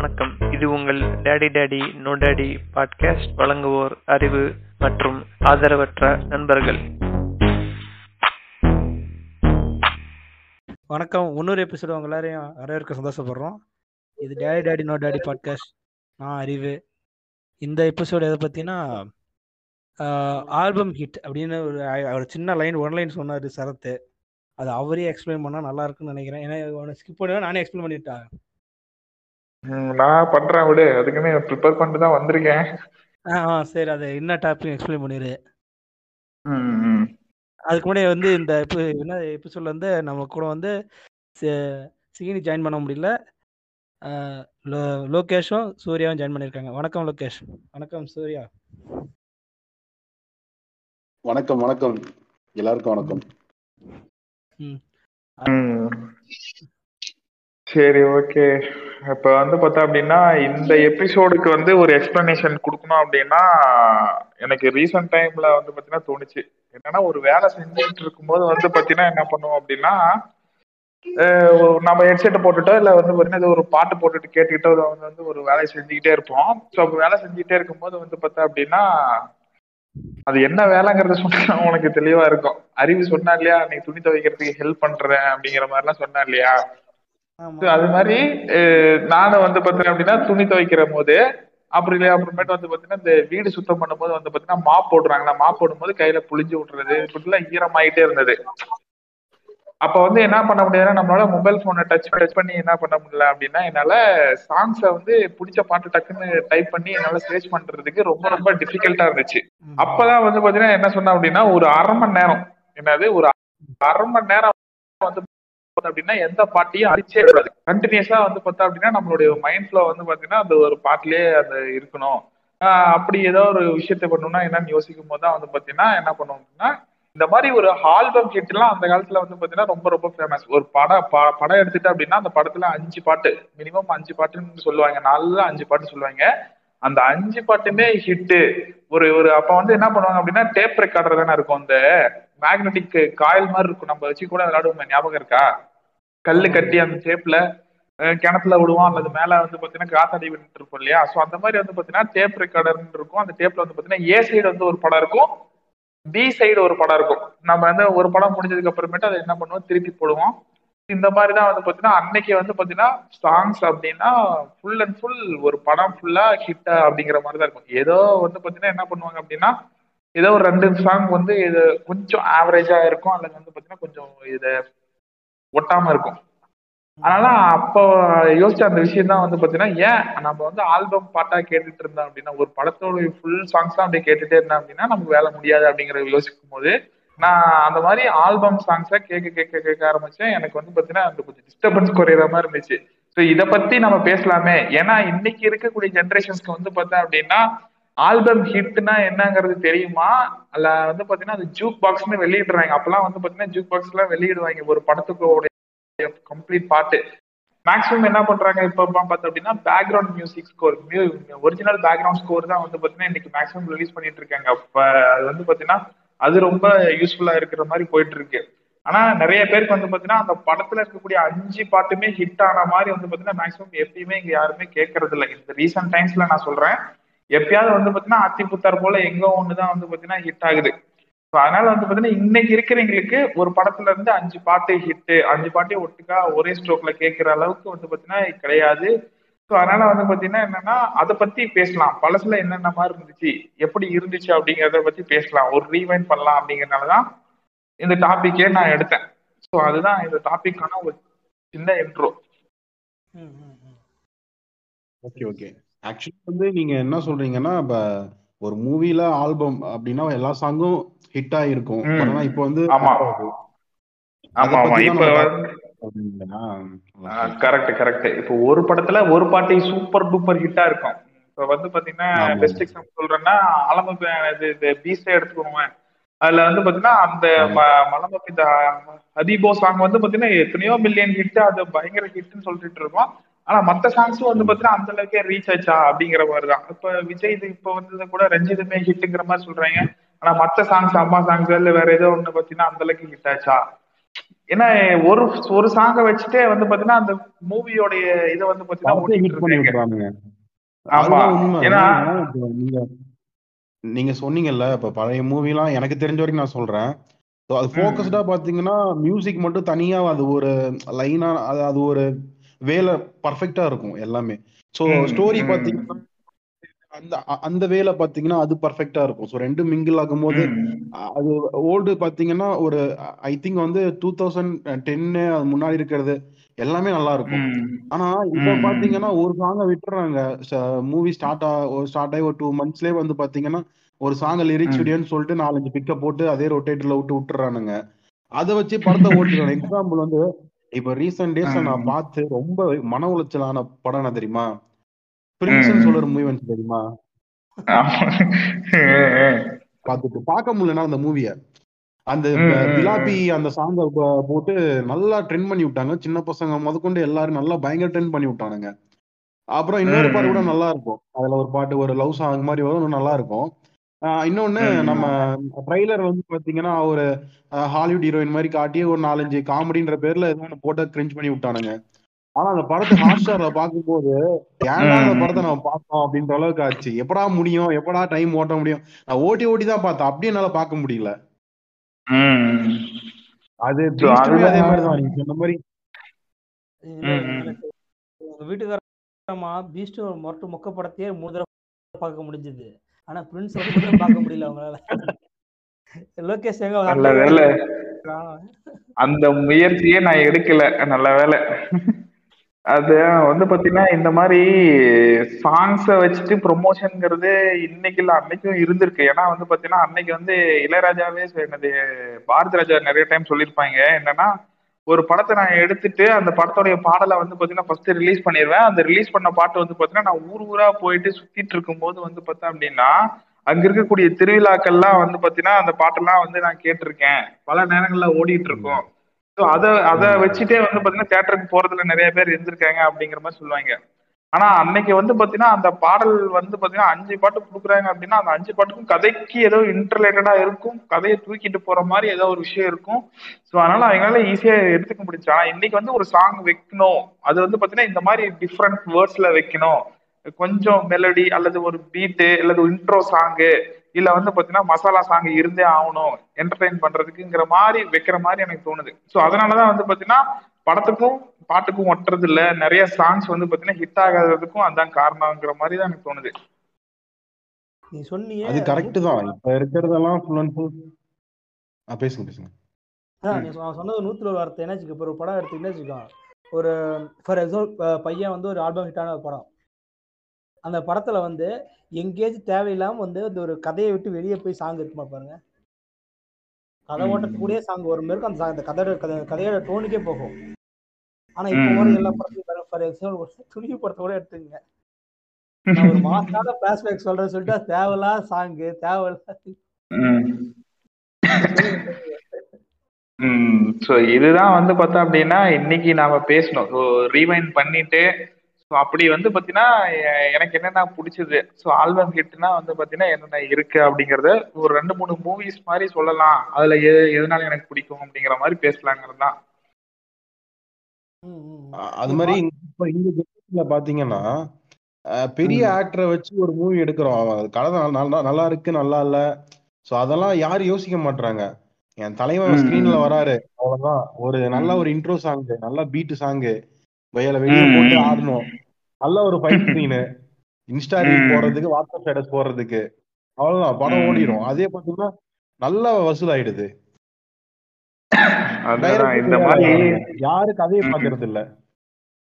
வணக்கம். இது உங்கள் daddy daddy no daddy podcast வழங்குவோர் அறிவு மற்றும் ஆதரவற்ற நண்பர்கள். வணக்கம். இன்னொரு எபிசோடு உங்க எல்லாரையும் வரவேற்க சந்தோஷப்படுறோம். இது daddy daddy no daddy podcast நான் அறிவு. இந்த எபிசோடு எதை பற்றினா ஆல்பம் ஹிட் அப்படின்னு ஒரு ஒரு சின்ன லைன் ஒன் லைன் சொன்னார் சரத்து அது அவரே எக்ஸ்பிளைன் பண்ணால் நல்லா இருக்குன்னு நினைக்கிறேன். ஏன்னா ஸ்கிப் பண்ணுவேன் நானே எக்ஸ்பிளைன் பண்ணிட்டேன். நான் பண்றேன் விடு. அதுக்குன்னு ப்ரிப்பேர் பண்ணிட்டு தான் வந்திருக்கேன். ஆ ஆ சரி அதை என்ன டாபிக் எக்ஸ்பிளைன் ம். அதுக்கு முன்னாடி வந்து இந்த இப்போ என்ன எபிசோட்ல வந்து நம்ம கூட வந்து சிகினி ஜாயின் பண்ண முடியல. லோகேஷும் சூர்யாவும் ஜாயின் பண்ணியிருக்காங்க வணக்கம் லோகேஷ். வணக்கம் சூர்யா. வணக்கம் வணக்கம். எல்லாருக்கும் வணக்கம். சரி ஓகே இப்ப வந்து பார்த்தா அப்படின்னா இந்த எபிசோடுக்கு வந்து ஒரு எக்ஸ்பிளனேஷன் கொடுக்கணும் அப்படின்னா எனக்கு ரீசன்ட் டைம்ல வந்து பாத்தீங்கன்னா தோணுச்சு. என்னன்னா ஒரு வேலை செஞ்சுட்டு இருக்கும்போது வந்து பாத்தீங்கன்னா என்ன பண்ணுவோம் அப்படின்னா ஒரு நம்ம ஹெட்செட்டை போட்டுட்டோ இல்ல வந்து பார்த்தீங்கன்னா ஏதோ ஒரு பாட்டு போட்டுட்டு கேட்டுக்கிட்டோ வந்து வந்து ஒரு வேலையை செஞ்சுக்கிட்டே இருப்போம். ஸோ அப்போ வேலை செஞ்சுக்கிட்டே இருக்கும்போது வந்து பார்த்தா அப்படின்னா அது என்ன வேலைங்கிறத சொன்னா உனக்கு தெளிவா இருக்கும். அறிவு சொன்னா இல்லையா? நீ துணி துவைக்கிறதுக்கு ஹெல்ப் பண்றேன் அப்படிங்கிற மாதிரிலாம் சொன்னா இல்லையா? அது மாதிரி நானும் வந்து பாத்தீங்க அப்படின்னா துணி துவைக்கிற போது அப்படி இல்லையா அப்புறமேட்டு வந்து பாத்தீங்கன்னா இந்த வீடு சுத்தம் பண்ணும்போது வந்து பாத்தீங்கன்னா மாப் போடுறாங்களா மாப் போடும்போது கையில புளிஞ்சு விட்டுறது இப்படிலாம் ஈரமாயிட்டே இருந்தது. அப்ப வந்து என்ன பண்ண முடியாதுன்னா நம்மளால மொபைல் போனை டச் டச் பண்ணி என்ன பண்ண முடியல அப்படின்னா என்னால சாங்ஸை வந்து பிடிச்ச பாட்டு டக்குன்னு டைப் பண்ணி என்னால சர்ச் பண்றதுக்கு ரொம்ப ரொம்ப டிஃபிகல்ட்டா இருந்துச்சு. அப்பதான் வந்து பாத்தீங்கன்னா என்ன சொன்ன அப்படின்னா ஒரு அரை மணி நேரம். என்னது? ஒரு அரை மணி நேரம் வந்து அப்படின்னா எந்த பாட்டையும் அடிச்சே கூடாது கண்டினியூஸா வந்து பார்த்தா அப்படின்னா நம்மளுடைய மைண்ட் வந்து பாத்தீங்கன்னா அந்த ஒரு பாட்டிலே அந்த இருக்கணும். அப்படி ஏதோ ஒரு விஷயத்த பண்ணணும்னா என்னன்னு யோசிக்கும் போது தான் வந்து பாத்தீங்கன்னா என்ன பண்ணுவோம் அப்படின்னா இந்த மாதிரி ஒரு ஆல்பம் ஹிட் எல்லாம் அந்த காலத்துல வந்து பாத்தீங்கன்னா ரொம்ப ரொம்ப ஃபேமஸ் ஒரு படம் ப- படம் எடுத்துட்டு அப்படின்னா அந்த படத்துல அஞ்சு பாட்டு மினிமம் அஞ்சு பாட்டுன்னு சொல்லுவாங்க. நல்ல அஞ்சு பாட்டு சொல்லுவாங்க. அந்த அஞ்சு பாட்டுமே ஹிட்டு ஒரு ஒரு அப்ப வந்து என்ன பண்ணுவாங்க அப்படின்னா டேப் ரெக்கார்டர் தானே இருக்கும். அந்த மேக்னெட்டிக் காயில் மாதிரி இருக்கும். நம்ம வச்சு கூட விளையாடுவோம். ஞாபகம் இருக்கா? கல்லு கட்டி அந்த டேப்ல கிணத்துல விடுவோம். அல்லது மேல வந்து பாத்தீங்கன்னா காத்தாடி விட்டு இருப்போம் இல்லையா? சோ அந்த மாதிரி வந்து பாத்தீங்கன்னா டேப் ரெக்கார்டர்னு இருக்கும். அந்த டேப்ல வந்து பாத்தீங்கன்னா ஏ சைடு வந்து ஒரு படம் இருக்கும். பி சைடு ஒரு படம் இருக்கும். நம்ம வந்து ஒரு படம் முடிஞ்சதுக்கு அப்புறமேட்டு அதை என்ன பண்ணுவோம்? திருப்பி போடுவோம். இந்த மாதிரி தான் வந்து பாத்தீங்கன்னா அன்னைக்கு வந்து பாத்தீங்கன்னா சாங்ஸ் அப்படின்னா ஃபுல் அண்ட் ஃபுல் ஒரு படம் ஃபுல்லா ஹிட் அப்படிங்கிற மாதிரி தான் இருக்கும். ஏதோ வந்து பாத்தீங்கன்னா என்ன பண்ணுவாங்க அப்படின்னா ஏதோ ஒரு ரெண்டு சாங் வந்து இது கொஞ்சம் ஆவரேஜா இருக்கும். அல்லது வந்து பாத்தீங்கன்னா கொஞ்சம் இதை ஒட்டாம இருக்கும். அதனால அப்போ யோசிச்ச அந்த விஷயம் தான் வந்து பாத்தீங்கன்னா ஏன் நம்ம வந்து ஆல்பம் பாட்டா கேட்டுட்டு இருந்தோம் அப்படின்னா ஒரு படத்தோட ஃபுல் சாங்ஸ் தான் அப்படியே கேட்டுட்டே இருந்தோம் அப்படின்னா நமக்கு வேலை முடியாது அப்படிங்கிற யோசிக்கும் போது நான் அந்த மாதிரி ஆல்பம் சாங்ஸா கேட்க கேட்க கேட்க ஆரம்பிச்சேன். எனக்கு வந்து பாத்தீங்கன்னா அந்த கொஞ்சம் டிஸ்டர்பன்ஸ் குறையிற மாதிரி இருந்துச்சு. ஸோ இதை பத்தி நம்ம பேசலாமே. ஏன்னா இன்னைக்கு இருக்கக்கூடிய ஜென்ரேஷன்ஸ்க்கு வந்து பார்த்தா அப்படின்னா ஆல்பம் ஹிட்னா என்னங்கிறது தெரியுமா? அல்ல வந்து பாத்தீங்கன்னா அது ஜூக் பாக்ஸ்னு வெளியிடுறாங்க. அப்பெல்லாம் வந்து பாத்தீங்கன்னா ஜூக் பாக்ஸ் எல்லாம் வெளியிடுவாங்க. ஒரு படத்துக்கு கம்ப்ளீட் பாட்டு மேக்ஸிமம் என்ன பண்றாங்க இப்போ பார்த்தோம் அப்படின்னா background music score original background score தான் வந்து பாத்தீங்கன்னா இன்னைக்கு மேக்ஸிமம் ரிலீஸ் பண்ணிட்டு இருக்காங்க. அப்ப அது வந்து பாத்தீங்கன்னா அது ரொம்ப யூஸ்ஃபுல்லா இருக்கிற மாதிரி போயிட்டு இருக்கு. ஆனா நிறைய பேருக்கு வந்து பாத்தீங்கன்னா அந்த படத்துல இருக்கக்கூடிய அஞ்சு பாட்டுமே ஹிட் ஆன மாதிரி வந்து பாத்தீங்கன்னா மேக்ஸிமம் எப்பயுமே இங்க யாருமே கேட்கறது இல்லை இந்த ரீசெண்ட் டைம்ஸ்ல நான் சொல்றேன். எப்பயாவது வந்து பாத்தீங்கன்னா அத்தி புத்தார் போல எங்க ஒண்ணுதான் வந்து பாத்தீங்கன்னா ஹிட் ஆகுது. So, அதனால வந்து பாத்தீங்கன்னா இன்னைக்கு இருக்கிறவங்களுக்கு ஒரு படத்துல இருந்து அஞ்சு பாட்டு ஹிட் அஞ்சு பாட்டையும் ஒட்டுக்கா ஒரே ஸ்ட்ரோக்ல கேட்கிற அளவுக்கு வந்து பாத்தீங்கன்னா கிடையாது. ஸோ அதனால வந்து பாத்தீங்கன்னா என்னன்னா அதை பத்தி பேசலாம். பழசுல என்னென்ன மாதிரி இருந்துச்சு எப்படி இருந்துச்சு அப்படிங்கறத பத்தி பேசலாம். ஒரு ரீவைண்ட் பண்ணலாம் அப்படிங்கறதுனாலதான் இந்த டாபிக்கே நான் எடுத்தேன். ஸோ அதுதான் இந்த டாபிக்கான ஒரு சின்ன இன்ட்ரோ. ஓகே ஓகே ஆக்சுவலி வந்து நீங்க என்ன சொல்றீங்கன்னா இப்ப ஒரு மூவில ஆல்பம் அப்படின்னா எல்லா சாங்கும் ஹிட் ஆயிருக்கும் ம். பட் ஆனா இப்போ வந்து ஆமா. அத ஆமா ஆமா பத்தி தான் இப்ப நம்ம வந்து சொல்றீங்களா? கரெக்ட் கரெக்ட் இப்போ ஒரு படத்துல ஒரு பாட்டு சூப்பர் டூப்பர் ஹிட்டா இருக்கும் இப்ப வந்து பாத்தீங்கன்னா ஆமா. பெஸ்ட் எக்ஸாம்பிள் சொல்றேன்னா ஆலம இது பீஸ்டே எடுத்துக்கோங்க அதுல வந்து பாத்தீங்கன்னா அந்த மலம இந்த அதிபோ சாங் வந்து பாத்தீங்கன்னா எத்தனையோ மில்லியன் ஹிட் அது பயங்கர ஹிட்னு சொல்லிட்டு இருக்கோம். ஆனா மத்த சாங்ஸும் வந்து பாத்தீங்கன்னா அந்த அளவுக்கே ரீச் ஆச்சா? அப்படிங்கிற மாதிரி தான். இப்ப விஜய் இது இப்ப வந்தது கூட ரஞ்சிதமே ஹிட்டுங்கிற மாதிரி சொல்றாங்க. ஆனா மத்த சாங்ஸ் அம்மா சாங்ஸ் இல்ல வேற ஏதோ ஒண்ணு பாத்தீங்கன்னா அந்த அளவுக்கு ஹிட் ஆச்சா? ஏன்னா ஒரு ஒரு சாங்கை வச்சுட்டே வந்து பாத்தீங்கன்னா அந்த மூவியோடைய இதை வந்து பாத்தீங்கன்னா பண்ணி இருக்காங்க. ஆமா. ஏன்னா நீங்க சொன்னீங்கல்ல இப்ப பழைய மூவிலாம் எனக்கு தெரிஞ்ச வரைக்கும் நான் சொல்றேன். So, அது ஃபோக்கஸ்டா பாத்தீங்கன்னா மியூசிக் மட்டும் தனியா அது ஒரு லைனா அது அது ஒரு வேலை பர்ஃபெக்டா இருக்கும் எல்லாமே. ஸோ ஸ்டோரி பாத்தீங்கன்னா அந்த அந்த வேலை பாத்தீங்கன்னா அது பர்ஃபெக்டா இருக்கும். ஸோ ரெண்டு மிங்கிள் ஆகும்போது ம், அ- அது ஓல்டு பாத்தீங்கன்னா ஒரு ஐ திங்க் வந்து டூ தௌசண்ட் டென்னு அது முன்னாடி இருக்கிறது. எல்லாமே நல்லா இருக்கும். ஆனா இப்ப பாத்தீங்கன்னா ஒரு சாங்க விட்டுறாங்க. மூவி ஸ்டார்ட் ஆ ஸ்டார்ட் ஆகி ஒரு டூ மந்த்ஸ்லயே வந்து பாத்தீங்கன்னா ஒரு சாங்க லிரிக்ஸ் வீடியோன்னு சொல்லிட்டு நாலஞ்சு பிக்க போட்டு அதே ரொட்டேட்டர்ல விட்டு விட்டுறானுங்க. அதை வச்சு படத்தை ஓட்டிடுறாங்க. எக்ஸாம்பிள் வந்து இப்ப ரீசெண்ட் டேஸ்ல நான். பார்த்து ரொம்ப மன உளைச்சலான படம் என்ன தெரியுமா? பிரின்ஸ்னு. சொல்ற மூவி வந்துச்சு தெரியுமா? ஆமா. ம், பார்த்துட்டு பார்க்க முடியலனா அந்த மூவிய அந்த ம், ப- ம், பிலாபி ம். அந்த சாங்க போட்டு நல்லா ட்ரெண்ட் பண்ணி விட்டாங்க சின்ன பசங்க முதற்கொண்டு எல்லாரும் நல்லா பயங்கர ட்ரெண்ட் பண்ணி விட்டானுங்க அப்புறம் இன்னொரு பாட்டு கூட. நல்லா இருக்கும் அதுல ஒரு பாட்டு ஒரு லவ் சாங் மாதிரி வரும் நல்லா இருக்கும் ஆஹ் இன்னொன்னு நம்ம. ட்ரைலர் வந்து பாத்தீங்கன்னா ஒரு ஹாலிவுட் ஹீரோயின் மாதிரி காட்டி ஒரு நாலஞ்சு காமெடின்ற பேர்ல ஏதோ ஒன்று போட்டு கிரிஞ்ச் பண்ணி விட்டானுங்க ஆனா அந்த படத்தை ஹாட் ஸ்டார்ல பார்க்கும்போது ஏன்டா அந்த படத்தை. நம்ம பார்த்தோம் அப்படின்ற அளவுக்கு ஆச்சு எப்படா முடியும் எப்படா டைம் ஓட்ட முடியும் நான் ஓட்டி ஓட்டி தான் பார்த்தேன் அப்படியே என்னால பார்க்க முடியல. அது அதே மாதிரி அதுதான் தான் நீங்க சொன்ன மாதிரி. வீட்டுக்காரமா பீஸ்ட் மொரட்டு மொக்க படத்தையே மூணு தடவை பார்க்க முடிஞ்சது. ஆனா பிரின்ஸ் தடவை பார்க்க முடியல அவங்களால. லோகேஷ் எங்க நல்ல வேலை. அந்த முயற்சியே நான் எடுக்கல. நல்ல வேலை அது வந்து பாத்தீங்கன்னா இந்த மாதிரி சாங்ஸை வச்சுட்டு ப்ரொமோஷன்ங்கிறது இன்னைக்கு இல்ல அன்னைக்கும் இருந்திருக்கு. ஏன்னா வந்து பாத்தீங்கன்னா அன்னைக்கு வந்து இளையராஜாவே என்னது பாரதி ராஜா நிறைய டைம் சொல்லியிருப்பாங்க. என்னன்னா ஒரு படத்தை நான் எடுத்துட்டு அந்த படத்தோடைய பாடலை வந்து பாத்தீங்கன்னா ஃபர்ஸ்ட் ரிலீஸ் பண்ணிடுவேன் அந்த ரிலீஸ் பண்ண பாட்டு வந்து பாத்தீங்கன்னா நான் ஊர் ஊரா போயிட்டு சுத்திட்டு இருக்கும்போது வந்து பார்த்தேன் அப்படின்னா அங்க இருக்கக்கூடிய திருவிழாக்கள்லாம் வந்து பாத்தீங்கன்னா அந்த பாட்டெல்லாம் வந்து நான் கேட்டிருக்கேன். பல நேரங்கள்ல ஓடிட்டு இருக்கும். ஸோ அதை அதை. வச்சுட்டே வந்து பாத்தீங்கன்னா தேட்டருக்கு போறதுல நிறைய பேர் இருந்திருக்காங்க அப்படிங்கிற மாதிரி சொல்லுவாங்க. ஆனா அன்னைக்கு வந்து பாத்தீங்கன்னா அந்த பாடல் வந்து பாத்தீங்கன்னா அஞ்சு பாட்டு கொடுக்குறாங்க அப்படின்னா அந்த அஞ்சு பாட்டுக்கும் கதைக்கு ஏதோ இன்டர்லேட்டடா இருக்கும். கதையை தூக்கிட்டு போற மாதிரி ஏதோ ஒரு விஷயம் இருக்கும். ஸோ அதனால அவங்களால ஈஸியா எடுத்துக்க முடிஞ்சு ஆனா இன்னைக்கு வந்து ஒரு சாங் வைக்கணும். அது வந்து பாத்தீங்கன்னா இந்த மாதிரி டிஃப்ரெண்ட் வேர்ட்ஸ்ல வைக்கணும். கொஞ்சம் மெலடி அல்லது ஒரு பீட்டு அல்லது இன்ட்ரோ சாங்கு இல்ல வந்து பாத்தீங்கன்னா மசாலா சாங் இருந்தே ஆகணும் என்டர்டைன் பண்றதுக்குங்கிற மாதிரி வைக்கிற மாதிரி எனக்கு தோணுது. ஸோ அதனாலதான் வந்து பாத்தீங்கன்னா படத்துக்கும் பாட்டுக்கும் ஒட்டுறது இல்ல நிறைய சாங்ஸ் வந்து பாத்தீங்கன்னா ஹிட் ஆகாததுக்கும் அதான் காரணங்கிற மாதிரி தான் எனக்கு தோணுது. நீ சொன்னியே அது கரெக்ட் தான். இப்ப இருக்கிறதெல்லாம் ஃபுல் அண்ட் ஃபுல் பேசுங்க பேசுங்க. அதான் நீ சொ- சொன்னது நூத்துல ஒரு வார்த்தை என்னாச்சு இப்போ ஒரு படம் எடுத்தீங்கன்னா வச்சுக்கோ. ஒரு ஃபார் எக்ஸாம்பிள் பையன் வந்து ஒரு ஆல்பம் ஹிட்டான ஒரு படம். அந்த படத்துல வந்து எங்கேயாச்சும் தேவையில்லாம வந்து அந்த ஒரு கதையை விட்டு வெளியே போய் சாங் இருக்குமா பாருங்க கதை. ஓட்டத்துக்கூடயே சாங் ஒரு மாதிரி இருக்கும் அந்த அந்த கதையோட கதை கதையோட டோனுக்கே போகும் ஆனா இப்போ வர. எல்லா படத்தையும் பாருங்க ஃபார் எக்ஸாம்பிள் துணிவு படத்தை கூட எடுத்துங்க நான் ஒரு மாசான பிளாஷ்பேக் சொல்றேன்னு சொல்லிட்டு அது தேவையில்லாத சாங்கு. ம் ஸோ இதுதான் வந்து பார்த்தா அப்படின்னா இன்னைக்கு நாம பேசணும் ஸோ ரீவைண்ட் பண்ணிட்டு ஸோ அப்படி வந்து பார்த்தீங்கன்னா எனக்கு என்னென்ன பிடிச்சது? ஸோ ஆல்பம் ஹிட்னா வந்து பார்த்தீங்கன்னா என்னென்ன இருக்கு அப்படிங்கறத ஒரு ரெண்டு மூணு மூவிஸ் மாதிரி சொல்லலாம். அதுல எது எதனால எனக்கு பிடிக்கும் அப்படிங்கிற மாதிரி பேசலாங்கிறது தான். அது மாதிரி இப்ப இந்த ஜெனரேஷன்ல பாத்தீங்கன்னா அஹ், பெரிய. ஆக்டரை வச்சு ஒரு மூவி எடுக்கிறோம். அவன் அது கதை நல்லா நல்லா- நல்லா இருக்கு நல்லா இல்ல. சோ அதெல்லாம் யாரும் யோசிக்க மாட்றாங்க. என் தலைவன் ஸ்கிரீன்ல. வராரு. அவ்வளவுதான். ஒரு நல்ல. ஒரு இன்ட்ரோ சாங் நல்ல பீட் சாங் வயல வெளிய போட்டு. ஆடணும் நல்ல ஒரு ஃபைட் சீனு இன்ஸ்டா ரீல். போடுறதுக்கு வாட்ஸ்அப் ஸ்டேட்டஸ் போடுறதுக்கு அவ்வளவுதான் படம். ஓடிடும் அதே பாத்தீங்கன்னா நல்ல வசூல் ஆயிடுது யாரு கதையை. பாக்குறது இல்ல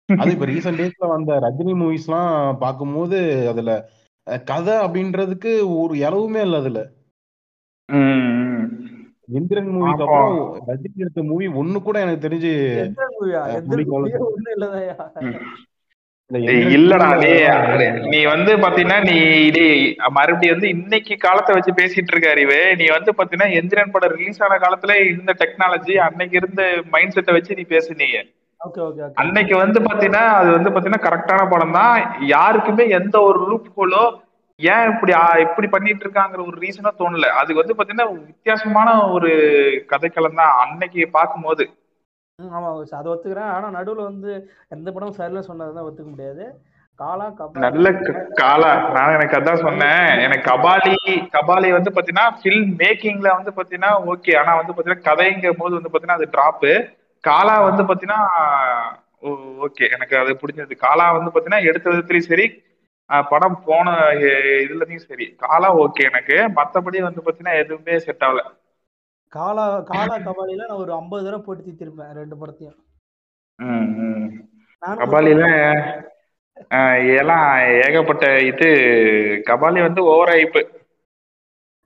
அது இப்ப ரீசெண்ட் டேஸ்ல வந்த ரஜினி மூவிஸ்லாம் பார்க்கும்போது அதுல கதை அப்படின்றதுக்கு ஒரு இளவுமே இல்ல அதுல. எந்திரன் மூவிக்கு ஆமா. அப்புறம் ரஜினி எடுத்த மூவி ஒண்ணு கூட எனக்கு தெரிஞ்சு இல்லடா அவ்வளவுதான் நீ வந்து பாத்தீங்கன்னா நீ டேய் மறுபடியும் வந்து இன்னைக்கு காலத்தை வச்சு பேசிட்டு இருக்க அறிவு. நீ வந்து பாத்தீங்கன்னா எந்திரன் படம் ரிலீஸ் ஆன காலத்துல இருந்த டெக்னாலஜி அன்னைக்கு இருந்த மைண்ட் செட்டை வச்சு நீ பேசுனீங்க. Okay okay okay. அன்னைக்கு வந்து பாத்தீங்கன்னா அது வந்து பாத்தீங்கன்னா கரெக்டான படம் தான் யாருக்குமே எந்த ஒரு லூப் ஹோலோ ஏன் இப்படி இப்படி பண்ணிட்டு இருக்காங்கிற ஒரு ரீசனா தோணல. அது வந்து பாத்தீங்கன்னா வித்தியாசமான ஒரு கதைக்களம் தான் அன்னைக்கு பார்க்கும்போது. ஆமா அதை ஒத்துக்கிறேன். ஆனா நடுவுல வந்து எந்த படமும் சரியில்லை சொன்னதுதான் ஒத்துக்க முடியாது. காலா நல்ல காலா நான் எனக்கு அதான் சொன்னேன். எனக்கு கபாலி கபாலி வந்து பாத்தீங்கன்னா ஃபில்ம் மேக்கிங்ல வந்து பாத்தீங்கன்னா ஓகே ஆனா வந்து பாத்தீங்கன்னா கதைங்கும் போது வந்து பாத்தீங்கன்னா அது டிராப்பு காலா வந்து பாத்தீங்கன்னா ஓகே எனக்கு அது பிடிச்சது காலா வந்து பாத்தீங்கன்னா எடுத்த விதத்துலயும் சரி படம் போன இதுலயும் சரி. காலா ஓகே எனக்கு. மத்தபடி வந்து பாத்தீங்கன்னா எதுவுமே செட் ஆகல. காலா காலா கபாலில நான் ஒரு ஐம்பது தடவை போட்டு தீர்த்திருப்பேன் ரெண்டு படத்தையும். கபாலில எல்லாம் ஏகப்பட்ட இது கபாலி வந்து ஓவர் ஹைப்பு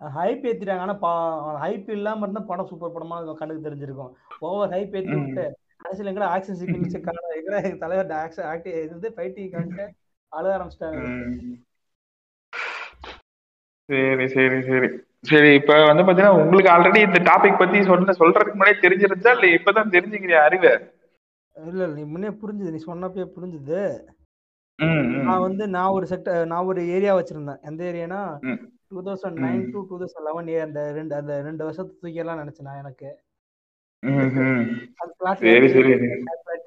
ஹைப் ஏத்திட்டாங்க. ஆனா ஹைப் இல்லாம இருந்தா படம் சூப்பர் படமா கண்ணுக்கு தெரிஞ்சிருக்கும். ஓவர் ஹைப் ஏத்தி. விட்டு கடைசியில எங்கட ஆக்ஷன் சீக்வன்ஸ் எங்கட எங்க தலைவர் ஆக்ஷன் ஆக்டி இது ஃபைட்டிங் காமிச்சு அழுக ஆரம்பிச்சிட்டாங்க. சரி சரி சரி சரி இப்ப வந்து பாத்தீங்கன்னா உங்களுக்கு ஆல்ரெடி இந்த டாபிக் பத்தி சொன்ன சொல்றதுக்கு முன்னாடியே தெரிஞ்சிருந்தா இல்ல இப்பதான் தெரிஞ்சுக்கிறியா அறிவு இல்ல இல்ல நீ முன்னே புரிஞ்சுது நீ சொன்னப்பே புரிஞ்சுது. நான் வந்து நான் ஒரு செக்டர் நான் ஒரு ஏரியா வச்சிருந்தேன் எந்த ஏரியானா. Two thousand nine. To two thousand eleven அந்த ரெண்டு அந்த ரெண்டு வருஷத்து தூக்கியெல்லாம் நினைச்சேன் நான் எனக்கு.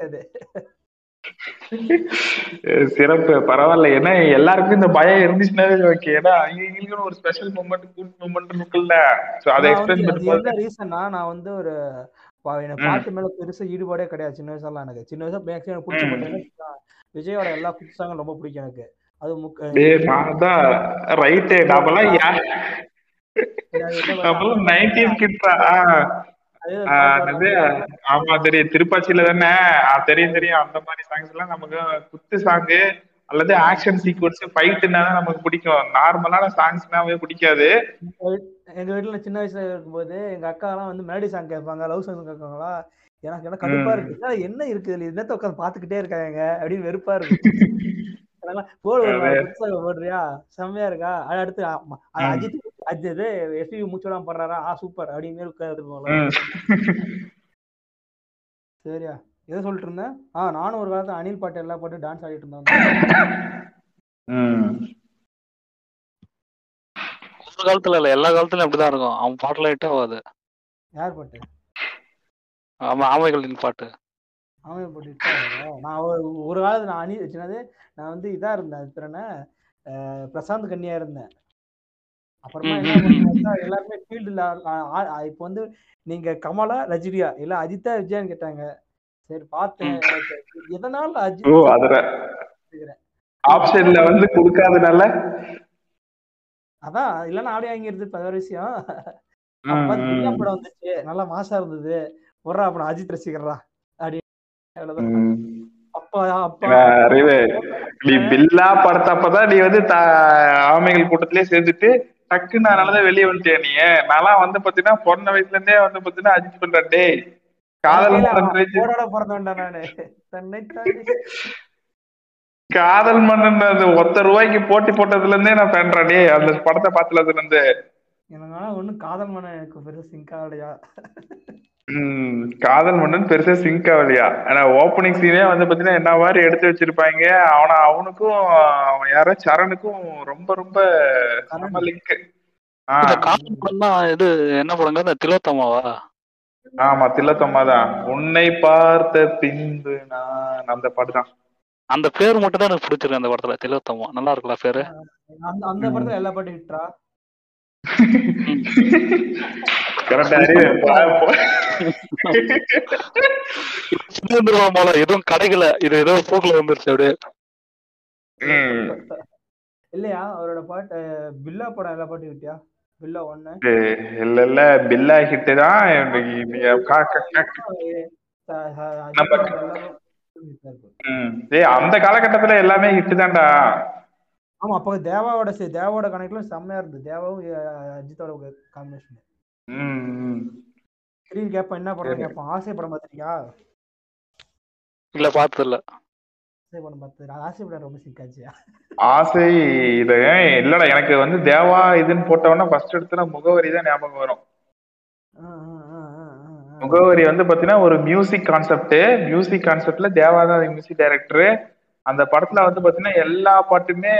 அது சிறப்பு. பரவாயில்ல. ஏன்னா எல்லாருக்கும் இந்த பயம் இருந்துச்சுனாவே ஓகே. ஏன்னா எங்களுக்குன்னு ஒரு ஸ்பெஷல் மூமெண்ட் குட் மூமெண்ட் இருக்குல்ல சோ அதை எக்ஸ்பிளைன் பண்ணும்போது ரீசன்னா நான் வந்து ஒரு எனக்கு. பாட்டு மேல பெருசா ஈடுபாடே கிடையாது. சின்ன வயசுலாம் எனக்கு. சின்ன வயசுல மேக்ஸிமம் எனக்கு பிடிச்ச. பாட்டு விஜயோட எல்லா சாங்கும் ரொம்ப பிடிக்கும் எனக்கு. அது முக்க டேய் நான் தான் ரைட்டு நாமெல்லாம் பாட்டு? நைன்டிஸ் கிட்ஸா ஆமா தெரியும். திருப்பாச்சியில தானே? தெரியும் தெரியும். அந்த மாதிரி சாங்ஸ் எல்லாம் நமக்கு குத்து சாங்கு அல்லது ஆக்ஷன் சீக்வன்ஸ் ஃபைட்டுனா நமக்கு பிடிக்கும். நார்மலான சாங்ஸ்னாவே பிடிக்காது. எங்க வீட்- எங்க வீட்டுல சின்ன வயசுல இருக்கும்போது எங்க அக்கா எல்லாம் வந்து மெலடி சாங் கேட்பாங்க. லவ் சாங் கேட்பாங்களா? எனக்கு எனக்கு கடுப்பா. இருக்கு. என்ன இருக்கு? இதுல என்னத்த உட்காந்து பாத்துக்கிட்டே இருக்காங்க. அப்படின்னு வெறுப்பா இருக்கு. போடு போடுறியா? செம்மையா இருக்கா? அது அடுத்து ஆமா. அஜித் அஜித் இது எஸ்பி மூச்சோட பாடுறாரா? ஆ சூப்பர் அப்படின்னு உட்காந்துருக்கோம்ல ம். சரியா? எதை சொல்லிட்டு இருந்தேன் ஆ நானும் ஒரு காலத்துல அனில் பாட்டு எல்லா பாட்டு டான்ஸ் ஆடிட்டு இருந்தேன் ம். ஒரு காலத்துல இல்ல எல்லா காலத்துலயும் அப்படிதான் இருக்கும். அவன் பாட்டுல ஹிட் ஆகாது. யார் பாட்டு? அவன் ஆமைகளின் பாட்டு. அவன் பாட்டு? நான் ஒரு- ஒரு காலத்துல நான் அனி சின்னது நான் வந்து இதா இருந்தேன் அஹ் பிரசாந்த் கன்னியா இருந்தேன். அப்புறமா என்ன எல்லாருமே ஃபீல்டுல இப்போ வந்து நீங்க கமலா ரஜினியா இல்ல அஜித்தா விஜயான்னு கேட்டாங்க. சரி பார்த்தேன். எதனால ஓ அஜித் அதுல ஆப்ஷன்ல வந்து கொடுக்காதனால? அதான் இல்லைன்னா ஆடி வாங்கிருது வேற விஷயம். படம் வந்துச்சு. நல்லா மாசா இருந்தது. ஒரு அப்புறம் அஜித் ரசிகர்ரா அவ்வளவுதான். நீ பில்லா படத்தப்பதான் நீ வந்து ஆமைகள் கூட்டத்திலே சேர்ந்துட்டு டக்குன்னு அதனாலதான் வெளியே வந்துட்டியா நீ? நான்லாம் வந்து பாத்தீங்கன்னா பொண்ண வயசுல இருந்தே வந்து பாத்தீங்கன்னா அஜித் பண்றேன் டேய். காதல் மன்னன் பிறந்தவன்டா நானு. காதல் மன்னன் ஒத்த ரூபாய்க்கு போட்டி போட்டதுல இருந்தே நான் பண்றேன் அந்த படத்தை பார்த்ததுல இருந்து எனக்கு ஆனா ஒண்ணும் காதல் மன எனக்கு பெருசா சிங்க் ஆகலையா ம், காதல் மன்னன் பெருசா சிங்க் ஆகலையா? ஆனா ஓப்பனிங் சீனே வந்து பாத்தீங்கன்னா என்ன மாதிரி எடுத்து வச்சிருப்பாங்க? அவன அவனுக்கும் அவன் யாரோ சரணுக்கும் ரொம்ப ரொம்ப செம லிங்க் இந்த காதல் இது என்ன படங்க? இந்த திலோத்தமாவா? ஆமா தில்லத்தம்மா தான் உன்னை பார்த்த பின்பு நான் அந்த பாட்டு தான் அந்த பேர் மட்டும் தான் எனக்கு பிடிச்சிருக்கு அந்த படத்துல. திலோத்தமா. நல்லா இருக்குல்ல பேரு? அந்த அந்த படத்துல எல்லா பாட்டும் ஹிட்ரா எதுவும் கிடைக்கல. இது ஏதோ போக்குல வந்துருச்சு அப்படியே. இல்லையா? அவரோட பாட்டு பில்லா படம் எல்லா பாட்டும் ஹிட்டியா பில்லா ஏய், இல்ல இல்ல. பில்லா ஹிட் தான். ஏய் அந்த காலகட்டத்துல எல்லாமே ஹிட் தான்டா. ஆமா அப்ப தேவாவோட சே- தேவாவோட கணக்குல செம்மையா இருந்தது. தேவாவும் அஜித்தோட காம்பினேஷன். ஸ்கிரீன் கேட்பான் என்ன படம். கேட்பான் ஆசை படம் பார்த்திருக்கியா? இல்ல பார்த்தது இல்ல ஆசை படம் பார்த்து நான் ஆசை படம் ரொம்ப சிக்காச்சியா? ஆசை இது இல்லடா எனக்கு வந்து தேவா இதுன்னு போட்டவொன்னா ஃபர்ஸ்ட் எடுத்து முகவரி தான் ஞாபகம் வரும். முகவரி வந்து பாத்தீங்கன்னா ஒரு மியூசிக் கான்செப்ட் மியூசிக் கான்செப்ட்ல தேவா தான் மியூசிக் டைரக்டர் அந்த படத்துல வந்து பாத்தீங்கன்னா எல்லா பாட்டுமே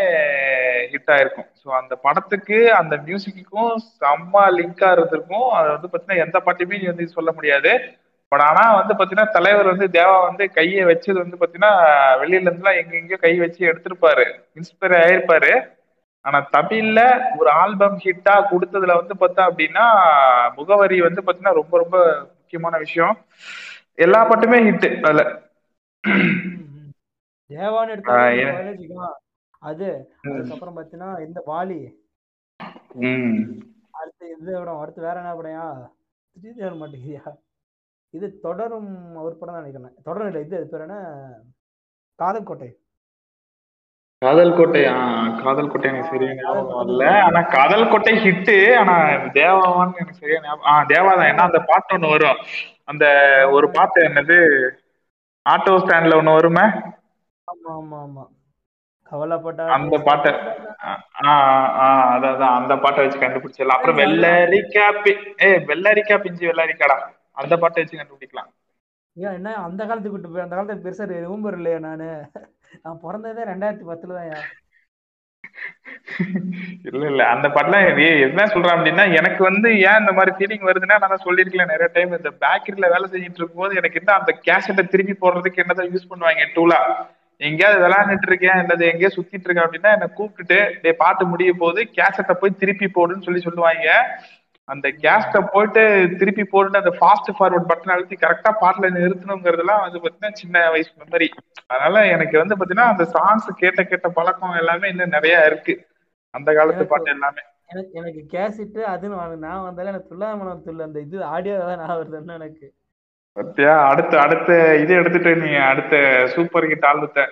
ஹிட் ஆயிருக்கும். ஸோ அந்த படத்துக்கு அந்த மியூசிக்குக்கும் செம்ம லிங்கா இருந்திருக்கும். அது வந்து பாத்தீங்கன்னா எந்த பாட்டுமே நீ வந்து சொல்ல முடியாது. பட் ஆனா வந்து பாத்தீங்கன்னா தலைவர் வந்து தேவா வந்து கையை வச்சது வந்து பாத்தீங்கன்னா வெளியில இருந்துலாம் எங்க எங்கேயோ கை வச்சு எடுத்திருப்பாரு. இன்ஸ்பயர் ஆயிருப்பாரு. ஆனா தமிழ்ல ஒரு ஆல்பம் ஹிட்டா கொடுத்ததுல வந்து பார்த்தா அப்படின்னா முகவரி வந்து பாத்தீங்கன்னா ரொம்ப ரொம்ப முக்கியமான விஷயம். எல்லா பாட்டுமே ஹிட் அதுல. தேவான்னு வச்சுக்கலாம் அது. அதுக்கப்புறம் பார்த்தீங்கன்னா இந்த வாலி. அடுத்து இந்த படம் அடுத்து வேற என்ன படம்யா? திடீர்னு வர மாட்டேங்குதியா இது தொடரும் ஒரு படம் தான் நினைக்கிறேன். தொடரும் இல்லை இது பேர் என்ன? காதல் கோட்டை காதல் கோட்டை ஆ காதல் கோட்டை எனக்கு சரியா ஞாபகம் வரல. ஆனா காதல் கோட்டை ஹிட் ஆனா தேவாவான்னு எனக்கு சரியா ஞாபகம் ஆ தேவா தான் ஏன்னா அந்த பாட்டு ஒண்ணு வரும். அந்த ஒரு பாட்டு என்னது? ஆட்டோ ஸ்டாண்ட்ல ஒண்ணு வருமே? ஆமா ஆமா ஆமா. கவலைப்பட்டா அந்த பாட்டை அதான் அந்த பாட்டை வச்சு கண்டுபிடிச்சிடலாம். அப்புறம் வெள்ளரிக்கா ஏ வெள்ளரிக்கா பிஞ்சு வெள்ளரிக்காடா அந்த பாட்டை வச்சு கண்டுபிடிக்கலாம். ஏன் என்ன அந்த காலத்துக்கு விட்டு போய் அந்த காலத்துல பெருசா ரூம்பர் இல்லையா நானு? நான் பிறந்ததே ரெண்டாயிரத்தி பத்துல தான் இல்ல இல்ல அந்த பாட்டுலாம் ஏய், என்ன சொல்றேன் அப்படின்னா எனக்கு வந்து ஏன் இந்த மாதிரி ஃபீலிங் வருதுன்னா நான் சொல்லியிருக்கேன் நிறைய டைம் இந்த பேக்கரியில வேலை செஞ்சுட்டு இருக்கும்போது எனக்கு என்ன அந்த கேசட்டை திருப்பி போடுறதுக்கு என்னதான் யூஸ் பண்ணுவாங்க டூலா எங்கேயாவது விளையாண்டுட்டு இருக்கேன் இல்லது எங்கேயோ சுத்திட்டு இருக்கேன் அப்படின்னா என்ன கூப்பிட்டுட்டு டேய் பாட்டு முடிய போது கேசட்டை போய் திருப்பி போடுன்னு சொல்லி சொல்லுவாங்க. அந்த கேஸ்ட போயிட்டு திருப்பி போட்டு அந்த ஃபாஸ்ட் ஃபார்வர்ட் பட்டன் அழுத்தி கரெக்டா பாட்டுல நிறுத்தணுங்கிறதுலாம் வந்து பாத்தீங்கன்னா சின்ன வயசு மெமரி அதனால எனக்கு வந்து பாத்தீங்கன்னா அந்த சாங்ஸ் கேட்ட கேட்ட பழக்கம் எல்லாமே இன்னும் நிறைய இருக்கு. அந்த காலத்து பாட்டு எல்லாமே. எனக்கு எனக்கு கேசிட்டு அதுன்னு நான் வந்தாலும் எனக்கு துல்லாமணம் துள்ள. அந்த இது ஆடியோ தான் நான் வருதுன்னு எனக்கு பத்தியா அடுத்த அடுத்த இது எடுத்துட்டு நீ அடுத்த சூப்பர் ஹிட் ஆல்பத்தை.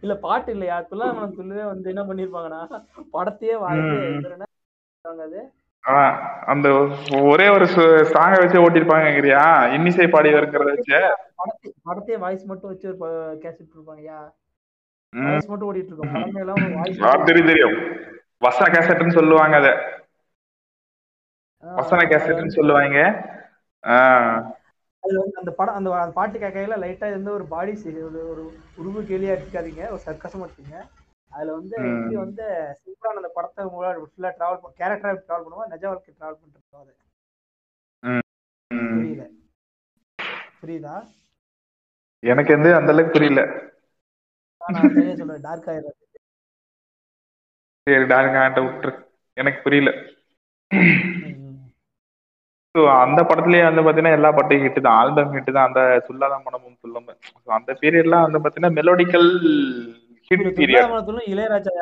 இல்ல பாட்டு இல்லையா? துல்லாமணம் துள்ளுவே வந்து என்ன பண்ணிருப்பாங்கன்னா படத்தையே ஆஹ் அந்த ஒரே ஒரு சாங்கை வச்சு ஓட்டிருப்பாங்கங்கிறியா இன்னிசை பாடி இருக்கிறத வச்சு. படத்தை படத்தையே வாய்ஸ் மட்டும் வச்சு ஒரு கேசட் இருப்பாங்கயா. வாய்ஸ் மட்டும் ஓடிட்டு இருக்கும் தெரியும் தெரியும். வசன கேசட்னு சொல்லுவாங்க அத. வசன கேசட்னு சொல்லுவாங்க. ஆஹ் அது வந்து அந்த படம் அந்த பாட்டு கேட்கையில லைட்டா எந்த ஒரு பாடி ஒரு ஒரு உருவு கேலியா எடுக்காதீங்க ஒரு சர்க்கசமா எடுத்துங்க அதுல வந்து. எப்படி வந்து சிம்ரான் அந்த படத்தை ஃபுல்லா டிராவல் கேரக்டரா டிராவல் பண்ணுவோம் நிஜ வாழ்க்கை டிராவல் பண்ணிட்டு அது. புரியல. புரியுதா? எனக்கு வந்து அந்த அளவுக்கு புரியல. நான் சொல்றேன் டார்க் ஆயிரம் சரி டாருங்க விட்டுரு எனக்கு புரியல. So, அந்த படத்துலயே வந்து பாத்தீங்கன்னா எல்லா பாட்டும் ஹிட் தான். ஆல்பம் ஹிட் தான். அந்த துல்லாத மனமும் துள்ளம். So, அந்த பீரியட்லாம் வந்து பாத்தீங்கன்னா melodical hit period Ilaiyaraaja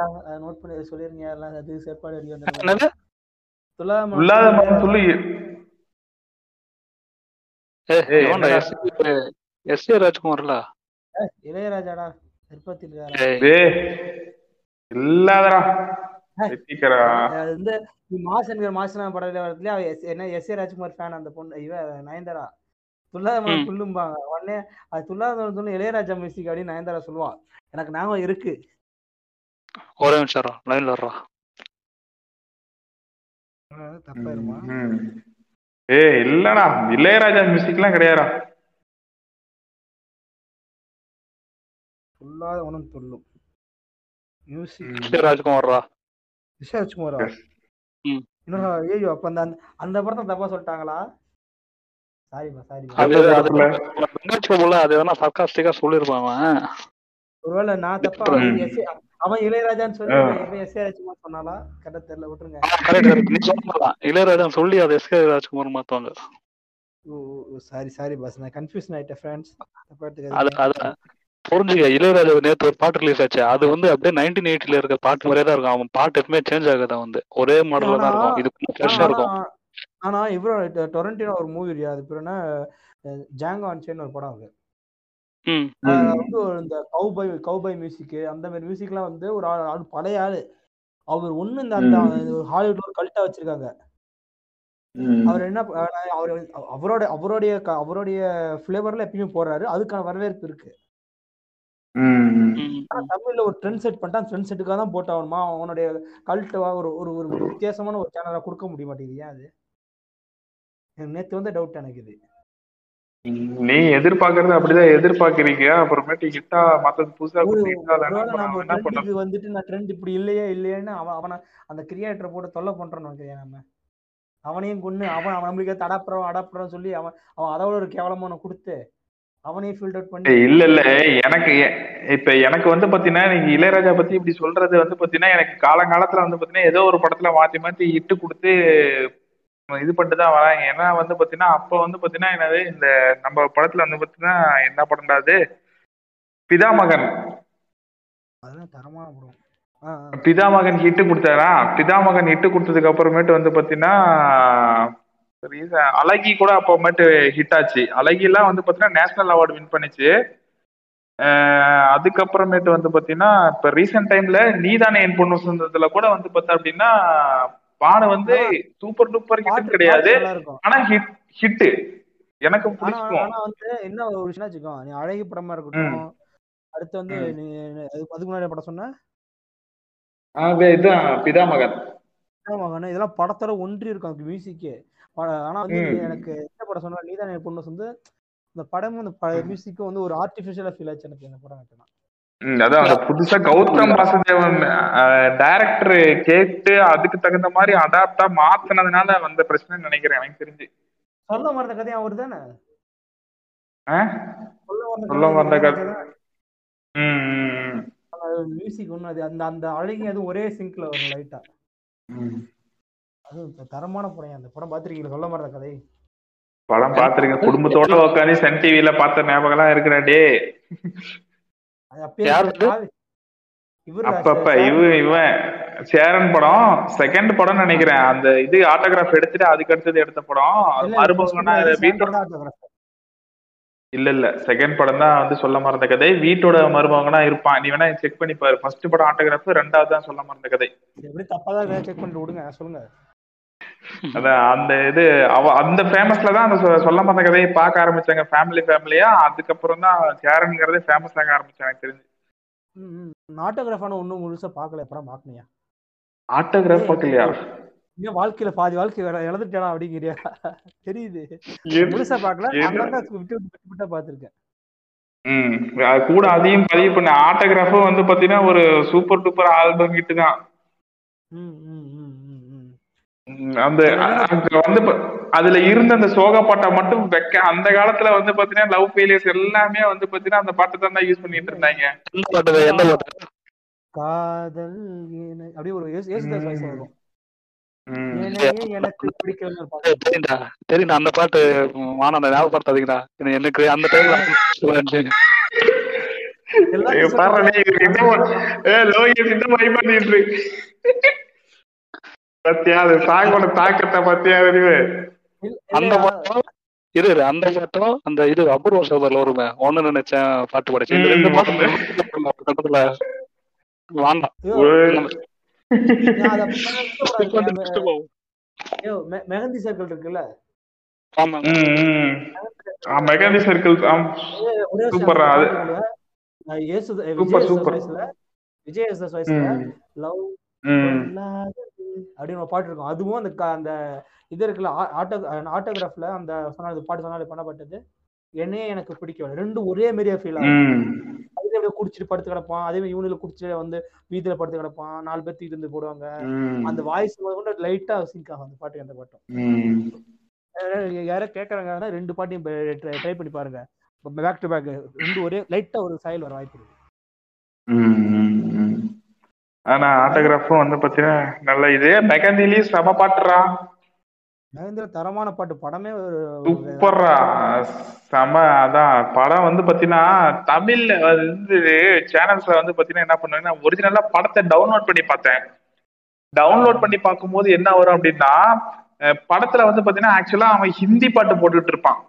note பண்ணி சொல்லிருங்க. எல்லாம் அது செப்பாடு என்னது? துல்லாத மனம் துள்ளி? எஸ் எஸ் ஏ ராஜ்குமார்ல? இளையராஜாடா. ஏய் இல்லாதடா. வந்து மாசன்கிற மாசனா படத்துல வரதுல அவ எஸ்- என்ன எஸ் ஏ ராஜ்குமார் ஃபேன் அந்த பொண்ணு. இவ நயன்தாரா? துல்லாத. துள்ளும்பாங்க. உடனே அது துல்லாத துள்ளு இளையராஜா மியூசிக் அப்படின்னு நயன்தாரா சொல்லுவா. எனக்கு ஞாபகம் இருக்கு. ஒரே நிமிஷம் லைன்ல வர்றா தப்பாயிருமா. ஏய் இல்லடா இளையராஜா மியூசிக்லாம் கிடையாதுடா. துல்லாத உணம் துள்ளும். Music S A A. இன்னும் ஐயோ அப்ப அந்த அந்த- படத்தை தப்பா சொல்லிட்டாங்களா? சாரிப்பா சாரிப்பா அது வேணா சர்க்காஸ்டிக்கா சொல்லிருப்பான் அவன். ஒருவேளை நான் தப்பா. அவன் ஏ- இளையராஜான்னு சொல்லி எஸ் ஏ ராஜ்குமார் சொன்னாலா கரெக்டா தெரியல விட்டுருங்க. இளையராஜா சொல்லி அதை எஸ் கே ராஜ்குமார் மாத்துவாங்க. சாரி சாரி பாஸ் நான் கன்ஃபியூஷன் ஆயிட்டேன் ஃப்ரெண்ட்ஸ் அது அத புரிஞ்சுக்க இளையராஜா நேத்து ஒரு பாட்டு ரிலீஸ் ஆச்சு. அது வந்து அப்படியே நைன்டீன் எயிட்டில இருக்க பாட்டு மாதிரியே தான் இருக்கும். அவன் பாட்டு எப்பவுமே சேஞ்ச் ஆகாது வந்து. ஒரே மாடல்ல தான் இருக்கும். இது ஃப்ரெஷ்ஷா இருக்கும். ஆனா- இவரோ டொரண்டினோ ஒரு மூவி இல்லையா அது பேர் என்ன? ஜாங்கோ அன்சேன்னு ஒரு படம் இருக்கு ம். அதுல வந்து இந்த கவுபாய் கவுபாய் மியூசிக் அந்த மாதிரி மியூசிக்லாம் வந்து ஒரு ஆள் ஆள் பழைய ஆளு. அவர் ஒண்ணு இந்த அந்த ஹாலிவுட்ல ஒரு கல்ட்டா வச்சிருக்காங்க. அவர் என்ன அவர் அவரோட அவருடைய அவருடைய ஃபிளேவர்ல எப்பயுமே போடுறாரு. அதுக்கான வரவேற்பு இருக்கு. ஆனா தமிழ்ல ஒரு ட்ரெண்ட் செட் பண்ணிட்டான் ட்ரெண்ட் செட்டுக்காக தான் போட்டாகணுமா அவனுடைய கல்ட்டவா ஒரு ஒரு ஒரு வித்தியாசமான ஒரு சேனலா கொடுக்க முடிய மாட்டேங்குது. ஏன் அது? எனக்கு நேத்து வந்த டவுட் எனக்கு இது. நீ எதிர்பார்க்கறது அப்படிதான் எதிர்பார்க்கறீங்க. அப்புறமேட்டு ஹிட்டா மத்தது புதுசா வந்துட்டு நான் ட்ரெண்ட் இப்படி இல்லையே இல்லையேன்னு அவன் அவனை அந்த கிரியேட்டரை போட்டு தொல்லை பண்றோம்னு நினைக்கிறேன் நம்ம? அவனையும் கொண்டு அவன் அவன் நம்மளுக்கு அடாப்புறம் அடாப்புறம் சொல்லி அவன் அவன் அதோட ஒரு கேவலமான கொடுத்து அவனையும் ஃபீல்ட் அவுட் பண்ணி இல்ல இல்ல. எனக்கு இப்ப எனக்கு வந்து பாத்தீங்கன்னா நீங்க இளையராஜா பத்தி இப்படி சொல்றது வந்து பாத்தீங்கன்னா எனக்கு காலங்காலத்துல வந்து பாத்தீங்கன்னா ஏதோ ஒரு படத்துல மாத்தி மாத்தி இட்டு கொடுத்து இது பண்ணிட்டு தான் வராங்க. ஏன்னா வந்து பாத்தீங்கன்னா அப்ப வந்து பாத்தீங்கன்னா என்னது இந்த நம்ம படத்துல வந்து பாத்தீங்கன்னா என்ன அது? பிதாமகன் அதெல்லாம் தரமான படம். பிதாமகன் ஹிட்டு கொடுத்தாரா? பிதாமகன் ஹிட்டு கொடுத்ததுக்கு அப்புறமேட்டு வந்து பாத்தீங்கன்னா அழகி கூட அப்பமேட்டு ஹிட் ஆச்சு. அழகிலாம் வந்து பாத்தீங்கன்னா நேஷனல் அவார்டு வின் பண்ணுச்சு. அதுக்கப்புறமேட்டு வந்து பாத்தீங்கன்னா இப்ப ரீசெண்ட் டைம்ல நீதானே என் பொண்ணு சொந்தத்துல கூட வந்து பார்த்தா அப்படின்னா பானை வந்து சூப்பர் டூப்பர் ஹிட் கிடையாது. ஆனா ஹிட் ஹிட் எனக்கு பிடிக்கும். ஆனா வந்து என்ன ஒரு விஷயம் வச்சுக்கோ நீ அழகி படமா இருக்கட்டும் அடுத்து வந்து. நீ அதுக்கு முன்னாடி படம் சொன்ன? இதுதான் பிதாமகன். மகன் இதெல்லாம் படத்தோட ஒன்றி இருக்கும் அதுக்கு மியூசிக்கே ஆனா வந்து. எனக்கு என்ன படம் சொன்னா நீதான் என் பொண்ணு வந்து இந்த படமும் இந்த மியூசிக்கும் வந்து ஒரு ஆர்டிபிஷியலா ஃபீல் ஆச்சு எனக்கு இந்த படம் ம், அதான் அந்த புதுசா கௌதம் வாசுதேவன் டைரக்டர் கேட்டு அதுக்கு தகுந்த மாதிரி அடாப்டா மாத்துனதுனால வந்த பிரச்சனை நினைக்கிறேன் எனக்கு தெரிஞ்சு சொல்ல மறந்த கதை அவர் தானே? சொல்ல மறந்த கதை. மியூசிக் ஒண்ணு அது அந்த அந்த அழகி அது ஒரே சிங்க்ல வரும் லைட்டா. அது தரமான படம். அந்த படம் பாத்திருக்கீங்களா சொல்ல மறந்த கதை. படம் பாத்துருக்கேன் குடும்பத்தோட உட்காந்து சன் டிவில பார்த்த ஞாபகம் எல்லாம் இவரு அப்பப்ப சார். இவ இவன் சேரன் படம் செகண்ட் படம் நினைக்கிறேன். அந்த இது ஆட்டோகிராஃப் எடுத்துட்டு அதுக்கு அடுத்தது எடுத்த படம். அது இல்ல, இல்ல, வீட்டோட தான் செகண்ட் படம் தான் வந்து சொல்ல மறந்த கதை. வீட்டோட மருமகனா இருப்பான். நீ வேணா செக் பண்ணி பாரு ஃபர்ஸ்ட் படம் ஆட்டோகிராஃப் ரெண்டாவது தான் சொல்ல மறந்த கதை. எப்படி தப்பாதான் செக் பண்ணிட்டு விடுங்க. சொல்லுங்க. அதான் அந்த இது அவ அந்த ஃபேமஸ்ல தான் அந்த சொல்ல மறந்த கதையை பார்க்க ஆரம்பிச்சாங்க. ஃபேமிலி ஃபேமிலியா அதுக்கப்புறம் தான் சேரன்ங்கிறதே ஃபேமஸ் ஆக ஆரம்பிச்சாங்க எனக்கு தெரிஞ்சு. ஆட்டோகிராஃபான ஒன்றும் முழுசா பார்க்கல. படம் பார்க்கலையா? ஆட்டோகிராஃப் பார்க்கலையா? இன்னும் வாழ்க்கையில பாதி வாழ்க்கை வேற இழந்துட்டா அப்படிங்கிறியா? தெரியுது. முழுசா பார்க்கல. விட்டு விட்டு விட்டு பார்த்திருக்கேன். ம். அது கூட அதையும் பதிவு பண்ண ஆட்டோகிராஃபும் வந்து பாத்தீங்கன்னா ஒரு சூப்பர் டூப்பர் ஆல்பம் ஹிட் தான். ம். ம், அந்த அங்க வந்து அதுல இருந்த அந்த சோக பாட்டை மட்டும் வைக்க அந்த காலத்துல வந்து பாத்தீங்கன்னா லவ் ஃபெயிலியர்ஸ் எல்லாமே வந்து பாத்தீங்கன்னா அந்த பாட்டை தான் யூஸ் பண்ணிட்டு இருந்தாங்க. காதல் அப்படியே ஒரு ஏசு- ஏசுதாஸ் வாய்ஸ் வரும் அந்த பாட்டு வானா அந்த ஞாபகப்படுத்தாதீங்கடா இது எனக்கு அந்த டைம்ல ஐயோ, பாத்தியா? அது சாங்கோட தாக்கத்தை பத்தியா அறிவு அந்த இரு இரு, அந்த பாட்டும் அந்த இது அபூர்வ சோதரில் வருமே. ஒண்ணு நினைச்சேன் பாட்டு படிச்சு. இந்த ரெண்டு. பாட்டும் வாண்டாம். மெஹந்தி சர்க்கிள் இருக்குல்ல? ஆமா ம், ம். ஆ, மெகாதி சர்க்கிள் சூப்பரா. அது. Super, Vijay super. Vijay love அப்படின்னு ஒரு பாட்டு இருக்கும். அதுவும் அந்த அந்த இது இருக்குல்ல ஆட்டோ ஆட்டோகிராஃப்ல அந்த சொன்ன பாட்டு சொன்னாலே பண்ணப்பட்டது. என்னையே எனக்கு பிடிக்கல. ரெண்டும் ஒரே மாதிரியா ஃபீல் ஆகும். அதுல அப்படியே குடிச்சிட்டு படுத்து கிடப்பான். அதே மாதிரி இவனில குடிச்சிட்டு வந்து வீட்டுல படுத்து கிடப்பான். நாலு பேர் வந்து போடுவாங்க. அந்த வாய்ஸ் கூட லைட்டா சிங்க் ஆகும் அந்த பாட்டு அந்த பாட்டும். யாரோ கேட்கறாங்கன்னா ரெண்டு பாட்டையும் ட்ரை பண்ணி பாருங்க. பேக் டு பேக் ரெண்டு ஒரே லைட்டா ஒரு சாயல் வர வாய்ப்பு இருக்கு. ஆனா ஆட்டோகிராஃபும் வந்து பாத்தீங்கன்னா நல்ல இது. மெகந்திலயும் செம பாட்டுறா மகேந்திர தரமான பாட்டு. படமே சூப்பர்ரா செம அதான். படம் வந்து பாத்தீங்கன்னா தமிழ்ல வந்து சேனல்ஸ்ல வந்து பாத்தீங்கன்னா என்ன பண்ணுவாங்கன்னா ஒரிஜினலா படத்தை டவுன்லோட் பண்ணி பார்த்தேன். டவுன்லோட் பண்ணி பார்க்கும்போது என்ன வரும் அப்படின்னா படத்துல வந்து பாத்தீங்கன்னா ஆக்சுவலா அவன் ஹிந்தி பாட்டு போட்டுட்டு இருப்பான்.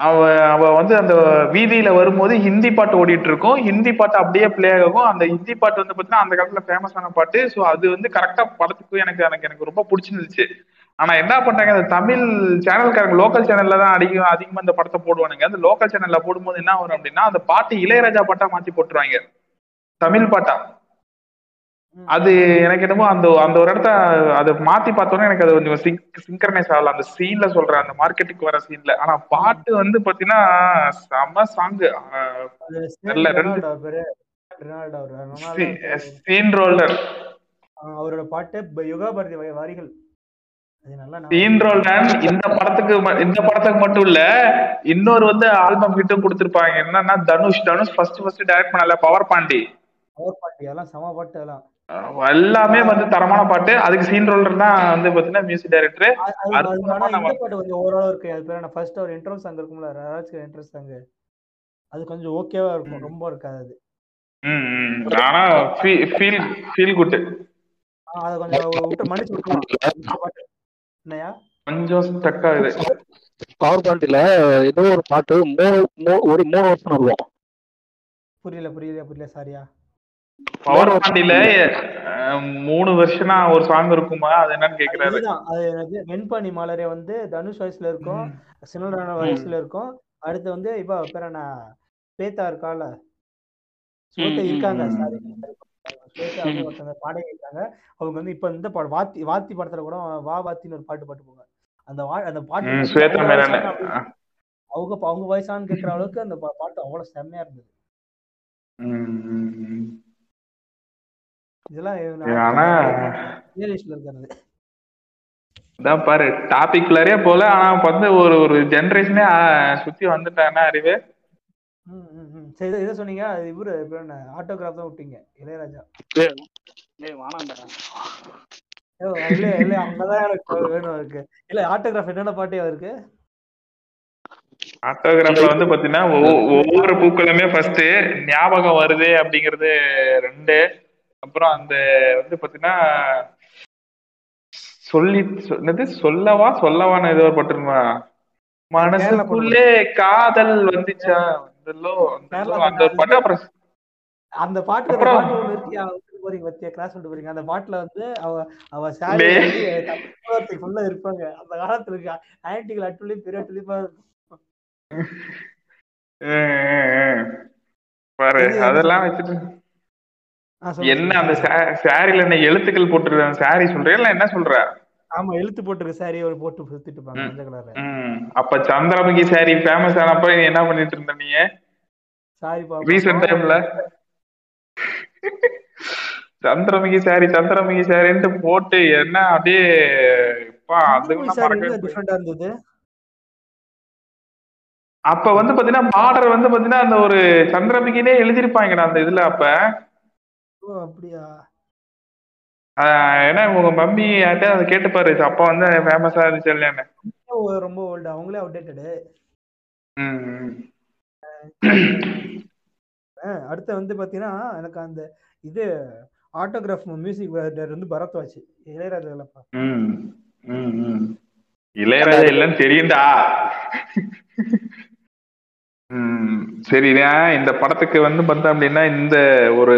அவ அவ வந்து அந்த வீதியில வரும்போது ஹிந்தி பாட்டு ஓடிட்டு இருக்கும் ஹிந்தி பாட்டு அப்படியே பிளே ஆகும். அந்த ஹிந்தி பாட்டு வந்து பாத்தீங்கன்னா அந்த காலத்துல ஃபேமஸான பாட்டு. ஸோ அது வந்து கரெக்டா படத்துக்கு எனக்கு எனக்கு எனக்கு ரொம்ப பிடிச்சிருந்துச்சு. ஆனா என்ன பண்றாங்க அந்த தமிழ் சேனல்காரங்க லோக்கல் சேனல்ல தான் அதிகம் அதிகமா இந்த படத்தை போடுவானுங்க. அந்த லோக்கல் சேனல்ல போடும்போது என்ன வரும் அப்படின்னா அந்த பாட்டு இளையராஜா பாட்டா மாத்தி போட்டுருவாங்க. தமிழ் பாட்டா. அது எனக்கு என்னமோ அந்த அந்த ஒரு இடத்த அதை மாத்தி பார்த்தோன்னே எனக்கு அது கொஞ்சம் சிங்க் சிங்க்ரனைஸ் ஆகல. அந்த சீன்ல சொல்றேன் அந்த மார்க்கெட்டுக்கு வர சீன்ல ஆனா பாட்டு வந்து பாத்தீங்கன்னா செம சாங்கு சீன் ரோலர் அவரோட பாட்டு யுகா பாரதி வரிகள். இந்த படத்துக்கு இந்த படத்துக்கு மட்டும் இல்ல இன்னொரு வந்து ஆல்பம் ஹிட்டும் கொடுத்திருப்பாங்க. என்னன்னா Dhanush Dhanush first first direct பண்ணல பவர் பாண்டி. பவர் பாட்டி அதெல்லாம் செம பாட்டு அதெல்லாம். எல்லாமே வந்து தரமான பாட்டு. அதுக்கு சீன் ரோலர் தான் வந்து பாத்தீங்கன்னா மியூசிக் டைரக்டர் பாட்டு கொஞ்சம் ஓவரால் இருக்கு. அது பேர் ஃபர்ஸ்ட் ஒரு இன்ட்ரோ சாங் இருக்கும்ல ராஜ் இன்ட்ரோ சாங் அது கொஞ்சம் ஓகேவா இருக்கும். ரொம்ப இருக்காது. அது. ஆனா ஃபீல் ஃபீல் குட் அதை கொஞ்சம் விட்டு மன்னிச்சு விட்டுலாம் என்னையா கொஞ்சம் ஸ்டக் ஆகுது. பவர் பாயிண்ட்ல ஏதோ ஒரு பாட்டு மூணு மூ- ஒரு மூணு வருஷம் இருக்கும் புரியல புரியல புரியல சாரியா பவர் பாண்டியில அஹ், மூணு வருஷனா ஒரு சாங் இருக்குமா? அது என்னன்னு கேக்குறாரு. அது வெண்பனி மலரே வந்து தனுஷ் வயசுல இருக்கும் சினல்ரான வயசுல இருக்கும். அடுத்து வந்து இப்போ பேர் என்ன? ஸ்வேதா இருக்கால ஸ்வேதா இருக்காங்க. சாரி ஒருத்தங்க பாடகி இருக்காங்க. அவங்க வந்து இப்ப இந்த பாடு வாத்தி வாத்தி படத்துல கூட வா வாத்தின்னு ஒரு பாட்டு பாட்டு போங்க அந்த வா அந்த பாட்டு அவங்க வயசான அவங்க வயசான்னு கேட்கற அளவுக்கு அந்த பாட்டு அவ்வளவு செம்மையா இருந்தது. இதெல்லாம் ஆனா பிளேலிஸ்ட்ல இருக்கிறது. இதான் பாரு டாபிக் குள்ளாரே போல ஆனா வந்து ஒரு ஒரு ஜெனரேஷனே சுத்தி வந்துட்டானா அறிவு? ம், ம், ம். சரி இதை- இதை சொன்னீங்க அது இவரு ஆட்டோகிராஃப் தான் விட்டீங்க இளையராஜா. ஏய், இல்ல இல்ல அங்கதான் எனக்கு வேணும் இருக்கு இல்ல ஆட்டோகிராஃப் என்னென்ன பாட்டு இருக்கு ஆட்டோகிராஃப்ல வந்து பாத்தீங்கன்னா ஒவ்வொ- ஒவ்வொரு பூக்களுமே ஃபர்ஸ்ட் ஞாபகம் வருது அப்படிங்கறது ரெண்டு. அப்புறம் அந்த வந்து பாத்தீங்கன்னா சொல்லி என்னது? சொல்லவா? சொல்லவான்னு ஏதோ ஒரு பட்டிருமா மனசுக்குள்ளே காதல் வந்துச்சா? அந்த பாட்டு அப்புறம் அந்த பாட்டு போறீங்க பத்தியா கிளாஸ் விட்டு போறீங்க. அந்த பாட்டுல வந்து அவ அவ சாரி. ஃபுல்லா இருப்பாங்க. அந்த காலத்துல இருக்க ஆன்டிகள் அட்டுலி பெரிய அட்டுலிப்பா. பாரு அதெல்லாம் வச்சுட்டு என்ன. அந்த சாரில என்ன எழுத்துக்கள் போட்டுருக்க சாரி இல்ல என்ன சொல்ற? ஆமா எழுத்து போட்டிருக்க சாரி ஒரு போட்டு சுத்திட்டு இருப்பாங்க. அப்ப சந்திரமுகி சாரி ஃபேமஸ் ஆனப்ப நீ என்ன பண்ணிட்டு இருந்த நீ சாரி ரீசெண்ட் டைம்ல சந்திரமுகி சாரி சந்திரமுகி சாரின்ட்டு போட்டு என்ன அப்படியே இருந்தது. அப்ப வந்து பாத்தீங்கன்னா பார்டர் வந்து பாத்தீங்கன்னா அந்த ஒரு சந்திரமுகினே எழுதிருப்பாங்கடா அந்த இதுல அப்ப. ஓ அப்படியா? ஏன்னா உங்க மம்மி யார்கிட்ட அதை கேட்டுப்பாரு அப்ப வந்து ஃபேமஸா இருந்துச்சு இல்லையான்னு. ஓ, ரொம்ப ஓல்டு அவங்களே அப்டேட்டடு. அடுத்து வந்து பாத்தீங்கன்னா எனக்கு அந்த இது ஆட்டோகிராஃப் மியூசிக் வந்து பரத் வாச்சு இளையராஜா இல்லப்பா. இளையராஜா இல்லைன்னு தெரியும்டா. சரி இந்த படத்துக்கு வந்து பார்த்தேன் அப்படின்னா இந்த ஒரு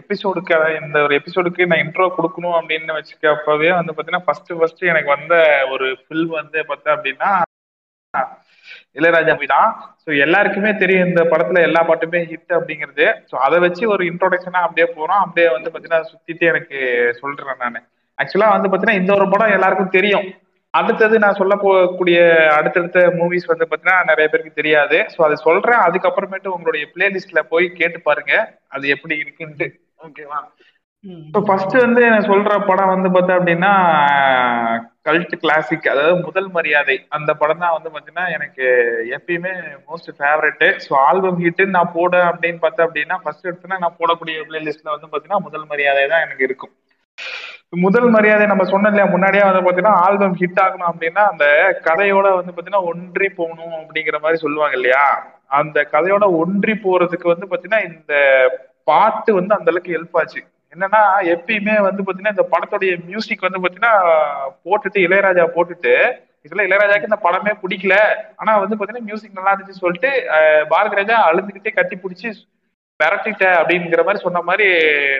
எபிசோடுக்கு இந்த ஒரு எபிசோடுக்கு நான் இன்ட்ரோ கொடுக்கணும் அப்படின்னு வச்சுக்கப்பவே வந்து பார்த்தீங்கன்னா ஃபர்ஸ்ட் ஃபர்ஸ்ட் எனக்கு வந்த ஒரு ஃபில்ம் வந்து பார்த்தேன் அப்படின்னா இளையராஜா movie தான். ஸோ எல்லாருக்குமே தெரியும் இந்த படத்துல எல்லா பாட்டுமே ஹிட் அப்படிங்கிறது. ஸோ அதை வச்சு ஒரு இன்ட்ரோடக்ஷனா அப்படியே போறோம். அப்படியே வந்து பாத்தீங்கன்னா சுத்திட்டு எனக்கு சொல்றேன் நான். ஆக்சுவலா வந்து பார்த்தீங்கன்னா இந்த ஒரு படம் எல்லாருக்கும் தெரியும். அடுத்தது நான் சொல்ல போகக்கூடிய அடுத்தடுத்த மூவிஸ் வந்து பார்த்தீங்கன்னா நிறைய பேருக்கு தெரியாது. ஸோ அதை சொல்றேன். அதுக்கப்புறமேட்டு உங்களுடைய பிளேலிஸ்ட்ல போய் கேட்டு பாருங்க. அது எப்படி இருக்குன்ட்டு. ஓகேவா இப்போ ஃபர்ஸ்ட் வந்து நான் சொல்ற படம் வந்து பார்த்தா அப்படின்னா கல்ட் கிளாசிக் அதாவது முதல் மரியாதை. அந்த படம் தான் வந்து பார்த்தீங்கன்னா எனக்கு எப்பயுமே most favourite so album hit நான் போட அப்படின்னு பார்த்தேன் அப்படின்னா ஃபர்ஸ்ட் எடுத்துனா நான் போடக்கூடிய பிளேலிஸ்ட்ல வந்து பார்த்தீங்கன்னா முதல் மரியாதை தான் எனக்கு இருக்கும். முதல் மரியாதை நம்ம சொன்னோம் இல்லையா முன்னாடியே வந்து பார்த்தீங்கன்னா ஆல்பம் ஹிட் ஆகணும் அப்படின்னா அந்த கதையோட வந்து பார்த்தீங்கன்னா ஒன்றி போகணும் அப்படிங்கிற மாதிரி சொல்லுவாங்க இல்லையா? அந்த கதையோட ஒன்றி போறதுக்கு வந்து பார்த்தீங்கன்னா இந்த பாட்டு வந்து அந்த அளவுக்கு ஹெல்ப் ஆச்சு. என்னன்னா எப்பயுமே வந்து பாத்தீங்கன்னா இந்த படத்துடைய மியூசிக் வந்து பாத்தீங்கன்னா போட்டுட்டு இளையராஜா போட்டுட்டு இதுல இளையராஜாக்கு இந்த படமே பிடிக்கல. ஆனா வந்து பாத்தீங்கன்னா மியூசிக் நல்லா இருந்துச்சு சொல்லிட்டு பாரதி ராஜா அழுதுகிட்டே கட்டி பிடிச்சி மிரட்டிட்ட அப்படிங்கிற மாதிரி சொன்ன மாதிரி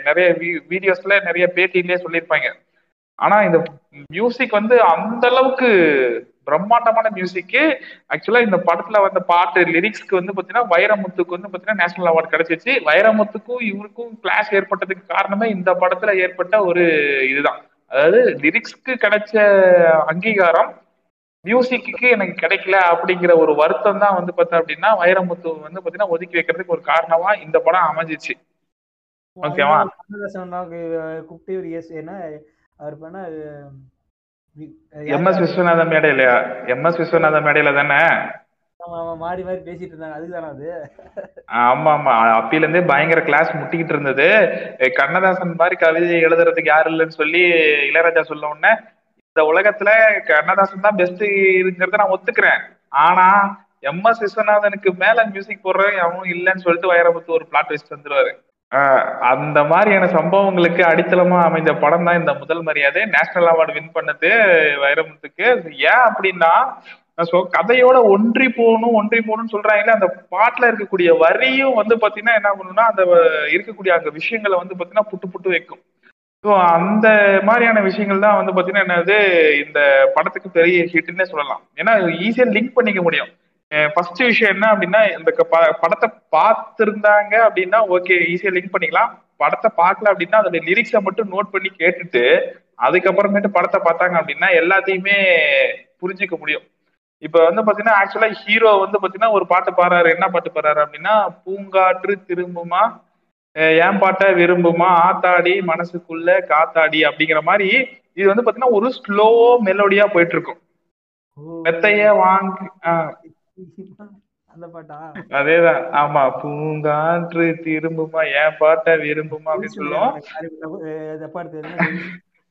நிறைய வீடியோஸ்ல நிறைய பேட்டியிலே சொல்லியிருப்பாங்க. ஆனா இந்த மியூசிக் வந்து அந்த அளவுக்கு பிரம்மாண்டமான மியூசிக்கு ஆக்சுவலா இந்த படத்துல வந்த பாட்டு லிரிக்ஸ்க்கு வந்து பாத்தீங்கன்னா வைரமுத்துக்கு வந்து பாத்தீங்கன்னா நேஷனல் அவார்டு கிடைச்சிச்சு. வைரமுத்துக்கும் இவருக்கும் கிளாஸ் ஏற்பட்டதுக்கு காரணமே இந்த படத்துல ஏற்பட்ட ஒரு இதுதான். அதாவது லிரிக்ஸ்க்கு கிடைச்ச அங்கீகாரம் மியூசிக்கு எனக்கு கிடைக்கல அப்படிங்கிற ஒரு வருத்தம் தான் வந்து பார்த்தா அப்படின்னா வைரமுத்து வந்து பாத்தீங்கன்னா ஒதுக்கி வைக்கிறதுக்கு ஒரு காரணமா இந்த படம் அமைஞ்சிச்சு. ஓகேவா? கூப்பிட்டு என்ன அவர் பண்ண எம் எஸ் விஸ்வநாதன் மேடையிலயா? எம் எஸ் விஸ்வநாதன் மேடையில தானே? மாறி மாறி பேசிட்டு இருந்தாங்க. அதுதானே அது? ஆமா ஆமா. அப்பில இருந்தே பயங்கர கிளாஸ் முட்டிக்கிட்டு இருந்தது. கண்ணதாசன் மாதிரி கவிதை எழுதுறதுக்கு யாரு இல்லைன்னு சொல்லி இளையராஜா சொல்ல உடனே இந்த உலகத்துல கண்ணதாசன் தான் பெஸ்ட் இருக்குங்கிறத நான் ஒத்துக்கிறேன். ஆனா எம் எஸ் விஸ்வநாதனுக்கு மேல மியூசிக் போடுறவன் அவனும் இல்லைன்னு சொல்லிட்டு வைரமுத்து ஒரு பிளாட் வச்சு வந்துருவாரு. அந்த மாதிரியான சம்பவங்களுக்கு அடித்தளமா அமைந்த படம் தான் இந்த முதல் மரியாதை. நேஷனல் அவார்டு வின் பண்ணது வைரமுத்துக்கு. ஏன் அப்படின்னா ஸோ கதையோட ஒன்றி போகணும் ஒன்றி போகணும்னு சொல்றாங்களே அந்த பாட்டுல இருக்கக்கூடிய வரியும் வந்து பாத்தீங்கன்னா என்ன பண்ணணும்னா அந்த இருக்கக்கூடிய அந்த விஷயங்களை வந்து பாத்தீங்கன்னா புட்டு புட்டு வைக்கும். ஸோ அந்த மாதிரியான விஷயங்கள் தான் வந்து பாத்தீங்கன்னா என்னது இந்த படத்துக்கு பெரிய ஹிட்னே சொல்லலாம். ஏன்னா ஈஸியா லிங்க் பண்ணிக்க முடியும். ஃபர்ஸ்ட் விஷயம் என்ன அப்படின்னா இந்த படத்தை பார்த்திருந்தாங்க அப்படின்னா ஓகே ஈஸியா லிங்க் பண்ணிக்கலாம். படத்தை பார்க்கல அப்படின்னா அதோட லிரிக்ஸை மட்டும் நோட் பண்ணி கேட்டுட்டு அதுக்கப்புறமேட்டு படத்தை பார்த்தாங்க அப்படின்னா எல்லாத்தையுமே புரிஞ்சுக்க முடியும். இப்ப வந்து பாத்தீங்கன்னா ஆக்சுவலா ஹீரோ வந்து பாத்தீங்கன்னா ஒரு பாட்டு பாடுறாரு. என்ன பாட்டு பாடுறாரு அப்படின்னா பூங்காற்று திரும்புமா என் பாட்டை விரும்புமா ஆத்தாடி மனசுக்குள்ள காத்தாடி அப்படிங்கிற மாதிரி இது வந்து பாத்தீங்கன்னா ஒரு ஸ்லோ மெலோடியா போயிட்டு இருக்கும். மெத்தைய வாங்கி அந்த பாட்டா? அதேதான். ஆமா பூங்காற்று திரும்புமா என் பாட்டை விரும்புமா அப்படின்னு சொல்லுவோம்.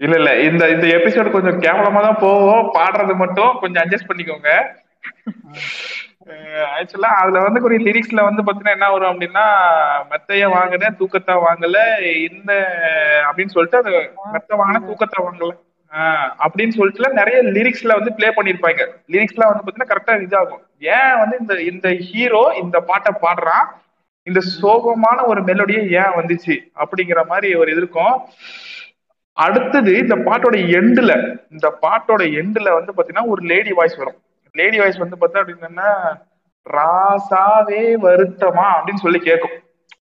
இல்ல இல்ல இந்த இந்த எபிசோடு கொஞ்சம் கேவலமா தான் போவோம். பாடுறது மட்டும் கொஞ்சம் அட்ஜஸ்ட் பண்ணிக்கோங்க. ஆக்சுவலா அதுல வந்து ஒரு லிரிக்ஸ்ல வந்து பாத்தீங்கன்னா என்ன வரும் அப்படின்னா மெத்தைய வாங்கினேன் தூக்கத்தை வாங்கல இந்த அப்படின்னு சொல்லிட்டு அது மெத்த வாங்கின தூக்கத்தை வாங்கல. அப்படின்னு சொல்லிட்டு நிறைய லிரிக்ஸ்ல வந்து ப்ளே பண்ணிருப்பாங்க. லிரிக்ஸ்ல வந்து பாத்தீங்கன்னா கரெக்டா இதாகும். ஏன் வந்து இந்த இந்த ஹீரோ இந்த பாட்டை பாடுறான்? இந்த சோகமான ஒரு மெலோடியே ஏன் வந்துச்சு? அப்படிங்கிற மாதிரி ஒரு இது இருக்கும். அடுத்தது இந்த பாட்டோட எண்டுல இந்த பாட்டோட எண்டுல வந்து பாத்தீங்கன்னா ஒரு லேடி வாய்ஸ் வரும். லேடி வாய்ஸ் வந்து பார்த்தா அப்படின்னா ராசாவே வருத்தமா? அப்படின்னு சொல்லி கேட்கும்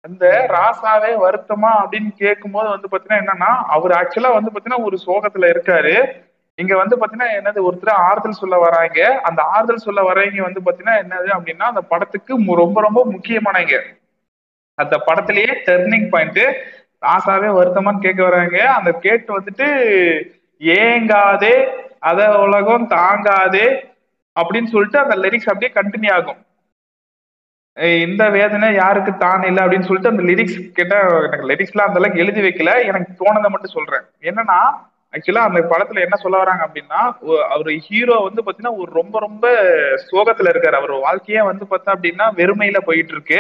அந்த ராசாவே வருத்தமா அப்படின்னு கேட்கும்போது வந்து பாத்தீங்கன்னா என்னன்னா அவர் ஆக்சுவலா வந்து பாத்தீங்கன்னா ஒரு சோகத்துல இருக்காரு. இங்க வந்து பாத்தீங்கன்னா என்னது ஒருத்தர் ஆறுதல் சொல்ல வராங்க. அந்த ஆறுதல் சொல்ல வரவங்க வந்து பாத்தீங்கன்னா என்னது அப்படின்னா அந்த படத்துக்கு ரொம்ப ரொம்ப முக்கியமானவங்க. அந்த படத்திலேயே டர்னிங் பாயிண்ட் ராசாவே வருத்தமான்னு கேட்க வராங்க. அந்த கேட்டு வந்துட்டு ஏங்காதே அத உலகம் தாங்காதே அப்படின்னு சொல்லிட்டு அந்த லிரிக்ஸ் அப்படியே கண்டினியூ ஆகும். இந்த வேதனை யாருக்கு தான் இல்லை அப்படின்னு சொல்லிட்டு அந்த லிரிக்ஸ் கேட்டா எனக்கு லிரிக்ஸ்லாம் அந்த அளவுக்கு எழுதி வைக்கல. எனக்கு தோணதை மட்டும் சொல்றேன். என்னன்னா ஆக்சுவலா அந்த படத்துல என்ன சொல்ல வராங்க அப்படின்னா அவர் ஹீரோ வந்து பாத்தீங்கன்னா ஒரு ரொம்ப ரொம்ப சோகத்துல இருக்காரு. அவர் வாழ்க்கையே வந்து பார்த்தா அப்படின்னா வெறுமையில போயிட்டு இருக்கு.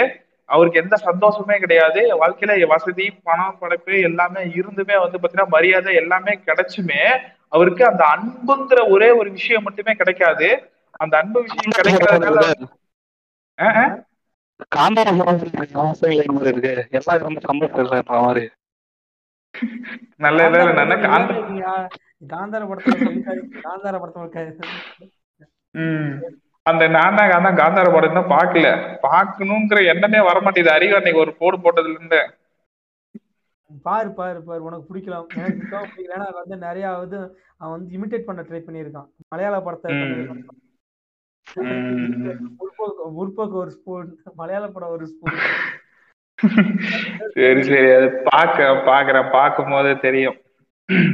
அவருக்கு எந்த சந்தோஷமே கிடையாது. வாழ்க்கையில வசதி பணம் படைப்பு எல்லாமே இருந்துமே வந்து பாத்தீங்கன்னா மரியாதை எல்லாமே கிடைச்சுமே அவருக்கு அந்த அன்புங்கிற ஒரே ஒரு விஷயம் மட்டுமே கிடைக்காது. அந்த அன்பு விஷயம் கிடைக்காதனால காந்தார படம் மாதிரி இருக்கு. எல்லாம் ரொம்ப சம்பளம் மாதிரி. நல்ல வேலை நான் காந்த காந்தார படத்துல சொல்லிட்டாரு. காந்தார படத்துல ம். அந்த நான் தான் அதான் காந்தார படம் தான் பார்க்கல. பார்க்கணுங்கிற எண்ணமே வரமாட்டேங்குது. அறிவு அன்னைக்கு ஒரு போடு போட்டதுல இருந்து. பாரு பாரு பாரு. உனக்கு பிடிக்கலாம். எனக்கு சுத்தமா பிடிக்கல ஏன்னா வந்து நிறைய வந்து அவன் வந்து இமிடேட் பண்ண ட்ரை பண்ணியிருக்கான். மலையாள படத்தை. முற்போக்கு ஒரு ஸ்பூன் மலையாள படம் ஒரு ஸ்பூன் சரி சரி. அது பார்க்க பார்க்கறேன். பார்க்கும் போது தெரியும்.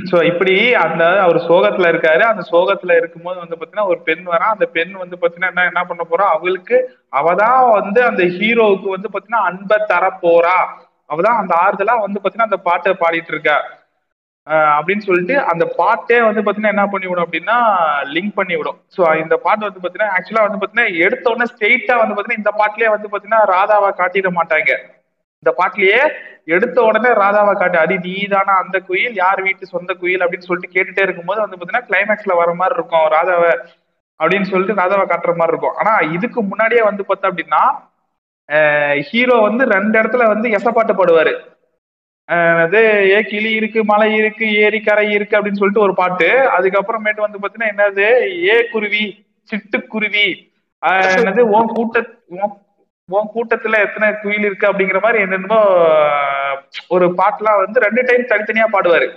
சோ இப்படி அந்த அவர் சோகத்துல இருக்காரு. அந்த சோகத்துல இருக்கும்போது வந்து பாத்தீங்கன்னா ஒரு பெண் வரா. அந்த பெண் வந்து பாத்தீங்கன்னா என்ன என்ன பண்ண போறா? அவளுக்கு அவதான் வந்து அந்த ஹீரோவுக்கு வந்து பாத்தீங்கன்னா அன்பை தர போறா. அவதான் அந்த ஆறுதலா வந்து பாத்தீங்கன்னா அந்த பாட்டை பாடிட்டு இருக்கா. அப்படின்னு சொல்லிட்டு அந்த பாட்டே வந்து பாத்தீங்கன்னா என்ன பண்ணிவிடும் அப்படின்னா லிங்க் பண்ணிவிடும். ஸோ இந்த பாட்டு வந்து பாத்தீங்கன்னா ஆக்சுவலா வந்து பாத்தீங்கன்னா எடுத்த உடனே ஸ்ட்ரெயிட்டா வந்து பாத்தீங்கன்னா இந்த பாட்டிலே வந்து பாத்தீங்கன்னா ராதாவை காட்டிட மாட்டாங்க. இந்த பாட்டிலேயே எடுத்த உடனே ராதாவை காட்டு அடி நீதானா அந்த குயில்? யார் வீட்டு சொந்த குயில்? அப்படின்னு சொல்லிட்டு கேட்டுட்டே இருக்கும்போது வந்து பாத்தீங்கன்னா கிளைமேக்ஸ்ல வர மாதிரி இருக்கும் ராதாவை அப்படின்னு சொல்லிட்டு ராதாவை காட்டுற மாதிரி இருக்கும். ஆனா இதுக்கு முன்னாடியே வந்து பார்த்தா அப்படின்னா ஹீரோ வந்து ரெண்டு இடத்துல வந்து எசப்பாட்டு பாடுவாரு. அது ஏ கிளி இருக்கு மலை இருக்கு ஏரி கரை இருக்கு அப்படின்னு சொல்லிட்டு ஒரு பாட்டு. அதுக்கப்புறமேட்டு வந்து பாத்தீங்கன்னா என்னது? ஏ குருவி சிட்டுக்குருவி ஆஹ் என்னது? உன் கூட்ட உன் உன் கூட்டத்துல எத்தனை குயில் இருக்கு அப்படிங்கிற மாதிரி என்னென்னமோ ஒரு பாட்டுலாம் வந்து ரெண்டு டைம் தனித்தனியா பாடுவாரு.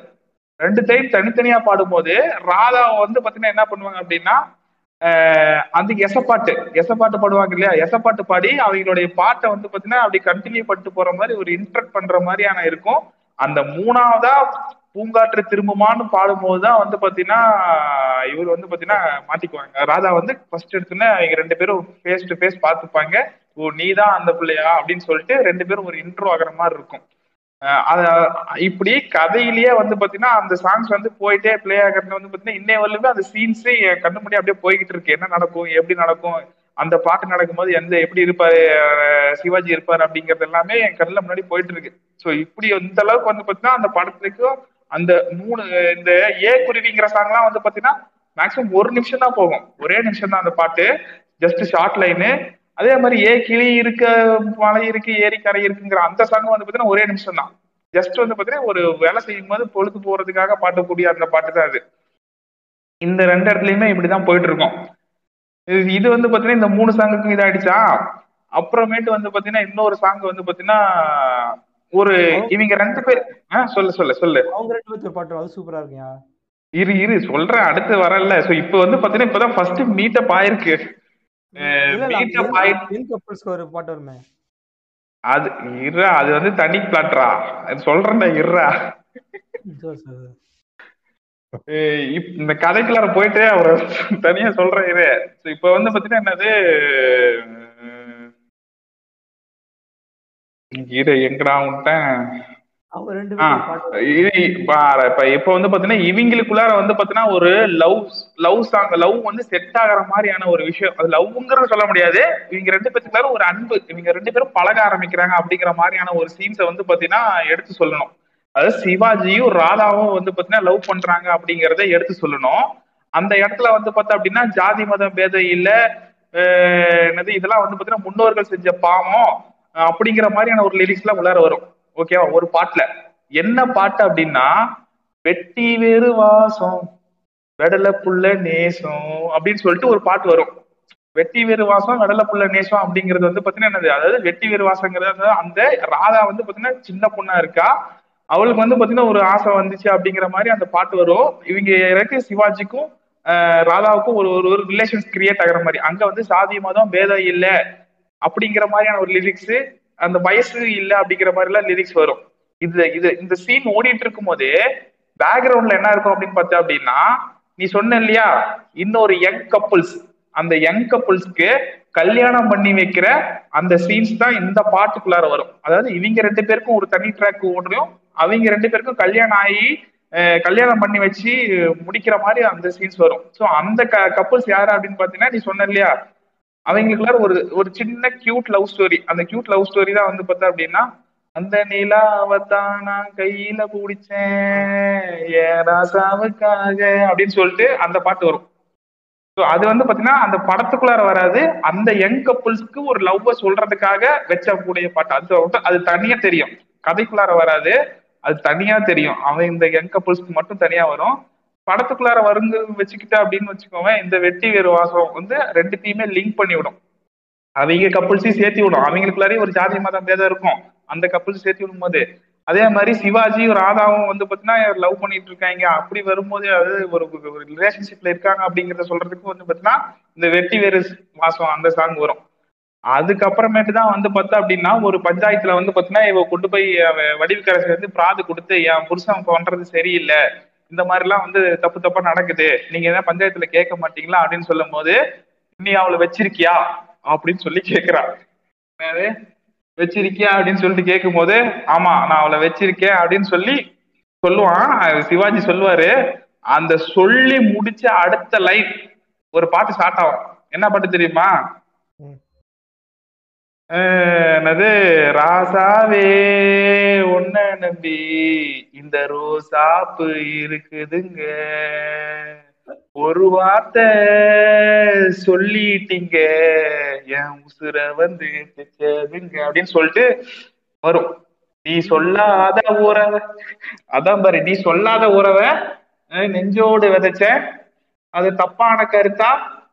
ரெண்டு டைம் தனித்தனியா பாடும்போது ராதா வந்து பாத்தீங்கன்னா என்ன பண்ணுவாங்க அப்படின்னா அந்த எசப்பாட்டு எசப்பாட்டு பாடுவாங்க இல்லையா? எசப்பாட்டு பாடி அவங்களுடைய பாட்டை வந்து பாத்தீங்கன்னா அப்படி கண்டினியூ பண்ணிட்டு போற மாதிரி ஒரு இன்ட்ரக்ட் பண்ற மாதிரியான இருக்கும். அந்த மூணாவதா பூங்காற்று திரும்புமான்னு பாடும்போது தான் வந்து பாத்தீங்கன்னா இவர் வந்து பாத்தீங்கன்னா மாட்டிக்குவாங்க. ராதா வந்து ஃபர்ஸ்ட் எடுத்தோன்னே இவங்க ரெண்டு பேரும் ஃபேஸ் டு ஃபேஸ் பார்த்துப்பாங்க. ஓ நீ தான் அந்த பிள்ளையா? அப்படின்னு சொல்லிட்டு ரெண்டு பேரும் ஒரு இன்ட்ரோ ஆகிற மாதிரி இருக்கும். இப்படி கதையிலேயே வந்து பாத்தீங்கன்னா அந்த சாங்ஸ் வந்து போயிட்டே ப்ளே ஆகிறது வந்து பாத்தீங்கன்னா இன்னைய வரலுமே அந்த சீன்ஸே என் கண்ணு முன்னாடி அப்படியே போய்கிட்டு இருக்கு. என்ன நடக்கும் எப்படி நடக்கும் அந்த பாட்டு நடக்கும்போது எந்த எப்படி இருப்பாரு சிவாஜி இருப்பாரு அப்படிங்கறது எல்லாமே என் கண்ணுல முன்னாடி போயிட்டு இருக்கு. ஸோ இப்படி இந்த அளவுக்கு வந்து பாத்தீங்கன்னா அந்த படத்துக்கும் அந்த மூணு இந்த ஏ குருவிங்கிற சாங்லாம் வந்து பாத்தீங்கன்னா மேக்ஸிமம் ஒரு நிமிஷம் தான் போகும். ஒரே நிமிஷம் தான் அந்த பாட்டு. ஜஸ்ட் ஷார்ட் லைனு அதே மாதிரி ஏ கிளி இருக்க மலை இருக்கு ஏரி கரை இருக்குங்கிற அந்த சாங் வந்து பாத்தீங்கன்னா ஒரே நிமிஷம் தான். ஜஸ்ட் வந்து பாத்தீங்கன்னா ஒரு வேலை செய்யும் போது பொழுது போறதுக்காக பாடக்கூடிய அந்த பாட்டு தான் அது. இந்த ரெண்டு இடத்துலயுமே இப்படிதான் போயிட்டு இருக்கும் இது- வந்து பாத்தீங்கன்னா இந்த மூணு சாங்குக்கும் இதாயிடுச்சா? அப்புறமேட்டு வந்து பாத்தீங்கன்னா இன்னொரு சாங் வந்து பாத்தீங்கன்னா ஒரு இவங்க ரெண்டு பேர் ஆ சொல்லு சொல்லு சொல்லு. அவங்க ரெண்டு பேர்த்து பாட்டு அது சூப்பரா இருக்குயா இரு இரு சொல்றேன் அடுத்து வரல. சோ இப்போ வந்து பாத்தீங்கன்னா இப்பதான் ஃபர்ஸ்ட் மீட்டப் ஆயிருக்கு. ஒரு பாட்டு வருமே. அது இருறா அது வந்து தனி பிளாட்ரா சொல்றேன்டா இருறா இந்த கதைக்குள்ளார போயிட்டு அவர் தனியா சொல்றேன் இது. இப்ப வந்து பாத்தீங்கன்னா என்னது? இரு எங்கடா விட்டேன் இப்ப வந்து பாத்தீங்கன்னா இவங்களுக்குள்ளார வந்து பாத்தீங்கன்னா ஒரு லவ் லவ் சாங் லவ் வந்து செட் ஆகுற மாதிரியான ஒரு விஷயம். அது லவ்ங்கிறது சொல்ல முடியாது. இவங்க ரெண்டு பேத்துக்குள்ளார ஒரு அன்பு இவங்க ரெண்டு பேரும் பழக ஆரம்பிக்கிறாங்க அப்படிங்கிற மாதிரியான ஒரு சீன்ஸை வந்து பாத்தீங்கன்னா எடுத்து சொல்லணும். அதாவது சிவாஜியும் ராதாவும் வந்து பாத்தீங்கன்னா லவ் பண்றாங்க அப்படிங்கறத எடுத்து சொல்லணும். அந்த இடத்துல வந்து பார்த்தா அப்படின்னா ஜாதி மதம் பேதம் இல்ல என்னது இதெல்லாம் வந்து பாத்தீங்கன்னா முன்னோர்கள் செஞ்ச பாவம் அப்படிங்கிற மாதிரியான ஒரு லிரிக்ஸ் எல்லாம் உள்ளார வரும். ஓகேவா? ஒரு பாட்டுல. என்ன பாட்டு அப்படின்னா வெட்டி வேறு வாசம் வெடல புள்ள நேசம் அப்படின்னு சொல்லிட்டு ஒரு பாட்டு வரும். வெட்டி வேறு வாசம் வெடல புள்ள நேசம் அப்படிங்கிறது வந்து பாத்தீங்கன்னா என்னது? அதாவது வெட்டி வேறு வாசங்கிறது அந்த ராதா வந்து பாத்தீங்கன்னா சின்ன பொண்ணா இருக்கா? அவளுக்கு வந்து பாத்தீங்கன்னா ஒரு ஆசை வந்துச்சு அப்படிங்கிற மாதிரி அந்த பாட்டு வரும். இவங்க இறக்கு சிவாஜிக்கும் ராதாவுக்கும் ஒரு ஒரு ஒரு ரிலேஷன்ஸ் கிரியேட் ஆகிற மாதிரி. அங்க வந்து சாதி மதம் பேதம் இல்லை அப்படிங்கிற மாதிரியான ஒரு லிரிக்ஸ் அந்த வயசு இல்ல அப்படிங்கிற மாதிரி எல்லாம் லிரிக்ஸ் வரும். இது இது இந்த சீன் ஓடிட்டு இருக்கும் போதே பேக்ரவுண்ட்ல என்ன இருக்கும் அப்படின்னு பார்த்தா அப்படின்னா நீ சொன்ன இல்லையா இன்னொரு யங் கப்புள்ஸ் அந்த யங் கப்புள்ஸ்க்கு கல்யாணம் பண்ணி வைக்கிற அந்த சீன்ஸ் தான் இந்த பாட்டுக்குள்ளார வரும். அதாவது இவங்க ரெண்டு பேருக்கும் ஒரு தனி ட்ராக் ஓடுறோம் அவங்க ரெண்டு பேருக்கும் கல்யாணம் ஆகி கல்யாணம் பண்ணி வச்சு முடிக்கிற மாதிரி அந்த சீன்ஸ் வரும். ஸோ அந்த கப்புள்ஸ் யாரு அப்படின்னு பாத்தீங்கன்னா நீ சொன்ன இல்லையா அவங்களுக்குள்ள ஒரு ஒரு சின்ன கியூட் லவ் ஸ்டோரி அந்த கியூட் லவ் ஸ்டோரி தான் வந்து பார்த்தா அப்படின்னா அந்த நிலாவத்தான் நான் கையில பிடிச்சேன். ஏ ராசாவுக்காக அப்படின்னு சொல்லிட்டு அந்த பாட்டு வரும். ஸோ அது வந்து பார்த்தீங்கன்னா அந்த படத்துக்குள்ளார வராது. அந்த யங் கப்புள்ஸ்க்கு ஒரு லவ்வை சொல்றதுக்காக வச்ச கூடிய பாட்டு. அது அது தனியா தெரியும். கதைக்குள்ளார வராது. அது தனியா தெரியும். அவன் இந்த யங் கப்புள்ஸ்க்கு மட்டும் தனியா வரும். படத்துக்குள்ளார வருங்க வச்சுக்கிட்ட அப்படின்னு வச்சுக்கோங்க இந்த வெட்டி வேறு வாசம் வந்து ரெண்டுத்தையுமே லிங்க் பண்ணி விடும் அவங்க கப்புள்ஸையும் சேர்த்து விடும். அவங்களுக்குள்ளாரையும் ஒரு ஜாதி மதம் பேதம் இருக்கும். அந்த கப்புள்ஸ் சேர்த்து விடும் போது அதே மாதிரி சிவாஜியும் ராதாவும் வந்து பாத்தீங்கன்னா லவ் பண்ணிட்டு இருக்காங்க. அப்படி வரும்போது அது ஒரு ரிலேஷன்ஷிப்ல இருக்காங்க அப்படிங்கறத சொல்றதுக்கு வந்து பாத்தீங்கன்னா இந்த வெட்டி வேறு மாசம் அந்த சாங் வரும். அதுக்கப்புறமேட்டு தான் வந்து பார்த்தா அப்படின்னா ஒரு பஞ்சாயத்துல வந்து பாத்தீங்கன்னா இவ கொண்டு போய் வடிவுக்கரசு வந்து பிராது கொடுத்து என் புருஷன் பண்றது சரியில்லை. இந்த மாதிரிலாம் வந்து தப்பு தப்பா நடக்குது. நீங்க ஏதாவது பஞ்சாயத்துல கேட்க மாட்டீங்களா அப்படின்னு சொல்லும் போது நீ அவளை வச்சிருக்கியா? அப்படின்னு சொல்லி கேக்குறா வச்சிருக்கியா? அப்படின்னு சொல்லிட்டு கேட்கும் போது ஆமா நான் அவளை வச்சிருக்கேன் அப்படின்னு சொல்லி சொல்லுவான். சிவாஜி சொல்லுவாரு. அந்த சொல்லி முடிச்ச அடுத்த லைன் ஒரு பாட்டு ஸ்டார்ட் ஆகும். என்ன பாட்டு தெரியுமா? ம். என்னது? ராசாவே ஒன்ன நம்பி இந்த ரோசாப்பு இருக்குதுங்க. ஒரு வார்த்தை சொல்லிட்டீங்க. என் உசுர வந்து தைச்சதுங்க அப்படின்னு சொல்லிட்டு வரும். நீ சொல்லாத உறவ அதான் பாரு நீ சொல்லாத உறவ நெஞ்சோடு விதைச்ச அது தப்பான கருத்தா?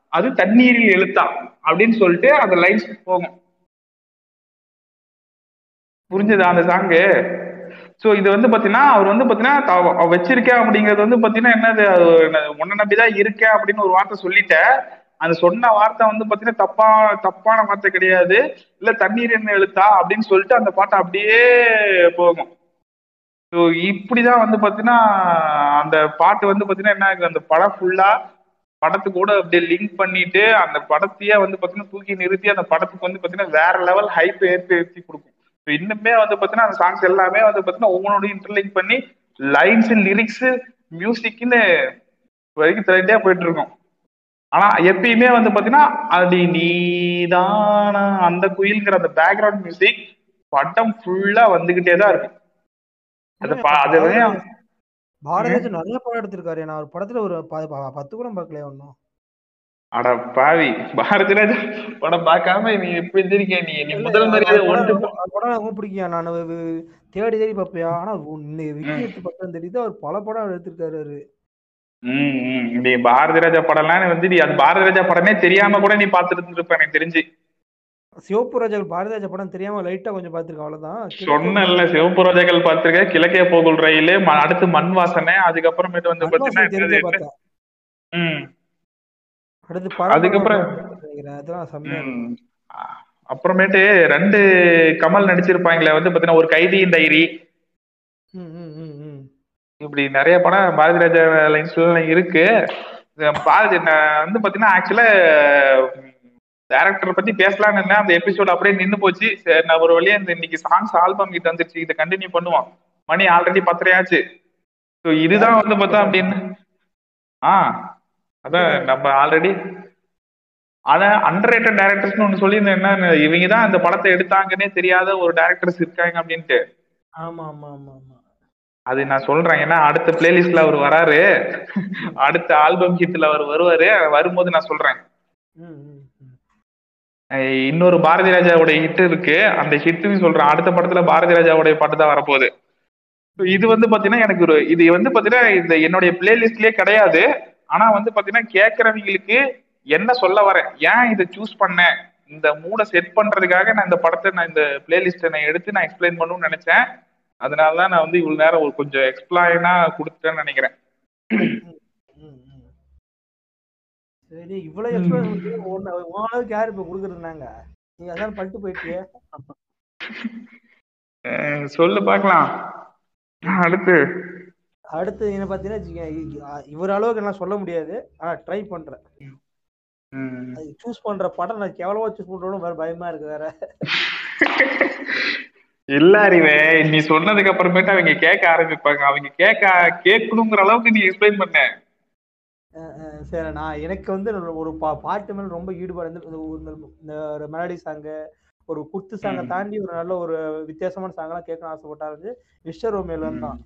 அது தண்ணீரில் எழுத்தா? அப்படின்னு சொல்லிட்டு அந்த லைன்ஸ் போகும். புரிஞ்சுதா அந்த சாங்கு சோ இது வந்து பாத்தீங்கன்னா அவர் வந்து பாத்தீங்கன்னா அவ வச்சிருக்கேன் அப்படிங்கிறது வந்து பாத்தீங்கன்னா என்னது உன்ன என்ன- உன்னை நம்பிதான் இருக்கேன் அப்படின்னு ஒரு வார்த்தை சொல்லிட்டேன். அந்த சொன்ன வார்த்தை வந்து பாத்தீங்கன்னா தப்பா தப்பான வார்த்தை கிடையாது. இல்ல தண்ணீர் என்ன எழுத்தா அப்படின்னு சொல்லிட்டு அந்த பாட்டை அப்படியே போகும். ஸோ இப்படிதான் வந்து பாத்தீங்கன்னா அந்த பாட்டு வந்து பாத்தீங்கன்னா என்ன அந்த படம் ஃபுல்லா படத்து கூட அப்படியே லிங்க் பண்ணிட்டு அந்த படத்தையே வந்து பாத்தீங்கன்னா தூக்கி நிறுத்தி அந்த படத்துக்கு வந்து பாத்தீங்கன்னா வேற லெவல் ஹைப் ஏற்படுத்தி கொடுக்கும். இன்னுமே வந்து பாத்தீங்கன்னா அந்த சாங்ஸ் எல்லாமே வந்து பாத்தீங்கன்னா ஒவ்வொன்றோட இன்டர்லிங்க் பண்ணி லைன்ஸ் லிரிக்ஸ் மியூசிக்னு வரைக்கும் த்ரெண்டே போயிட்டு இருக்கும் ஆனா எப்பயுமே வந்து பாத்தீங்கன்னா அடி நீதானா அந்த குயில்ங்கிற அந்த பேக்ரவுண்ட் மியூசிக் படம் ஃபுல்லா வந்துகிட்டே தான் இருக்கு அது பா- அது வந்து- பாரதிராஜன் நிறைய படம் எடுத்திருக்காரு. நான் ஒரு படத்துல ஒரு பத்து கூட பார்க்கலையா ஒன்னும் அட பாவி பாரதிராஜ் படம் பார்க்காம நீ எப்படி இருந்திருக்க நீ. நீ முதல் மரியாதை ஒன்று படம் ரொம்ப பிடிக்கும் நான் தேடி தேடி பார்ப்பேன். ஆனா எடுத்து பக்கம் தெரியுது அவர் பல படம் எடுத்திருக்காரு அவரு. ம். நீ பாரதிராஜா படம்லாம் நீ வந்து நீ அது பாரதிராஜா படமே தெரியாம கூட நீ பார்த்துட்டு இருந்திருப்ப எனக்கு தெரிஞ்சு. சிவப்பு ராஜாக்கள் பாரதிராஜா படம் தெரியாம லைட்டா கொஞ்சம் பார்த்திருக்கேன். அவ்வளவுதான். சொன்னல சிவப்பு ரோஜாக்கள் பார்த்திருக்க. கிழக்கே போகுல் ரயில் அடுத்து மண் வாசனை அதுக்கப்புறமேட்டு வந்து பாத்தீங்கன்னா பார்த்தேன். ம். அடுத்து அதுக்கப்புறம் அப்புறமேட்டு ரெண்டு கமல் நடிச்சிருப்பாங்களே வந்து பாத்தீங்கன்னா ஒரு கைதியின் டைரி. இப்படி நிறைய படம் பாரதி ராஜா லைன்ஸ்ல இருக்கு. பாரதி வந்து பாத்தீங்கன்னா ஆக்சுவலா டேரக்டர் பத்தி பேசலாம்னு இருந்தேன் அந்த எபிசோட் அப்படியே நின்னு போச்சு. சரி நான் ஒரு வழியா இந்த இன்னைக்கு சாங்ஸ் ஆல்பம் கிட்ட வந்துருச்சு. இதை கண்டினியூ பண்ணுவோம். மணி ஆல்ரெடி பத்தரையாச்சு. ஸோ இதுதான் வந்து பார்த்தா அப்படின்னு ஆ. அதான் நம்ம ஆல்ரெடி ஆனா அண்டர் ரேட்டட் டேரக்டர்ஸ்னு ஒன்று சொல்லியிருந்தேன். என்ன இவங்க தான் இந்த படத்தை எடுத்தாங்கன்னே தெரியாத ஒரு டேரக்டர்ஸ் இருக்காங்க அப்படின்ட்டு. ஆமா ஆமா ஆமா ஆமா. அது நான் சொல்றேன். ஏன்னா அடுத்த பிளேலிஸ்ட்ல அவர் வராரு. அடுத்த ஆல்பம் ஹிட்ல அவர் வருவாரு. வரும்போது நான் சொல்றேன். இன்னொரு பாரதி ராஜாவுடைய ஹிட் இருக்கு. அந்த ஹிட்னு சொல்றேன். அடுத்த படத்துல பாரதி ராஜாவுடைய பாட்டு தான் வரப்போகுது. இது வந்து பாத்தீங்கன்னா எனக்கு ஒரு இது வந்து பாத்தீங்கன்னா இந்த என்னுடைய பிளேலிஸ்ட்லயே கிடையாது. ஆனா வந்து பாத்தீங்கன்னா கேட்கறவங்களுக்கு என்ன சொல்ல வரேன்? ஏன் இதை சூஸ் பண்ணேன்? இந்த மூடை செட் பண்றதுக்காக நான் இந்த படத்தை நான் இந்த பிளேலிஸ்ட்டை நான் எடுத்து நான் எக்ஸ்பிளைன் பண்ணணும்னு நினைச்சேன். அதனால தான் நான் வந்து இவ்வளவு நேரம் ஒரு கொஞ்சம் எக்ஸ்பிளைனா கொடுத்துட்டேன்னு நினைக்கிறேன். சரி இவ்வளவு எக்ஸ்பிளைன் ஓனருக்கு யாரு இப்ப கொடுக்குறதுனாங்க? நீ அதான் பண்ணிட்டு போயிட்டியே. சொல்லு பார்க்கலாம். அடுத்து. அடுத்து என்ன இ- இவர் அளவுக்கு எல்லாம் சொல்ல முடியாது. ஆனா ட்ரை. அது சூஸ் பண்ற படம் நான் கேவலமா சூஸ் பண்றோம் வேற பயமா இருக்கு வேற. இல்ல அறிவே நீ சொன்னதுக்கு அப்புறமேட்டு அவங்க கேட்க ஆரம்பிப்பாங்க. அவங்க கேட்க கேட்கணுங்கிற அளவுக்கு நீ எக்ஸ்பிளைன் பண்ண. சரி நான் எனக்கு வந்து ஒரு பா- பாட்டு மேல ரொம்ப ஈடுபாடு இந்த ஒரு- மெலடி சாங்கு ஒரு குத்து சாங்கை. தாண்டி ஒரு நல்ல ஒரு வித்தியாசமான சாங்கெல்லாம் கேட்க ஆசைப்பட்டா இருந்து மிஸ்டர் இருந்து தான்.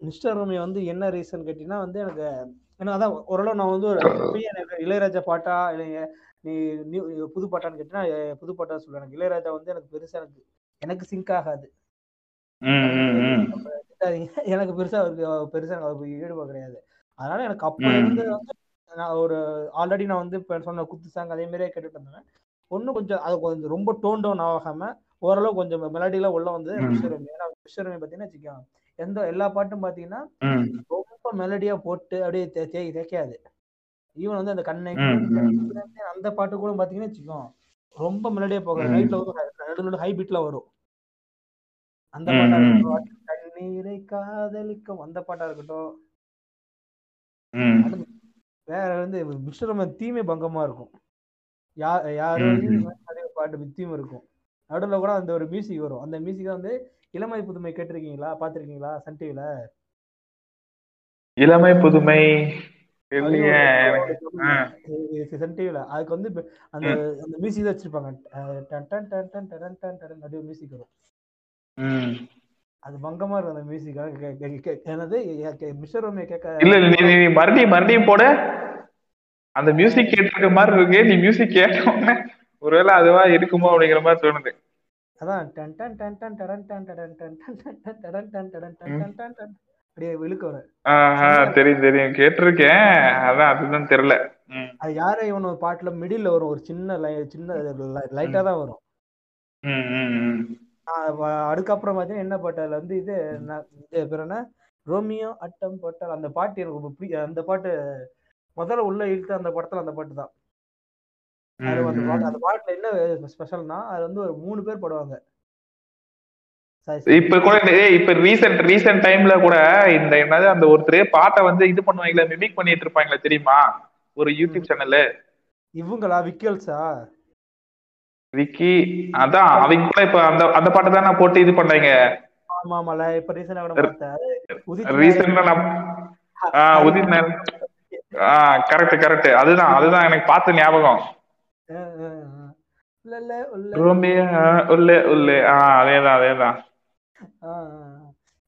மிஸ்டர் ரோமியோ வந்து என்ன ரீசன் கேட்டீங்கன்னா வந்து எனக்கு எனக்கு அதான் ஓரளவு நான் வந்து ஒரு இளையராஜா பாட்டா இல்லைங்க நீ நியூ புது பாட்டான்னு கேட்டீங்கன்னா புது பாட்டா சொல்லுவேன் எனக்கு இளையராஜா வந்து எனக்கு பெருசா எனக்கு எனக்கு சிங்க் ஆகாது. எனக்கு பெருசா அவருக்கு பெருசா எனக்கு அவருக்கு ஈடுபாடு கிடையாது அதனால எனக்கு அப்ப. இருந்து வந்து நான் ஒரு ஆல்ரெடி நான் வந்து இப்ப சொன்ன குத்து சாங் அதே மாதிரியே கேட்டுட்டு இருந்தேன் ஒன்னும் கொஞ்சம் அது கொஞ்சம் ரொம்ப டோன் டவுன் ஆகாம ஓரளவு கொஞ்சம் மெலடிலாம் உள்ள வந்து ம். மிஸ்டர் ரமி ஏன்னா மிஸ்டர் ரமி பாத்தீங்கன்னா வச்சுக்கோங்க எந்த எல்லா பாட்டும் பாத்தீங்கன்னா. ரொம்ப மெலடியா போட்டு அப்படியே தேய்க்காது ஈவன் வந்து அந்த கண்ணை. அந்த பாட்டு கூட பாத்தீங்கன்னா வச்சுக்கோ ரொம்ப மெலடியா போகாது. நைட்ல வந்து நடுவில் ஹை பீட்ல வரும் அந்த பாட்டா. இருக்கட்டும் கண்ணீரை காதலிக்கும் அந்த பாட்டா இருக்கட்டும். வேற வந்து மிஸ்டர் தீமை பங்கமா இருக்கும் யா யாரோ ம், நீ ம். நிறைய பாட்டு வித்தியும் இருக்கும் நடுவில் கூட அந்த ஒரு மியூசிக் வரும் அந்த மியூசிக் வந்து இளமை புதுமை கேட்டிருக்கீங்களா? பாத்திருக்கீங்களா சன் டிவில இளமை புதுமை. சன் டிவில அதுக்கு வந்து அந்த அந்த மியூசிக் வச்சிருப்பாங்க. டன் டன் டன் டன் டன் டன் டன் அப்படியே மியூசிக் வரும். அது பங்கமா இருக்கும் அந்த மியூசிக். என்னது? மிஸ்டர் ரோமியோ கேட்க இல்ல நீ மறுபடியும் மறுபடியும் போட. அந்த மியூசிக் கேட்டிருக்க மாதிரி இருக்கு நீ மியூசிக் கேட்டோன்னே ஒருவேளை அதுவா இருக்குமோ அப்படிங்கிற மாதிரி தோணுது. அதான் டன் டன் டன் டன் டடன் டன் டடன் டன் டன் டன் டன் டடன் டன் டடன் டன் டன் டன் டன். அப்படியே விழுக்க வரும் தெரியும் தெரியும். கேட்டிருக்கேன். அதான் அதுதான் தெரியல. அது யார இவன் ஒரு பாட்டுல மிடில்ல வரும். ஒரு சின்ன லை சின்ன லைட்டா தான் வரும். அதுக்கப்புறம் பார்த்தீங்கன்னா என்ன பாட்டு? அதுல வந்து இது இது பேர் என்ன? ரோமியோ அட்டம் போட்டால் அந்த பாட்டு எனக்கு ரொம்ப பிடி அந்த பாட்டு முதல்ல உள்ள இழுத்து அந்த படத்துல அந்த பாட்டு தான். அது அந்த பாட்டு அந்த பாட்டுல என்ன ஸ்பெஷல்னா அது வந்து ஒரு மூணு பேர் பாடுவாங்க. இப்ப கூட இப்ப ரீசெண்ட் ரீசெண்ட் டைம்ல கூட இந்த என்னது அந்த ஒருத்தரே பாட்டை வந்து இது பண்ணுவாங்களே மிமிக் பண்ணிட்டு இருப்பாங்களே தெரியுமா? ஒரு யூடியூப் சேனல்ல இவங்களா? விக்கல்ஸா? விக்கி அதான் அவங்க கூட இப்ப அந்த அந்த பாட்டை தான் போட்டு இது பண்ணாங்க ஆமா ஆமால இப்ப ரீசெண்டா கூட பார்த்தேன் உதித் ரீசெண்டா நான் ஆஹ் உதித் நாராயண் ஆஹ் கரெக்ட் கரெக்ட் அதுதான் அதுதான் எனக்கு பார்த்த ஞாபகம்.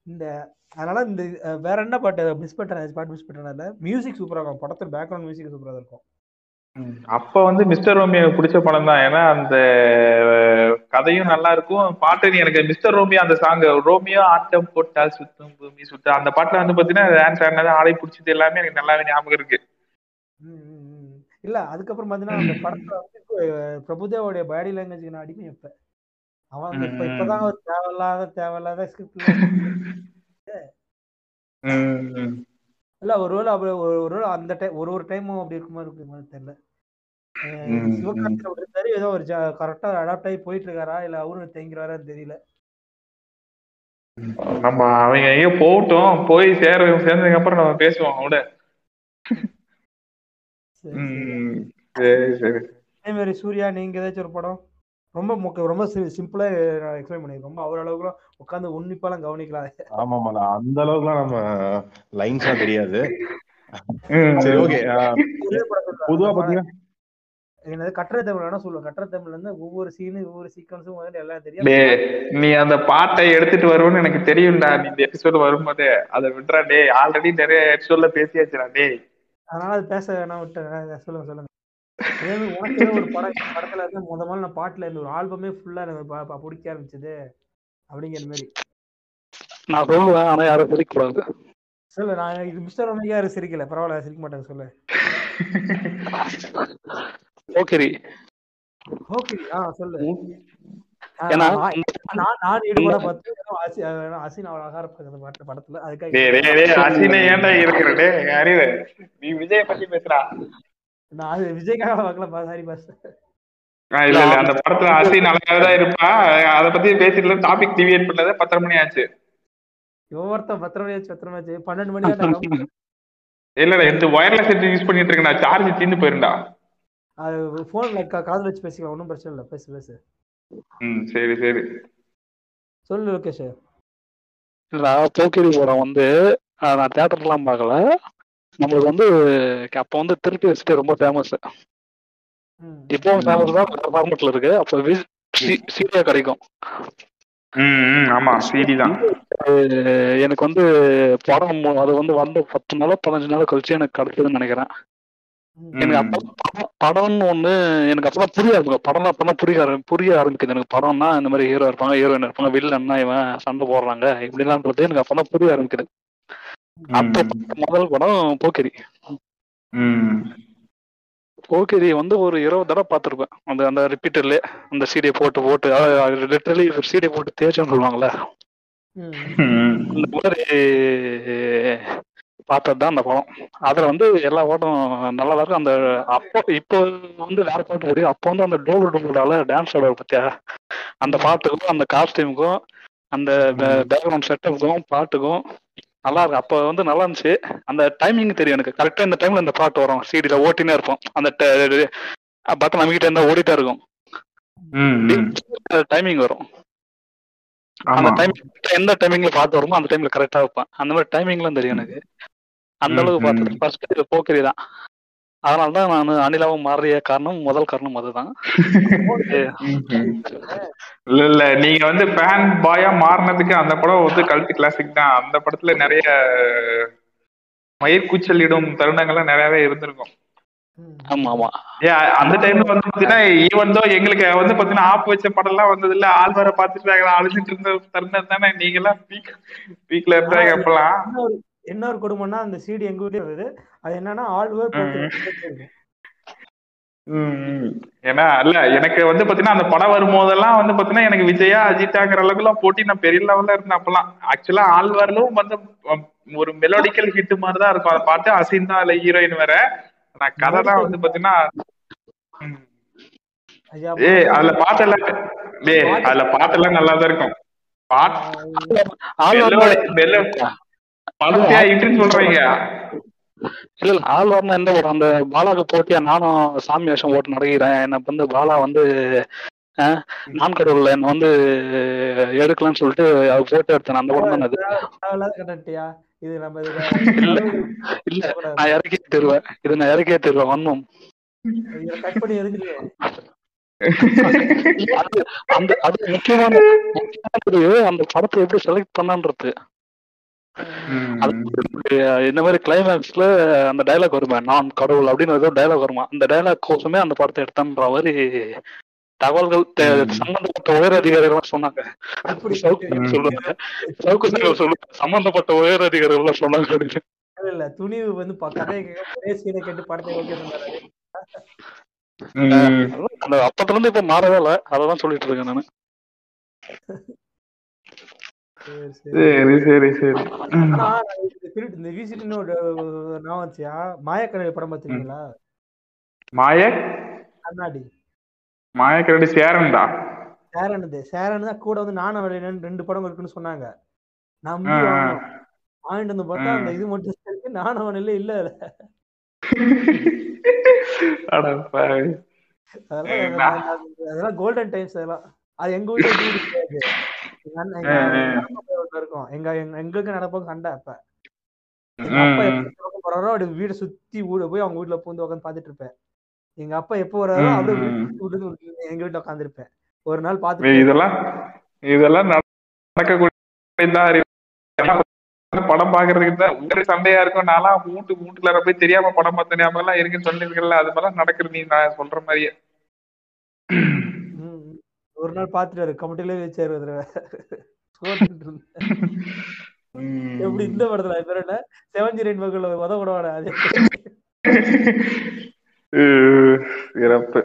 இந்த அதனால இந்த வேற என்ன பாட்டு? மிஸ் பண்ணிட்டேன் பாட்டு மிஸ் பண்ணிட்டேன் மியூசிக் சூப்பரா இருக்கும். படத்துல பேக்ரவுண்ட் மியூசிக் சூப்பரா இருக்கும். அப்ப வந்து மிஸ்டர் ரோமியோ பிடிச்ச படம் தான். ஏன்னா அந்த கதையும் நல்லா இருக்கும். பாட்டு எனக்கு மிஸ்டர் ரோமியோ அந்த சாங் ரோமியோ ஆட்டம் போட்டா சுத்தம் பூமி சுத்தம் அந்த பாட்டுல வந்து பாத்தீங்கன்னா டான்ஸ் ஆடினது ஆடை பிடிச்சது எல்லாமே எனக்கு நல்லாவே ஞாபகம் இருக்கு. இல்ல அதுக்கப்புறம் பாத்தீங்கன்னா அந்த படத்துல வந்து பிரபுதேவோடைய பாடி லாங்குவேஜ் நான் அடிமை இப்ப அவன் இப்ப. இப்பதான் ஒரு தேவையில்லாத தேவையில்லாத ஸ்கிரிப்ட்ல ம். இல்ல ஒரு வேளை அப்படி ஒரு அந்த டைம் ஒரு ஒரு டைமும் அப்படி இருக்குமா இருக்குமா தெரியல அப்படி இருந்தாரு ஏதோ ஒரு கரெக்டா அடாப்ட் ஆகி போயிட்டு இருக்காரா இல்ல அவரும் தேங்கிறாரான்னு தெரியல நம்ம அவங்க எங்கேயோ போகட்டும் போய் சேர சேர்ந்ததுக்கு அப்புறம் நம்ம பேசுவோம் விட சரி சரி. அதே மாதிரி சூர்யா நீங்க ஏதாச்சும் ஒரு படம் ரொம்ப முக்க ரொம்ப சிம்பிளா எக்ஸ்பிளைன் பண்ணி ரொம்ப அவர் அளவுக்கு உட்காந்து உன்னிப்பாலாம் கவனிக்கலாம் ஆமாமால அந்த அளவுக்குலாம் நம்ம லைன்ஸ்லாம் தெரியாது. சரி ஓகே. பொதுவா பாத்தீங்கன்னா என்னது கட்டுரை தமிழ் வேணா சொல்லுவேன் கட்டுரை தமிழ்ல இருந்து ஒவ்வொரு சீனு ஒவ்வொரு சீக்வன்ஸும் வந்து எல்லாம் தெரியும் நீ அந்த பாட்டை எடுத்துட்டு வருவேன்னு எனக்கு தெரியும்டா. நீ இந்த எபிசோடு வரும்போது. அதை விட்டுறா டேய். ஆல்ரெடி நிறைய எபிசோட்ல பேசியாச்சுடா டேய். அதனால அது பேச வேணாம் விட்டு. சொல்லுங்க சொல்லுங்க. அதே உனக்கு ஒரு படம் படத்துல இருந்து முத முதல்ல நான் பாட்டுல இருந்து ஒரு ஆல்பமே ஃபுல்லா எனக்கு பிடிக்க ஆரம்பிச்சது அப்படிங்கிற மாதிரி. நான் சொல்லுவேன் ஆனா யாரும் சிரிக்க கூடாது சொல்லு நான் இது மிஸ்டர் ஒமேகா யாரும் சிரிக்கல. பரவாயில்ல சிரிக்க மாட்டேங்க சொல்லு. ஓகேரி ஓகே ஆ சொல்லு. நீ விஜய பத்தி பேசுறா நான் விஜய்க்காக பார்க்கல சாரி பாஸ் ஆ, இல்ல இல்ல அந்த படத்துல அசின் அழகாதான் இருப்பா. அத பத்தி பேசிட்டு டாபிக் டிவியேட் பண்ணது பத்தரை மணி ஆச்சு. ஒவ்வொருத்தன் பன்னெண்டு மணி தான் இல்லடா இந்த ஒயர்லெஸ் ஹெட் யூஸ் பண்ணிட்டு இருக்கேன் நான் சார்ஜ் தீர்ந்து போயிருந்தா அது போன்ல காதுல வச்சு பேசிக்கலாம் ஒன்றும் பிரச்சனை இல்லை. பேசு பேசு. ம் சரி சரி. சொல்லு லோகேஷ். இல்ல போக்கிரி படம் வந்து நான் தேட்டர்லாம் பார்க்கல. நம்மளுக்கு வந்து அப்ப வந்து திருப்பி வச்சுட்டு ரொம்ப ஃபேமஸ் ம். இப்போவும் ஃபேமஸ் தான் ஃபார்மெட்ல இருக்கு. அப்ப சீரியா கிடைக்கும். ஆமா சிடி தான். எனக்கு வந்து படம் அது வந்து வந்த பத்து நாளோ பதினஞ்சு நாளோ கழிச்சு எனக்கு கிடைச்சதுன்னு நினைக்கிறேன். எனக்கு அப்ப படம் படம்னு ஒண்ணு எனக்கு அப்பதான் புரிய ஆரம்பிக்கும் படம் அப்பதான் புரிய ஆரம்பி புரிய ஆரம்பிக்குது. எனக்கு படம்னா இந்த மாதிரி ஹீரோ இருப்பாங்க ஹீரோயின் இருப்பாங்க வில்லன்னா இவன் சண்டை போடுறாங்க இப்படிலாம்ன்றது எனக்கு அப்பதான் புரிய ஆரம்பிக்குது. அப்ப முதல் படம் போக்கிரி. ம். போக்கிரி வந்து ஒரு இருபது தடவை பார்த்துருப்பேன். அந்த அந்த ரிப்பீட்டர்லயே அந்த சீடியை போட்டு போட்டு லிட்டரலி சீடியை போட்டு தேய்ச்சோன்னு. ம். இந்த மாதிரி பார்த்தது தான் அந்த படம். அதுல வந்து எல்லா பாட்டும் நல்லா இருக்கும் அந்த அப்போ இப்போ வந்து வேற பாட்டு இருக்கு. அப்போ வந்து அந்த டோல் டோலால டான்ஸ் ஆடுற பத்தியா? அந்த பாட்டுக்கும் அந்த காஸ்டியூமுக்கும் அந்த பேக்ரவுண்ட் செட்டப்புக்கும் பாட்டுக்கும் நல்லா இருக்கு. அப்போ வந்து நல்லா இருந்துச்சு. அந்த டைமிங் தெரியும் எனக்கு. கரெக்டா இந்த டைம்ல இந்த பாட்டு வரும். சீடியில ஓட்டினே இருப்போம். அந்த பட்டன் நம்மகிட்ட இருந்தா ஓடிட்டே இருக்கும். டைமிங் வரும். அந்த டைம் எந்த டைமிங்ல பாத்து வருமோ அந்த டைம்ல கரெக்டா வைப்பேன். அந்த மாதிரி டைமிங்லாம் தெரியும் எனக்கு. அந்த அளவுக்கு. பார்த்தது ஃபர்ஸ்ட் போக்கிரி தான் அதனால தான் நான் அனிலாவும் மாறிய காரணம் முதல் காரணம் அதுதான். இல்ல இல்ல நீங்க வந்து ஃபேன் பாயா மாறினதுக்கு அந்த படம் வந்து கல்ட் கிளாசிக் தான் அந்த படத்துல நிறைய மயிர்கூச்சலிடும் தருணங்கள்லாம் நிறையவே இருந்திருக்கும். ஆமா ஆமா ஏ அந்த டைம்ல வந்து பாத்தீங்கன்னா ஈவன் தோ எங்களுக்கு வந்து பாத்தீங்கன்னா ஆப் வச்ச படம் எல்லாம் வந்தது இல்ல ஆள் வர பாத்துட்டு அழுதுட்டு இருந்த தருணம் தானே நீங்க எல்லாம் பீக் பீக்ல இருந்தாங்க அப்பெல்லாம் என்ன ஒரு கொடுமைன்னா அந்த சிடி எங்க வீட்லயே வருது அது என்னன்னா ஆல் ஓவர் போட்டு. ஏன்னா இல்ல எனக்கு வந்து பாத்தீங்கன்னா அந்த படம் வரும்போதெல்லாம் வந்து பாத்தீங்கன்னா எனக்கு விஜயா அஜித்தாங்கிற அளவுக்கு எல்லாம் போட்டி நான் பெரிய லெவல்ல இருந்தேன் அப்பெல்லாம். ஆக்சுவலா ஆழ்வார்லும் வந்து ஒரு மெலோடிக்கல் ஹிட் மாதிரி தான் இருக்கும். பாட்டு அசின் தான் இல்ல ஹீரோயின் வேற. ஆனா கதை தான் வந்து பாத்தீங்கன்னா ஏய் அதுல பாட்டெல்லாம் டேய் அதுல பாட்டெல்லாம் நல்லா தான் இருக்கும். பாட் சொல்றீங்க. இல்ல இல்ல ஆழ்வார்னா எந்த படம் அந்த பாலாக்கு போட்டியா நானும் சாமி வேஷம் போட்டு நடக்கிறேன். என்ன வந்து பாலா வந்து நான் கடவுள்ல என்ன வந்து எடுக்கலாம்னு சொல்லிட்டு அது போட்டு எடுத்தேன். அந்த படம் தானே அது. இது நம்ம இல்ல இல்ல. நான் இறக்கியே தருவேன். இது நான் இறக்கியே தருவேன் அது அந்த அது முக்கியமான முக்கியமானது அந்த படத்தை எப்படி செலக்ட் பண்ணான்றது இந்த மாதிரி கிளைமேக்ஸ்ல அந்த டைலாக் வருமே நான் கடவுள் அப்படின்னு ஏதோ டைலாக் வருமா? அந்த டைலாக் கோசமே அந்த படத்தை எடுத்தன்ற மாதிரி தகவல்கள் சம்பந்தப்பட்ட உயர் அதிகாரிகள் சொன்னாங்க. சொல்லுங்க. சவுக்கு சொல்லுங்க. சம்பந்தப்பட்ட உயர் அதிகாரிகள் சொன்னாங்க அப்படின்னு. இல்ல, இல்ல துணிவு வந்து கதையை கேட்க ஒரே சீனை கேட்டு படத்தை ஓகே சொன்னாரு அப்பத்துல இருந்து இப்ப மாறவே இல்லை. அதான் சொல்லிட்டு இருக்கேன் நானு. சரி, சரி. சரி இந்த விசிட்னு நான் வச்சியா மாயக்கடல் படம் பார்த்திருக்கீங்களா மாய? கண்ணாடி. மாயக்கரடி சேரன்டா. சேரனது. சேரன் தான் கூட வந்து நானும் வரேன் ரெண்டு படம் இருக்குன்னு சொன்னாங்க. நம்பி வாங்கிட்டு வந்து பார்த்தா. அந்த இது மட்டும் இருக்கு. நானும் இல்ல இல்ல. அதெல்லாம் அதெல்லாம் கோல்டன் டைம்ஸ் அதெல்லாம். அது எங்க வீட்டுல இருக்கும். எங்க எங்க- எங்களுக்கு நடப்பக்கம் சண்டை அப்ப. போறாரோ அப்படி வீடை சுத்தி ஊட போய் அவங்க வீட்டுல பூந்து உட்காந்து பாத்துட்டு இருப்பேன். எங்க அப்பா எப்போ வராரோ அப்படியே எங்க வீட்டுல உட்காந்துருப்பேன் ஒரு நாள் பாத்துட்டு இதெல்லாம் இதெல்லாம் நடக்கக்கூடிய படம் பாக்குறதுக்கு தான் உங்களுக்கு சண்டையா இருக்கும். நான்லாம் வீட்டு வீட்டுக்குள்ள போய் தெரியாம படம் பார்த்த ஞாபகம் எல்லாம் இருக்குன்னு சொன்னீங்கல்ல அது மாதிரிலாம் நடக்குது நீ நான் சொல்ற மாதிரியே. ஒரு நாள் பாத்துட்டாரு கமிட்டிலே வச்சாரு ஒரு தடவை. எப்படி இந்த படத்துல? பேர் என்ன? செவன்ஜி ரெயின் மகள் உத விடவாட அது? அஹ் சிறப்பு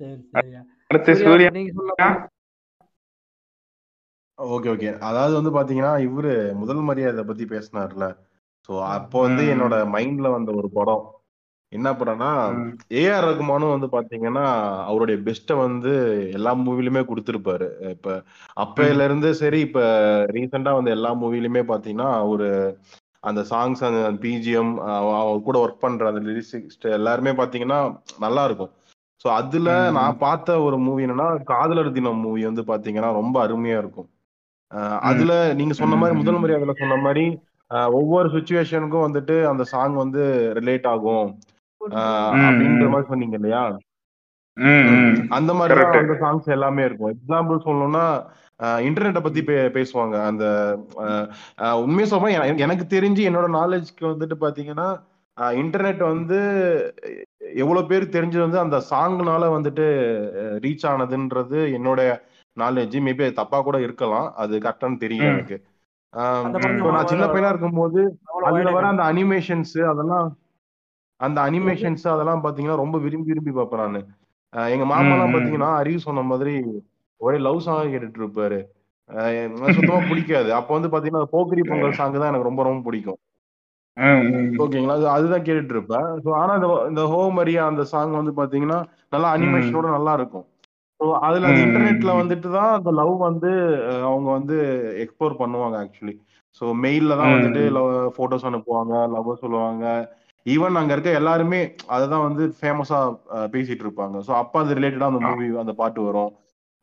சரி சரியா அடுத்து சூர்யா, சூர்யா நீங்க சொல்லலாம் ஓகே ஓகே. அதாவது வந்து பாத்தீங்கன்னா இவரு முதல் மரியாதை பத்தி பேசினார்ல சோ அப்போ வந்து. என்னோட மைண்ட்ல வந்த ஒரு படம். என்ன படம்னா. ஏஆர் ரகுமானும் வந்து பாத்தீங்கன்னா அவருடைய பெஸ்ட்டை வந்து எல்லா மூவிலுமே கொடுத்திருப்பாரு. இப்ப அப்பையில இருந்து சரி இப்ப ரீசெண்டா வந்து எல்லா மூவிலுமே பாத்தீங்கன்னா ஒரு அந்த சாங்ஸ் அந்த பிஜிஎம் அவர் கூட ஒர்க் பண்ற அந்த லிரிக்ஸ் எல்லாருமே பாத்தீங்கன்னா நல்லா இருக்கும். ஸோ அதுல. நான் பார்த்த ஒரு மூவி என்னன்னா காதலர் தினம் மூவி வந்து பாத்தீங்கன்னா ரொம்ப அருமையா இருக்கும். அதுல நீங்க சொன்ன மாதிரி முதல் முறை அதுல சொன்ன மாதிரி ஒவ்வொரு சுச்சுவேஷனுக்கும் வந்துட்டு அந்த சாங் வந்து ரிலேட் ஆகும். அப்படின்ற. மாதிரி சொன்னீங்க இல்லையா. அந்த மாதிரி. அந்த சாங்ஸ் எல்லாமே இருக்கும். எக்ஸாம்பிள் சொல்லணும்னா இன்டர்நெட்டை பத்தி பே- பேசுவாங்க. அந்த உண்மையை சொல்றேன். எனக்கு- தெரிஞ்சு என்னோட நாலேஜ்க்கு வந்துட்டு பாத்தீங்கன்னா இன்டர்நெட் வந்து எவ்வளவு பேர் தெரிஞ்சது வந்து அந்த சாங்னால வந்துட்டு ரீச் ஆனதுன்றது என்னோட நாலேஜ் மேபி அது தப்பா கூட இருக்கலாம். அது கரெக்டான்னு தெரியல ம். எனக்கு. நான் சின்ன பையனா இருக்கும்போது அதுல வர அந்த அனிமேஷன்ஸ் அதெல்லாம் அந்த அனிமேஷன்ஸ் அதெல்லாம் பாத்தீங்கன்னா ரொம்ப விரும்பி விரும்பி பார்ப்பேன் நானு. எங்க மாமா. எல்லாம். பாத்தீங்கன்னா அறிவு சொன்ன மாதிரி ஒரே லவ் சாங் கேட்டுட்டு இருப்பாரு சுத்தமா பிடிக்காது. அப்ப வந்து பாத்தீங்கன்னா போக்கிரி பொங்கல் சாங் தான் எனக்கு ரொம்ப ரொம்ப பிடிக்கும். ஓகேங்களா? அது அதுதான் கேட்டுட்டு இருப்பேன் ஸோ ஆனா இந்த இந்த ஹோ மரியா அந்த சாங் வந்து பாத்தீங்கன்னா நல்லா அனிமேஷனோட நல்லா இருக்கும் ஸோ அதுல இன்டர்நெட்ல. வந்துட்டு தான் அந்த லவ் வந்து அவங்க வந்து எக்ஸ்ப்ளோர் பண்ணுவாங்க ஆக்சுவலி ஸோ மெயில்ல தான் வந்துட்டு. லவ் ஃபோட்டோஸ் அனுப்புவாங்க லவ் சொல்லுவாங்க. ஈவன் அங்க இருக்க எல்லாருமே அததான் வந்து ஃபேமஸா பேசிட்டு இருப்பாங்க. ஸோ அப்ப அது ரிலேட்டடா அந்த மூவி அந்த பாட்டு வரும்.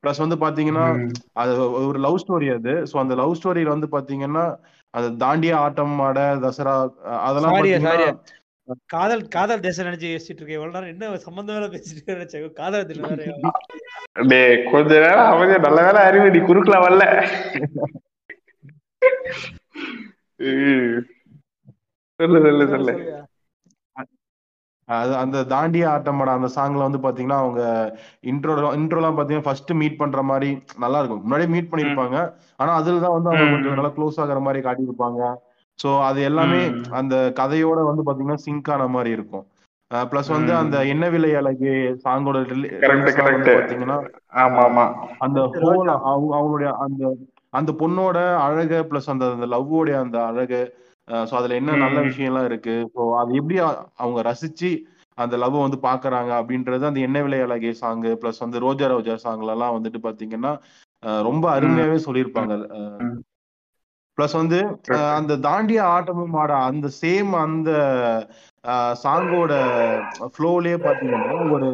ப்ளஸ் வந்து பாத்தீங்கன்னா. அது ஒரு லவ் ஸ்டோரி அது. ஸோ அந்த லவ் ஸ்டோரியில வந்து பாத்தீங்கன்னா அது தாண்டியா ஆட்டம் ஆட தசரா அதெல்லாம் காதல் காதல் தேசம் நினைச்சு யோசிச்சுட்டு இருக்கேன். இவ்வளவு நேரம் என்ன சம்பந்தம் வேலை பேசிட்டு நினைச்சேன். காதல் டேய் கொஞ்ச நேரம் அமைதியா நல்ல வேலை அறிவு நீ குறுக்கல வரல. சொல்லு சொல்லு சொல்லு. அது அந்த தாண்டிய ஆட்டமாட அந்த சாங்ல வந்து பாத்தீங்கன்னா அவங்க இன்ட்ரோ இன்ட்ரோலாம் பாத்தீங்கன்னா ஃபர்ஸ்ட் மீட் பண்ற மாதிரி நல்லா இருக்கும் முன்னாடியே மீட் பண்ணிருப்பாங்க ஆனா அதுல தான் வந்து அவங்க. கொஞ்சம் நல்லா க்ளோஸ் ஆகுற மாதிரி காட்டியிருப்பாங்க சோ அது எல்லாமே. அந்த கதையோட வந்து பாத்தீங்கன்னா சிங்க் ஆன மாதிரி இருக்கும் பிளஸ் வந்து. அந்த என்ன விலை அழகு சாங்கோட. பாத்தீங்கன்னா அந்த ஹோல் அவங்க அவங்களுடைய அந்த அந்த பொண்ணோட அழகு பிளஸ் அந்த அந்த லவ்வோடைய அந்த அழகு ஸோ அதுல என்ன நல்ல ம். விஷயம்லாம் இருக்கு? ஸோ அது எப்படி அவங்க ரசிச்சு அந்த லவ் வந்து பாக்குறாங்க அப்படின்றது அந்த என்ன விலை அழகே சாங் பிளஸ் வந்து ரோஜா ரோஜா சாங்ல எல்லாம் வந்துட்டு பாத்தீங்கன்னா ரொம்ப அருமையாவே சொல்லியிருப்பாங்க. பிளஸ் வந்து அந்த தாண்டிய ஆட்டமும் ஆட அந்த சேம் அந்த சாங்கோட ஃப்ளோலயே பாத்தீங்கன்னா ஒரு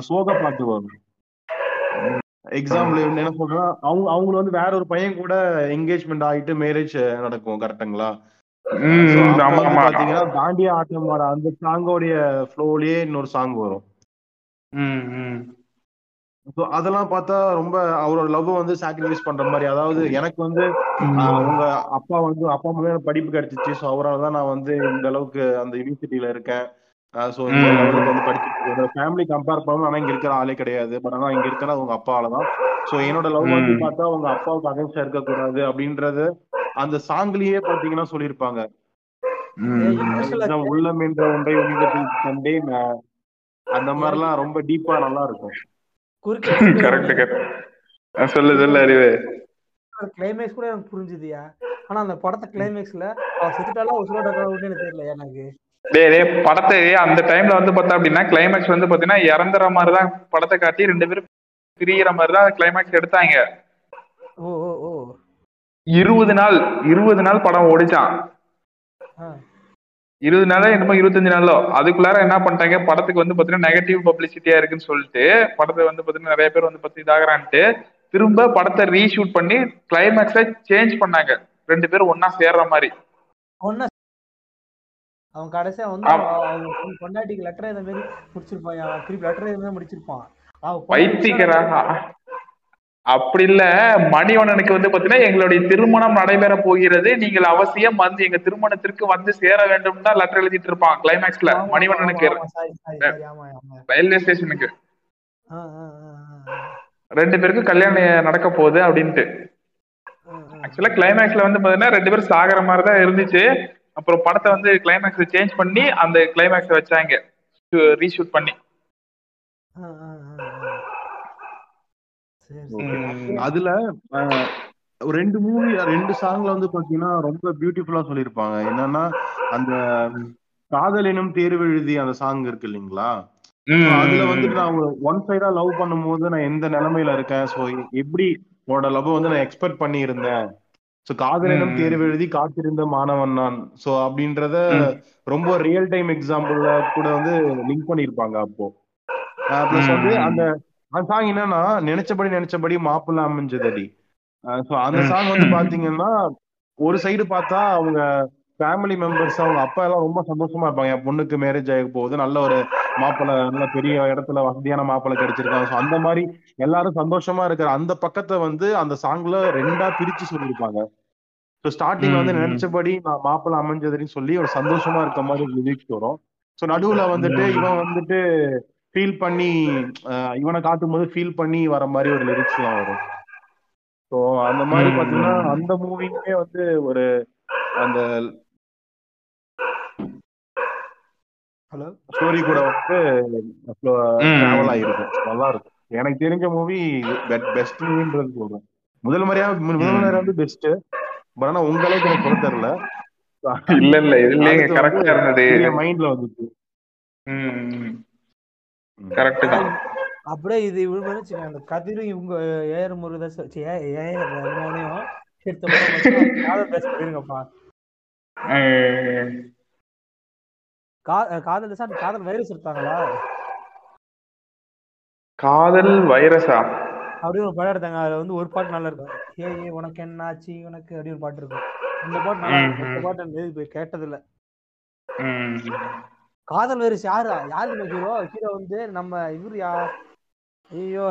சோக பாட்டு வரும். எக்ஸாம்பிள் என்ன சொல்றேன்னா அவங்க அவங்க வந்து வேற ஒரு பையன் கூட என்கேஜ்மெண்ட் ஆகிட்டு மேரேஜ் நடக்கும் கரெக்ட்டுங்களா பாத்தீங்கன்னா தாண்டிய ஆட்டம் ஆட அந்த சாங்கோடைய ஃப்ளோலயே இன்னொரு சாங் வரும். ஸோ அதெல்லாம் பார்த்தா ரொம்ப அவரோட லவ் வந்து சாக்ரிஃபைஸ் பண்ற மாதிரி. அதாவது எனக்கு வந்து உங்க அப்பா வந்து அப்பா மூலியமா படிப்பு கிடைச்சிச்சு. ஸோ அவரால் தான் நான் வந்து இந்த அளவுக்கு அந்த யூனிவர்சிட்டியில இருக்கேன். ஸோ இந்த ம். லெவலுக்கு வந்து படிச்சுட்டு என்னோட ஃபேமிலி கம்பேர் பண்ணணும் ஆனா இங்க இருக்கிற ஆளே கிடையாது. பட் ஆனா இங்க இருக்கிறது உங்க அப்பாவால தான் ஸோ என்னோட லவ் வந்து. பார்த்தா உங்க அப்பாவுக்கு அகேன்ஸ்டா இருக்கக்கூடாது அப்படின்றது அந்த சாங்லயே பாத்தீங்கன்னா சொல்லியிருப்பாங்க. எக்ஸாம் உள்ளம் என்ற ஒன்றை உன்னிடத்தில் கண்டேன் ஆஹ், அந்த மாதிரிலாம் ரொம்ப டீப்பா நல்லா இருக்கும். கரெக்ட் சொல்லு சொல்லு அறிவு. கிளைமேக்ஸ் கூட எனக்கு புரிஞ்சுதுயா ஆனா அந்த படத்தை கிளைமேக்ஸ்ல அவ செத்துட்டாலும் உசுரோட விட்டு எனக்கு தெரியல எனக்கு? டேய் படத்தை அந்த டைம்ல வந்து பார்த்தா அப்படின்னா கிளைமேக்ஸ் வந்து பாத்தீங்கன்னா இறந்துற மாதிரி தான் படத்தை காட்டி ரெண்டு பேரும் பிரியிற மாதிரி தான் கிளைமேக்ஸ் எடுத்தாங்க. ஓ ஓ ஓ. இருபது நாள் இருபது நாள் படம் ஓடிச்சான். இருபது நாளோ என்னமோ இருபத்தஞ்சு நாளோ அதுக்குள்ளார என்ன பண்ணிட்டாங்க படத்துக்கு வந்து பாத்தீங்கன்னா நெகட்டிவ் பப்ளிசிட்டியா இருக்குன்னு சொல்லிட்டு படத்தை வந்து பாத்தீங்கன்னா நிறைய பேர் வந்து பத்தி இதாகிறான்ட்டு திரும்ப படத்தை ரீஷூட் பண்ணி கிளைமேக்ஸை சேஞ்ச் பண்ணாங்க. ரெண்டு பேரும் ஒண்ணா சேர்ற மாதிரி. ஒன்னா அவன் கடைசியா வந்து பொண்டாட்டிக்கு லெட்டர் இந்த மாதிரி முடிச்சிருப்பான். திருப்பி லெட்டர் இந்த மாதிரி முடிச்சிருப்பான். பைத்தியக்கிறா அப்படி இல்ல. மணிவண்ணனுக்கு வந்து பாத்தீங்கன்னா எங்களுடைய திருமணம் நடைபெற போகிறது. நீங்கள் அவசியம் வந்து எங்க திருமணத்திற்கு வந்து சேர வேண்டும் தான் லெட்டர் எழுதிட்டு இருப்பான் கிளைமேக்ஸ்ல மணிவண்ணனுக்கு. ரயில்வே ஸ்டேஷனுக்கு ரெண்டு பேருக்கும் கல்யாணம் நடக்க போகுது அப்படின்ட்டு. ஆக்சுவலா கிளைமேக்ஸ்ல வந்து பாத்தீங்கன்னா ரெண்டு பேரும் சாகிற மாதிரி தான் இருந்துச்சு. அப்புறம் படத்தை வந்து கிளைமேக்ஸ் சேஞ்ச் பண்ணி அந்த கிளைமேக்ஸ் வச்சாங்க. ரீஷூட் பண்ணி. அதுல ரெண்டு மூவி ரெண்டு சாங்ல வந்து பாத்தீங்கன்னா ரொம்ப பியூட்டிஃபுல்லா சொல்லியிருப்பாங்க. என்னன்னா அந்த காதல் எனும் தேர்வு எழுதி அந்த சாங் இருக்கு இல்லைங்களா? அதுல வந்துட்டு நான் ஒன் சைடா லவ் பண்ணும்போது நான் எந்த நிலைமையில இருக்கேன்? சோ எப்படி உன்னோட லவ் வந்து நான் எக்ஸ்பெக்ட் பண்ணி இருந்தேன் சோ காதல் எனும் ம். தேர்வு எழுதி காத்திருந்த மாணவன் நான். சோ அப்படின்றத. ரொம்ப ரியல் டைம் எக்ஸாம்பிள்ல கூட வந்து லிங்க் பண்ணிருப்பாங்க அப்போ. பிளஸ் வந்து. அந்த அந்த சாங் என்னன்னா நினைச்சபடி நினைச்சபடி மாப்பிள்ள அமைஞ்சதடி. சோ அந்த சாங் வந்து பாத்தீங்கன்னா ஒரு சைடு பார்த்தா அவங்க ஃபேமிலி மெம்பர்ஸ் அவங்க அப்பா எல்லாம் ரொம்ப சந்தோஷமா இருப்பாங்க என் பொண்ணுக்கு மேரேஜ் ஆக போகுது நல்ல ஒரு மாப்பிள்ளை நல்ல பெரிய இடத்துல வசதியான மாப்பிள்ளை கிடைச்சிருக்காங்க அந்த மாதிரி எல்லாரும் சந்தோஷமா இருக்கிற அந்த பக்கத்தை வந்து அந்த சாங்ல ரெண்டா பிரிச்சு சொல்லியிருப்பாங்க ஸோ ஸ்டார்டிங்ல வந்து. நினைச்சபடி நான் மாப்பிள்ளை அமைஞ்சதுன்னு சொல்லி ஒரு சந்தோஷமா இருக்க மாதிரி லிரிக்ஸ் வரும் ஸோ நடுவுல வந்துட்டு. இவன் வந்துட்டு ஃபீல் பண்ணி இவனை காட்டும் போது ஃபீல் பண்ணி வர மாதிரி ஒரு லிரிக்ஸ் எல்லாம் வரும் ஸோ அந்த மாதிரி ம். பாத்தீங்கன்னா அந்த மூவியுமே வந்து ஒரு அந்த ஹலோ? ஸ்டோரி கூட வந்து. டிராவல் ஆயிருக்கும் நல்லா இருக்கும் எனக்கு தெரிஞ்ச மூவி பெஸ்ட் மூவின்றது சொல்றேன். முதல் முறையா முதல். முறையா வந்து பெஸ்ட் பட் ஆனா உங்க அளவுக்கு எனக்கு சொல்ல தெரியல இல்ல இல்ல வந்து கரெக்டா இருந்தது. மைண்ட்ல வந்துச்சு. ம் கரெக்ட் தான். அப்படியே இது இவங்க வச்சுக்கோங்க அந்த கதிரும் இவங்க ஏஆர் முருகதாஸ் ஏஆர் ரகுமானையும் எடுத்த பேச. கா காதல் அந்த காதல் வைரஸ் எடுத்தாங்களா காதல் வைரஸா அப்படியே ஒரு படம் எடுத்தாங்க. அதுல வந்து ஒரு பாட்டு நல்லா இருக்கும். ஏ ஏ உனக்கு என்ன ஆச்சு உனக்கு அப்படி ஒரு பாட்டு இருக்கும். இந்த பாட்டு நல்லா இருக்கும். பாட்டு எனக்கு இது கேட்டதில்ல. காதல் வைரஸ் யாரா? யாரு ஹீரோ ஹீரோ வந்து நம்ம இவரு யா ஐயோ.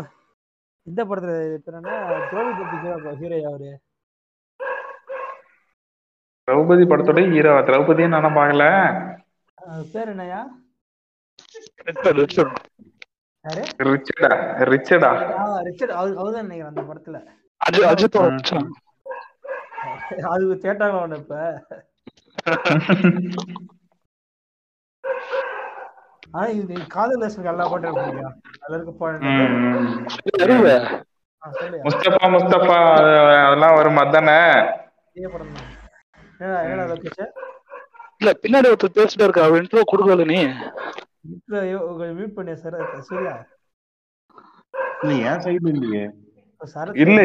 இந்த படத்துல பேர் என்ன? திரௌபதி பத்தி ஹீரோ ஹீரோ யாரு திரௌபதி படத்தோட ஹீரோ திரௌபதியும் நானும் பார்க்கல. பேர் என்னயா ரிச்சர்ட் ரிச்சர்ட். அவர் அவர் தான் நினைக்கிறேன் அந்த படத்துல. அஜித் அஜித் மச்சான். அது கேட்டாங்க அவனை இப்ப. ஆனா இது காதல் தேசத்துக்கு எல்லா பாட்டும் இருக்குங்க அதுல இருக்க பாட்டு முஸ்தபா முஸ்தபா அதெல்லாம் வரும் அதானே? என்னடா லொகேஷன் இல்ல பின்னாடி ஒருத்தர் பேசிட்டே இருக்கா அவர் இன்ட்ரோ கொடுக்கல நீ. மியூட் பண்ணியா சார் சரியா இல்ல என் சைடு இல்லையே. இல்ல.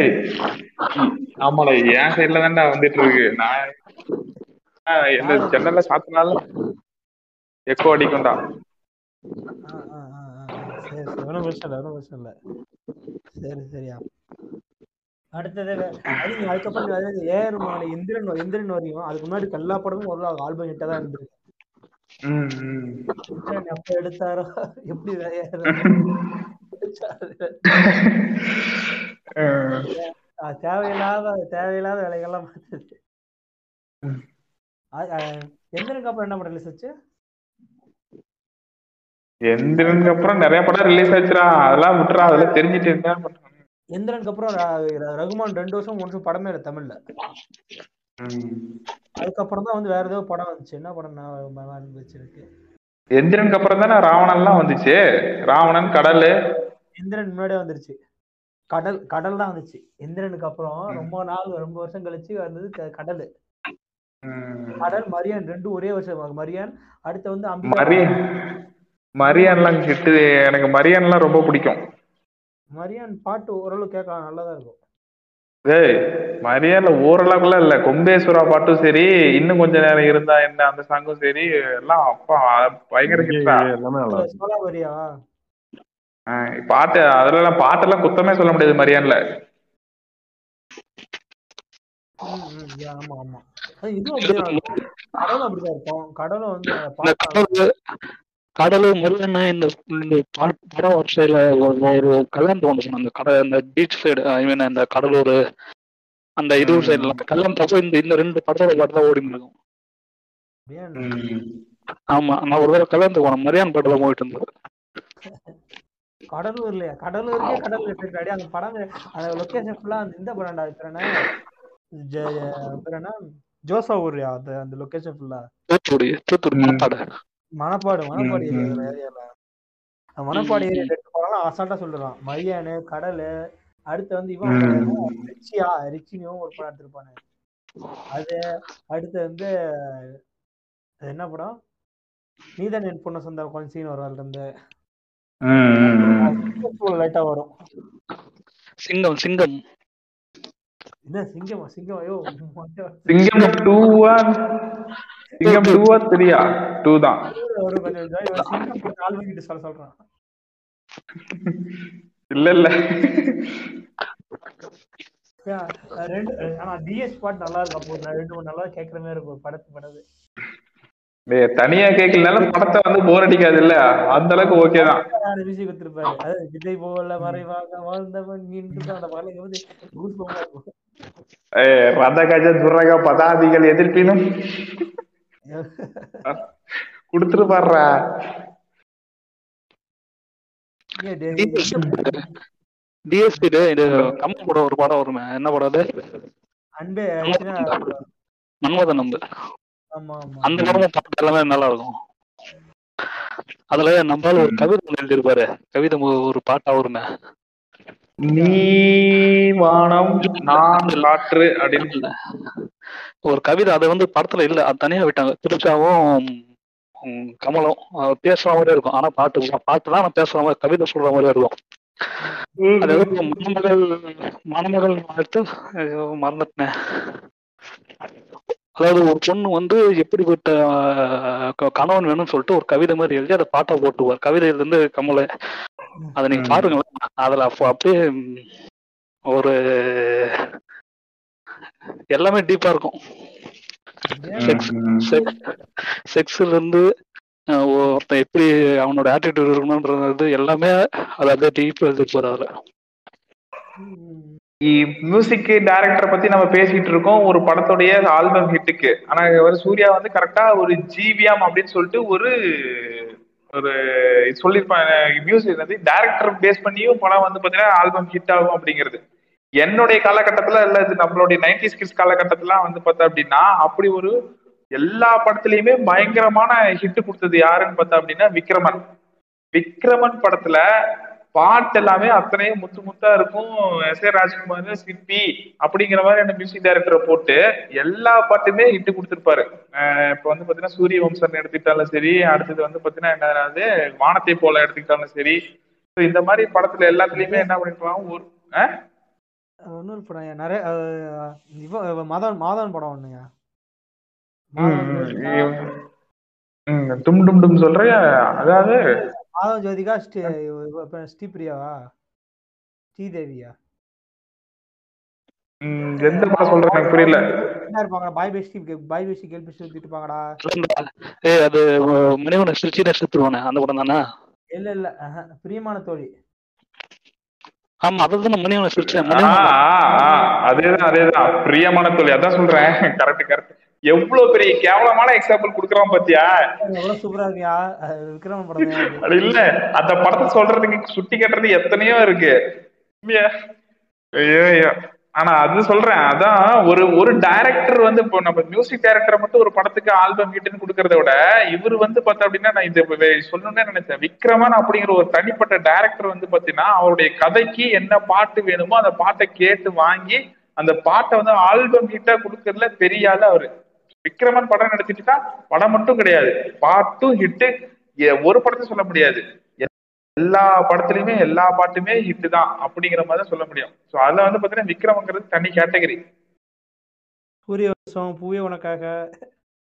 ஆமாடா என் சைடுல தான்டா வந்துட்டு இருக்கு. நான் இந்த ஜன்னல்ல சாத்தினாலும் எக்கோ அடிக்கும்டா. சரி சரி. ஒன்றும் பிரச்சனை இல்லை ஒன்றும் பிரச்சனை இல்லை. சரி சரியா அடுத்தது அதுக்கப்புறம் மாலை இந்திரன் இந்திரன் வரையும் அதுக்கு முன்னாடி எல்லா படமும் ஒரு ஆல்பம் ஹிட்டா தான் இருந்திருக்கு எப்ப எடுத்தாரோ எப்படி தேவையில்லாத தேவையில்லாத வேலைகள்லாம் பார்த்துச்சு எந்திரனுக்கு அப்புறம் என்ன படம் ரிலீஸ் ஆச்சு? எந்திரனுக்கு அப்புறம் நிறைய படம் ரிலீஸ் ஆச்சுடா. அதெல்லாம் விட்டுறா அதெல்லாம் தெரிஞ்சுட்டு என்ன பண்றாங்க எந்திரனுக்கு அப்புறம் ரகுமான் ரெண்டு வருஷம் மூணு வருஷம் படமே இல்லை தமிழ்ல. அதுக்கப்புறம் தான் வந்து வேற ஏதோ படம் வந்துச்சு. என்ன படம் நான் மறந்து வச்சிருக்கு எந்திரனுக்கு அப்புறம் தானே ராவணன்லாம் வந்துச்சு? ராவணன் கடல். இந்திரன் முன்னாடியே வந்துருச்சு. கடல் கடல் தான் வந்துச்சு. இந்திரனுக்கு அப்புறம் ரொம்ப நாள் ரொம்ப வருஷம் கழிச்சு வந்தது கடல். கடல் மரியான் ரெண்டும் ஒரே வருஷம். மரியான் அடுத்து வந்து மரியன். மரியான்லாம் கிட்டு எனக்கு மரியான்லாம் ரொம்ப பிடிக்கும். மரியான் பாட்டு ஓரளவு கேட்கலாம் நல்லதா இருக்கும். டேய் மரியான்ல ஓரளவுக்குலாம் இல்ல. கொம்பேஸ்வரா பாட்டும் சரி இன்னும் கொஞ்ச நேரம் இருந்தா என்ன அந்த சாங்கும் சரி எல்லாம் அப்பா பயங்கர ஹிட்ரா எல்லாமே நல்லா பாட்டு அதெல்லாம் பாட்டெல்லாம் குத்தமே சொல்ல முடியாது மரியான்ல. கடலும் அப்படிதான் இருக்கும். கடலும் வந்து அந்த இந்த பாட்டு கடல் கடல் முருகன் இந்த இந்த படம் வரிசையில ஒரு கல்யாணம் சொன்ன அந்த கடல் அந்த பீச் சைடு ஐ மீன் அந்த கடலூர் அந்த இது. சைடுல கல்யாணம் தப்போ இந்த இந்த ரெண்டு படத்தோட பாட்டு தான் ஓடி இருக்கும் ஆமா நான் ஒரு தடவை கல்யாணத்துக்கு போனேன். மரியான் பாட்டு தான் போயிட்டு இருந்தது கடலூர் இல்லையா கடலூருக்கே கடல் இருக்காடி அந்த படம் அந்த லொகேஷன் ஃபுல்லா அந்த இந்த படம்டா. என்ன? ஜோசா ஊர்யா அந்த அந்த லொகேஷன் ஃபுல்லா தூத்துக்குடி தூத்துக்குடி. மணப்பாடு மணப்பாடு. ஏரியால. மணப்பாடு ஏரியா. ரெண்டு படம்லாம் அசால்ட்டா சொல்லிடலாம் மரியானு கடல் அடுத்து வந்து இவன் ரிச்சியா ரிச்சினியும் ஒரு படம் எடுத்திருப்பானு. அது அடுத்து வந்து என்ன படம்? நீதான் என் பொண்ணு சொந்த கொஞ்சம் சீன் வரும் அதுல இருந்து. லைட்டா வரும். சிங்கம் சிங்கம். என்ன சிங்கமா சிங்கம்? ஐயோ சிங்கம் டூவா சிங்கம் டூவா த்ரீயா டூ தான். இல்ல இல்ல. ரெண்டு ஆனா டிஎஸ் பாட்டு நல்லா அப்போ நான் ரெண்டு மூணு நல்லா கேட்கற மாதிரி இருக்கும். படத்து படது டேய், தனியா கேட்கலனாலும் படத்தை வந்து போர் அடிக்காது இல்ல அந்த அளவுக்கு ஓகே தான். மியூசிக் கொடுத்துருப்பாரு. அதாவது விஜய் போல மறைவாக வாழ்ந்தவன் நின்று அந்த பாடலுக்கு வந்து கூஸ் இருக்கும். ஏய், ரத கஜ துரக பதாதிகள் எதிர்ப்பினும். குடுத்துட்டு பாடுறா டிஎஸ்பி இது ஒரு படம் வருமே? என்ன படம் அது? அன்பே மன்மதன் அந்த படமும் பாட்டு எல்லாமே நல்லா இருக்கும். அதுல நம்மளால ஒரு கவிதை ஒண்ணு எழுதியிருப்பாரு. கவிதை ஒரு பாட்டா வருமே நீ வானம் நான் காற்று அப்படின்னு. இல்ல. ஒரு கவிதை அது வந்து படத்துல இல்ல. அது தனியா விட்டாங்க. திருச்சாவும் கமலும். பேசுற மாதிரியே இருக்கும். ஆனா பாட்டு பாட்டு தான் பேசுற மாதிரி கவிதை சொல்ற மாதிரியே இருக்கும். மணமகள் மணமகள் ஐயோ, மறந்துட்டேன். அதாவது ஒரு பொண்ணு வந்து எப்படிப்பட்ட கணவன் வேணும்னு சொல்லிட்டு ஒரு கவிதை மாதிரி எழுதி அதை பாட்டா போட்டுவார் கவிதையில இருந்து கமல. அதை நீங்க. பாருங்களேன். அதுல அப்போ அப்படியே ஒரு எல்லாமே டீப்பா இருக்கும். செக்ஸ் செக்ஸ்ல இருந்து ஒருத்தன் எப்படி அவனோட ஆட்டிடியூட் இருக்கணும்ன்றது எல்லாமே அதை அப்படியே டீப் எழுதிட்டு அதுல மியூசிக் டைரக்டர் பத்தி நம்ம பேசிட்டு இருக்கோம். ஒரு படத்துடைய ஆல்பம் ஹிட்டுக்கு ஆனா ஒரு சூர்யா வந்து கரெக்டா ஒரு ஜிவிஎம் அப்படின்னு சொல்லிட்டு ஒரு ஒரு சொல்லியிருப்பாங்க மியூசிக் வந்து டைரக்டர் பேஸ் பண்ணியும் படம் வந்து பாத்தீங்கன்னா ஆல்பம் ஹிட் ஆகும் அப்படிங்கிறது. என்னுடைய காலகட்டத்துல இல்ல இது நம்மளுடைய நைன்டி ஸ்கிட்ஸ் காலகட்டத்துல வந்து பார்த்தா அப்படின்னா அப்படி ஒரு எல்லா படத்துலயுமே பயங்கரமான ஹிட் கொடுத்தது யாருன்னு பார்த்தா அப்படின்னா விக்ரமன் விக்ரமன் படத்துல பாட்டு எல்லாமே அத்தனையும் முத்து முத்தா இருக்கும் எஸ் ஏ ராஜ்குமார் சிற்பி அப்படிங்கிற மாதிரியான மியூசிக் டைரக்டரை போட்டு எல்லா பாட்டுமே இட்டு கொடுத்துருப்பாரு இப்போ வந்து பாத்தீங்கன்னா சூரிய வம்சன் எடுத்துக்கிட்டாலும் சரி அடுத்தது வந்து பாத்தீங்கன்னா என்னது வானத்தை போல எடுத்துக்கிட்டாலும் சரி இந்த மாதிரி படத்துல எல்லாத்துலயுமே என்ன பண்ணிருப்பாங்க ஒரு அஹ்? இன்னொரு படம் நிறைய இவ மாதவன் மாதவன் படம் ஒண்ணுங்க. ம், மாதவன் ம், ஜோதிகா. இவ- ம், டும் டும் டும் சொல்றியா? அதாவது மாதவன் ஜோதிகா ஸ்ரீபிரியாவா ஸ்ரீதேவியா ம், எந்த படம் சொல்ற எனக்கு புரியல. என்ன இருப்பாங்க? பாய் பேஸ்டி பாய் பேஸ்டி கேள் பேஸ்டி ஊத்திட்டு இருப்பாங்கடா. ஏய் அது மணிவன சிரிச்சி நட்சத்திரவானே அந்த படம் தானே? இல்ல இல்ல பிரியமான தோழி. ஆமா அதுதான் மணிவன சிரிச்ச ஆ, ஆ, ஆ, அதேதான் அதேதான். பிரியமான தோழி அதான் சொல்றேன். கரெக்ட் கரெக்ட் எவ்வளவு பெரிய கேவலமான எக்ஸாம்பிள் குடுக்கறான் பாத்தியா? இல்ல. அந்த படத்தை சொல்றதுக்கு சுட்டி கட்டுறது எத்தனையோ இருக்கு. ஐயோ. ஆனா அது சொல்றேன். அதான் ஒரு ஒரு டைரக்டர் வந்து இப்போ நம்ம மியூசிக் டைரக்டரை மட்டும் ஒரு படத்துக்கு ஆல்பம் கிட்டுன்னு கொடுக்கறத விட இவர் வந்து பார்த்தா அப்படின்னா நான் இது சொல்லணும்னு நினைச்சேன். விக்ரமன் அப்படிங்கிற ஒரு தனிப்பட்ட டைரக்டர் வந்து பாத்தீங்கன்னா அவருடைய கதைக்கு என்ன பாட்டு வேணுமோ அந்த பாட்டை கேட்டு வாங்கி அந்த பாட்டை வந்து ஆல்பம் ஹிட்டா கொடுக்கறதுல பெரிய ஆளு அவரு. விக்ரமன் படம் நடிச்சிட்டுனா படம் மட்டும் கிடையாது. பாட்டும் ஹிட்டு ஒரு படத்தை சொல்ல முடியாது. எல்லா படத்துலயுமே எல்லா பாட்டுமே ஹிட் தான் அப்படிங்கிற மாதிரி தான் சொல்ல முடியும். சோ அதுல வந்து பாத்தீங்கன்னா விக்ரமங்கிறது தனி கேட்டகரி. சூரிய வருஷம் பூவே உனக்காக.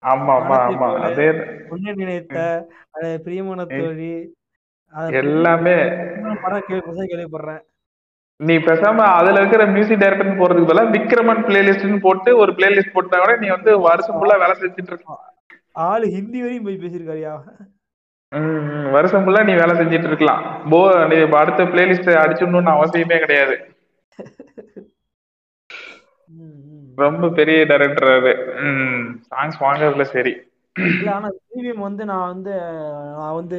ஆமா ஆமா ஆமா. அதே உன்னை நினைத்த பிரியமான தோழி எல்லாமே. படம் கேள்விப்படுறேன். நீ பேசாம அதுல இருக்கிற மியூசிக் டைரக்டர் போறதுக்கு பதிலா விக்ரமன் பிளேலிஸ்ட்னு போட்டு ஒரு பிளேலிஸ்ட் போட்டா கூட நீ வந்து வருஷம் ஃபுல்லா வேலை செஞ்சுட்டு இருக்க. ஆளு ஹிந்தி வரையும் போய் பேசியிருக்காருயா? ம். வருஷம் ஃபுல்லா நீ வேலை செஞ்சுட்டு இருக்கலாம். போ நீ அடுத்த பிளேலிஸ்ட் அடிச்சிடணும்னு அவசியமே கிடையாது. ரொம்ப பெரிய டைரக்டர் அது. ம். சாங்ஸ் வாங்குறதுல சரி. ஆனா ஜிவிஎம் வந்து நான் வந்து நான் வந்து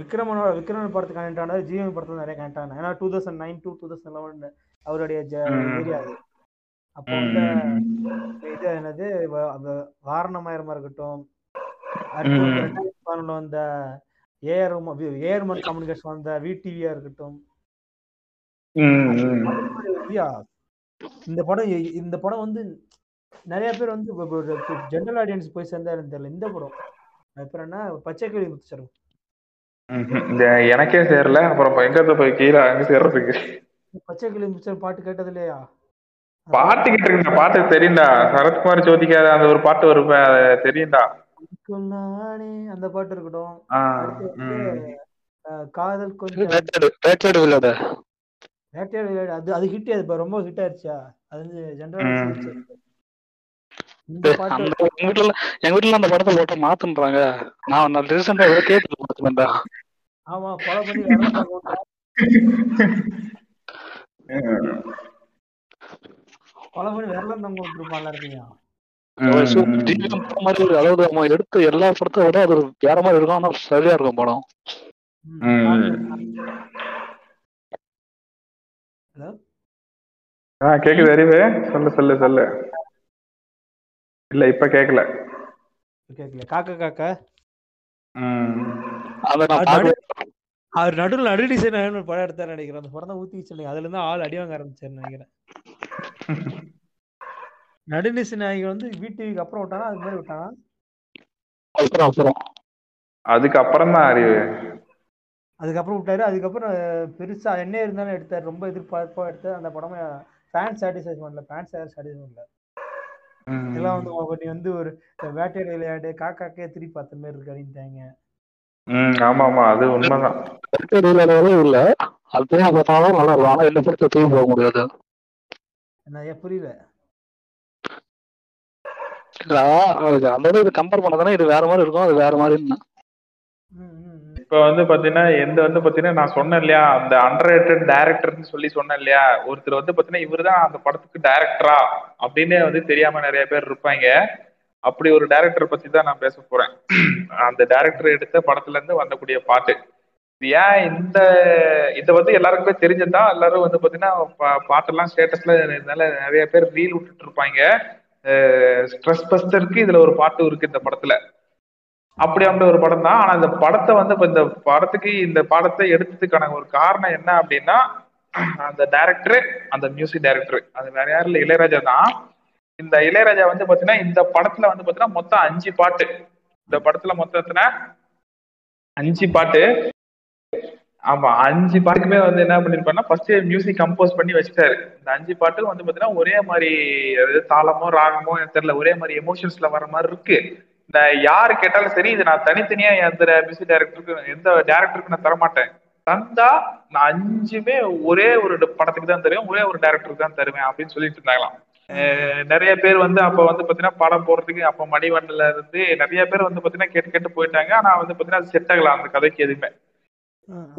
விக்ரமனோட விக்ரமன் படத்துக்கு கனெக்ட் ஆனது ஜிவிஎம் படத்துல நிறைய கனெக்ட் ஆனேன். ஏன்னா 2009 டூ 2011 அவருடைய ஜ ம். ஏரியா அது. அப்போ அந்த இது என்னது வாரணமாயிரமா இருக்கட்டும், எஃப்ஆர்ல வந்த ஏஆர் ஏஆர்மன் கம்யூனிகேஷன் வந்த விடிவியா இருக்கட்டும். இந்த படம் இந்த படம் வந்து நிறைய பேர் வந்து ஜென்ரல் ஆடியன்ஸ் போய் சேர்ந்தா தெரியல. இந்த படம் அப்புறம் என்ன? பச்சை கிளி முத்துச்சரும் இந்த எனக்கே சேரல. அப்புறம் எங்க போய் கீழே அங்க சேர்றதுக்கு? பச்சை கிளி முத்துச்சர் பாட்டு கேட்டது இல்லையா பாட்டு கேட்டிருக்கேன் பாட்டு தெரியும்டா. சரத்குமார் ஜோதிக்காத அந்த ஒரு பாட்டு வருமே தெரியும்டா. நானே அந்த பாட்டு இருக்கட்டும். காதல் கொஞ்சம் விளையாடு. வேட்டையாடு விளையாடு. அது அது ஹிட் அது ரொம்ப ஹிட் ஆயிருச்சா? அது வந்து ஜென்ரல் எங்க வீட்டுல எங்க வீட்டுல அந்த படத்தை போட்டு மாத்துன்றாங்க. நான் நான் ரீசெண்டா கேட்டு மாத்துனேன்டா ஆமா ஃபாலோ பண்ணி ஃபாலோ பண்ணி வேற நம்ம விட்டுருப்பான்ல படம் மாதிரி. அதாவது அவன் எடுத்த எல்லா படத்தை விட அது வேற மாதிரி இருக்கும். ஆனா சரியா இருக்கும் படம். ஆ. கேக்குது அறிவு? சொல்லு சொல்லு சொல்லு. இல்ல இப்ப கேக்கல. கேட்கல காக்கா காக்கா. அவர் நடுவில் நடு டிசைன் படம் எடுத்தாரு நினைக்கிறேன். அந்த படம் தான் ஊத்தி வச்சிருந்தீங்க அதுல இருந்து ஆள் அடி வாங்க ஆரம்பிச்சாரு நினைக்கிறேன். நடு டிசைன் நாயகன் வந்து வீட்டுக்கு அப்புறம் விட்டானா? அது மாதிரி விட்டானா? அப்புறம் அப்புறம் அதுக்கப்புறம் தான் அறிவு. அதுக்கப்புறம் விட்டாரு. அதுக்கப்புறம் பெருசா என்ன இருந்தாலும் எடுத்தாரு. ரொம்ப எதிர்பார்ப்பா எடுத்தாரு. அந்த படமே ஃபேன் சாட்டிஸ்ஃபை பண்ணல ஃபேன்ஸ் யாரும் சாட்டிஸ்ஃபை பண்ணல ம். எல்லாம் வந்து அவங்க நீ வந்து ஒரு வேட்டையாடு விளையாடு காக்காக்கே திருப்பி பார்த்த மாதிரி இருக்கு அப்படின்ட்டாங்க. ம், ஆமா ஆமா. அது உண்மைதான். வேட்டையாடு விளையாடவே இல்ல. அது போய் பார்த்தாலும் நல்லா இருக்கும் ஆனா இந்த படத்தை தூக்கி போக முடியாது. என்ன ஏன் புரியல? அந்த இது கம்பேர் பண்ணதானே இது வேற மாதிரி இருக்கும் அது வேற மாதிரி ம், ம், ம். இப்ப வந்து பாத்தீங்கன்னா எந்த வந்து பாத்தீங்கன்னா நான் சொன்னேன் இல்லையா அந்த அண்டர் டைரக்டர்னு சொல்லி சொன்னேன் இல்லையா ஒருத்தர் வந்து பாத்தீங்கன்னா இவர்தான் அந்த படத்துக்கு டைரக்டரா அப்படின்னு வந்து தெரியாம நிறைய பேர் இருப்பாங்க. அப்படி ஒரு டைரக்டர் பத்தி தான் நான் பேச போறேன். அந்த டைரக்டர் எடுத்த படத்துல இருந்து வந்தக்கூடிய பாட்டு. இது ஏன் இந்த இதை வந்து எல்லாருக்குமே தெரிஞ்சதா எல்லாரும் வந்து பாத்தீங்கன்னா பா- பாட்டெல்லாம் ஸ்டேட்டஸ்ல நிறைய பேர் ரீல் விட்டுட்டு இருப்பாங்க. ஸ்ட்ரெஸ் பஸ்டருக்கு இதுல ஒரு பாட்டு இருக்கு இந்த படத்துல. அப்படி அந்த ஒரு படம் தான் ஆனா இந்த படத்தை வந்து இப்ப இந்த படத்துக்கு இந்த படத்தை எடுத்ததுக்கான ஒரு காரணம் என்ன அப்படின்னா அந்த டைரக்டர் அந்த மியூசிக் டைரக்டர் அது வேற யாரும் இல்லை இளையராஜா தான். இந்த இளையராஜா வந்து பாத்தீங்கன்னா இந்த படத்துல வந்து பாத்தீங்கன்னா மொத்தம் அஞ்சு பாட்டு. இந்த படத்துல மொத்தத்துல அஞ்சு பாட்டு. ஆமா அஞ்சு பாட்டுக்குமே வந்து என்ன பண்ணிருப்பாருன்னா ஃபர்ஸ்ட் மியூசிக் கம்போஸ் பண்ணி வச்சுட்டாரு. இந்த அஞ்சு பாட்டும் வந்து பாத்தீங்கன்னா ஒரே மாதிரி அதாவது தாளமோ ராகமோ எனக்கு தெரியல ஒரே மாதிரி எமோஷன்ஸ்ல வர மாதிரி இருக்கு. இந்த யாரு கேட்டாலும் சரி இது நான் தனித்தனியா எந்த மியூசிக் டைரக்டருக்கு எந்த டேரக்டருக்கு நான் தரமாட்டேன். தந்தா நான் அஞ்சுமே ஒரே ஒரு படத்துக்கு தான் தருவேன் ஒரே ஒரு டேரக்டருக்கு தான் தருவேன் அப்படின்னு சொல்லிட்டு இருந்தாங்களாம். நிறைய பேர் வந்து அப்ப வந்து பாத்தீங்கன்னா படம் போடுறதுக்கு அப்ப மணிவண்டல இருந்து நிறைய பேர் வந்து பாத்தீங்கன்னா கேட்டு கேட்டு போயிட்டாங்க. ஆனா வந்து பாத்தீங்கன்னா அது செட் ஆகலாம் அந்த கதைக்கு எதுவுமே.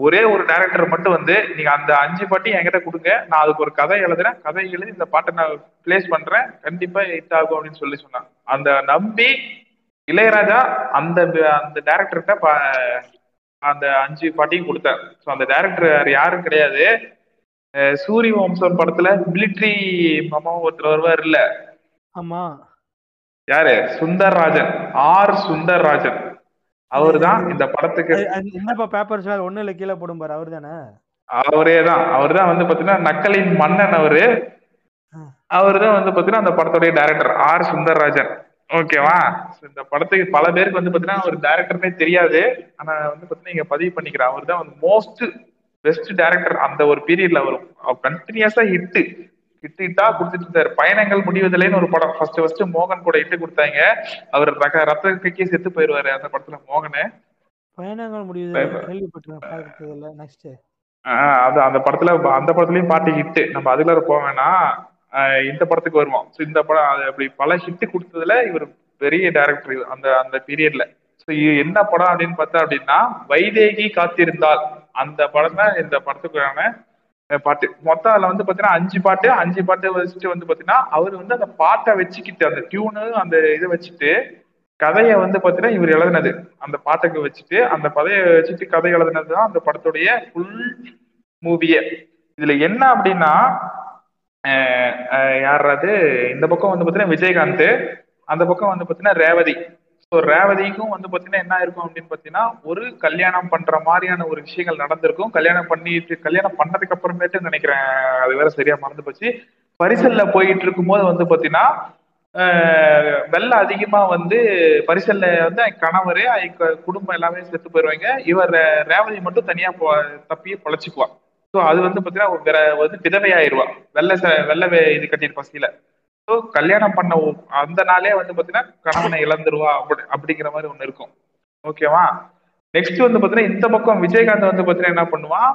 ஒரே ஒரு டேரக்டர் மட்டும் வந்து நீங்க அந்த அஞ்சு பாட்டையும் என்கிட்ட கொடுங்க. நான் அதுக்கு ஒரு கதை எழுதுறேன். கதை எழுதி இந்த பாட்டை நான் பிளேஸ் பண்றேன். கண்டிப்பா ஹிட் ஆகும் அப்படின்னு சொல்லி சொன்னான். அந்த நம்பி இளையராஜா அந்த அந்த டேரக்டர்கிட்ட அந்த அஞ்சு பாட்டையும் கொடுத்தார். ஸோ அந்த டேரக்டர் யாரும் கிடையாது. சூரிய வம்சம் படத்துல மிலிட்ரி மாமாவும் ஒருத்தர் வருவார் இல்ல ஆமா. யாரு? சுந்தர்ராஜன். ஆர். சுந்தர்ராஜன். அவர் தான் இந்த படத்துக்கு என்னப்பா பேப்பர் சார் ஒண்ணு இல்ல கீழே போடும் பாரு அவர் தானே? அவரே தான். அவர் தான் வந்து பாத்தீங்கன்னா நக்கலின் மன்னன் அவரு. அவர் தான் வந்து பாத்தீங்கன்னா அந்த படத்துடைய டைரக்டர் ஆர். சுந்தர்ராஜன். ஓகேவா? இந்த படத்துக்கு பல பேருக்கு வந்து பாத்தீங்கன்னா ஒரு டைரக்டர்னே தெரியாது. ஆனா வந்து பாத்தீங்கன்னா இங்க பதிவு பண்ணிக்கிறேன் அவர் தான் வந்து மோஸ்ட் பெஸ்ட் டைரக்டர் அந்த ஒரு பீரியட்ல வரும். கண்டினியூஸா ஹிட் ஹிட் ஹிட்டா கொடுத்துட்டு இருந்தாரு. பயணங்கள் முடிவதில்லைன்னு ஒரு படம். ஃபர்ஸ்ட் ஃபர்ஸ்ட் மோகன் கூட ஹிட் கொடுத்தாங்க. அவர் ரக ரத்த கைக்கே செத்து போயிருவாரு அந்த படத்துல மோகனு. பயணங்கள் ஆஹ் அது அந்த படத்துல அந்த படத்துலயும் பாட்டு ஹிட் நம்ம அதுல வேணாம் ஆஹ் இந்த படத்துக்கு வருவோம். ஸோ இந்த படம் அது அப்படி பல ஹிட் கொடுத்ததுல இவர் பெரிய டைரக்டர் அந்த அந்த பீரியட்ல ஸோ என்ன படம் அப்படின்னு பார்த்தா அப்படின்னா வைதேகி காத்திருந்தால் அந்த படம் தான் இந்த படத்துக்கான பாட்டு. மொத்தம் அதுல வந்து பாத்தீங்கன்னா அஞ்சு பாட்டு. அஞ்சு பாட்டு வச்சுட்டு வந்து பாத்தீங்கன்னா அவர் வந்து அந்த பாட்டை வச்சுக்கிட்டு அந்த டியூனு அந்த இதை வச்சுட்டு கதையை வந்து பாத்தீங்கன்னா இவர் எழுதுனது. அந்த பாட்டுக்கு வச்சுட்டு அந்த கதையை வச்சுட்டு கதை எழுதுனது தான் அந்த படத்துடைய ஃபுல் மூவியே இதுல என்ன அப்படின்னா யார் அது இந்த பக்கம் வந்து பாத்தீங்கன்னா விஜயகாந்த். அந்த பக்கம் வந்து பாத்தீங்கன்னா ரேவதி. ஸோ ரேவதிக்கும் வந்து பார்த்தீங்கன்னா என்ன இருக்கும் அப்படின்னு பார்த்தீங்கன்னா ஒரு கல்யாணம் பண்ணுற மாதிரியான ஒரு விஷயங்கள் நடந்திருக்கும். கல்யாணம் பண்ணிட்டு கல்யாணம் பண்ணதுக்கு அப்புறமேட்டு நினைக்கிறேன் அது வேற சரியா மறந்து போச்சு. பரிசல்ல போயிட்டு இருக்கும்போது வந்து பார்த்தீங்கன்னா ஆஹ் வெள்ளம் வந்து பரிசல்ல வந்து கணவர் அவங்க குடும்பம் எல்லாமே செத்து போயிடுவாங்க இவர் ரேவதி மட்டும் தனியாக போ தப்பி பொழைச்சிக்குவா. ஸோ அது வந்து பார்த்தீங்கன்னா வேற வந்து விதவையாயிருவா. வெள்ளை வெள்ளை இது கட்டியிருப்பா சீல. கல்யாணம் பண்ண அந்த நாளே வந்து பாத்தீங்கன்னா கணவனை இழந்துருவா அப்படி அப்படிங்கிற மாதிரி ஒண்ணு இருக்கும். ஓகேவா நெக்ஸ்ட் வந்து பாத்தீங்கன்னா இந்த பக்கம் விஜயகாந்த் வந்து பாத்தீங்கன்னா என்ன பண்ணுவான்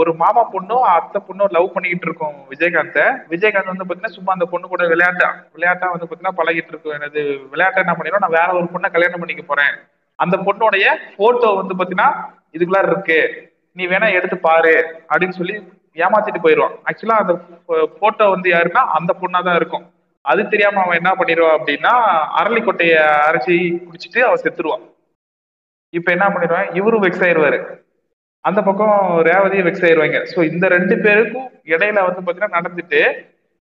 ஒரு மாமா பொண்ணும் அத்தை பொண்ணும் லவ் பண்ணிக்கிட்டு இருக்கோம் விஜயகாந்த. விஜயகாந்த் வந்து பாத்தீங்கன்னா சும்மா அந்த பொண்ணு கூட விளையாட்டா விளையாட்டா வந்து பாத்தீங்கன்னா பழகிட்டு இருக்கும். எனது விளையாட்டா என்ன பண்ணிடும் நான் வேற ஒரு பொண்ணை கல்யாணம் பண்ணிக்க போறேன். அந்த பொண்ணுடைய போட்டோ வந்து பாத்தீங்கன்னா இதுக்குள்ளார இருக்கு. நீ வேணா எடுத்து பாரு அப்படின்னு சொல்லி ஏமாத்திட்டு போயிடுவான். ஆக்சுவலா அந்த போட்டோ வந்து யாருன்னா அந்த பொண்ணா தான் இருக்கும். அது தெரியாம அவன் என்ன பண்ணிடுவான் அப்படின்னா அரளிக்கொட்டைய அரைச்சி குடிச்சிட்டு அவன் செத்துருவான். இப்ப என்ன பண்ணிடுவான்? இவரும் வெக்ஸ் ஆயிடுவாரு அந்த பக்கம் ரேவதியும் வெக்ஸ் ஆயிடுவாங்க ஸோ இந்த ரெண்டு பேருக்கும் இடையில வந்து பாத்தீங்கன்னா நடந்துட்டு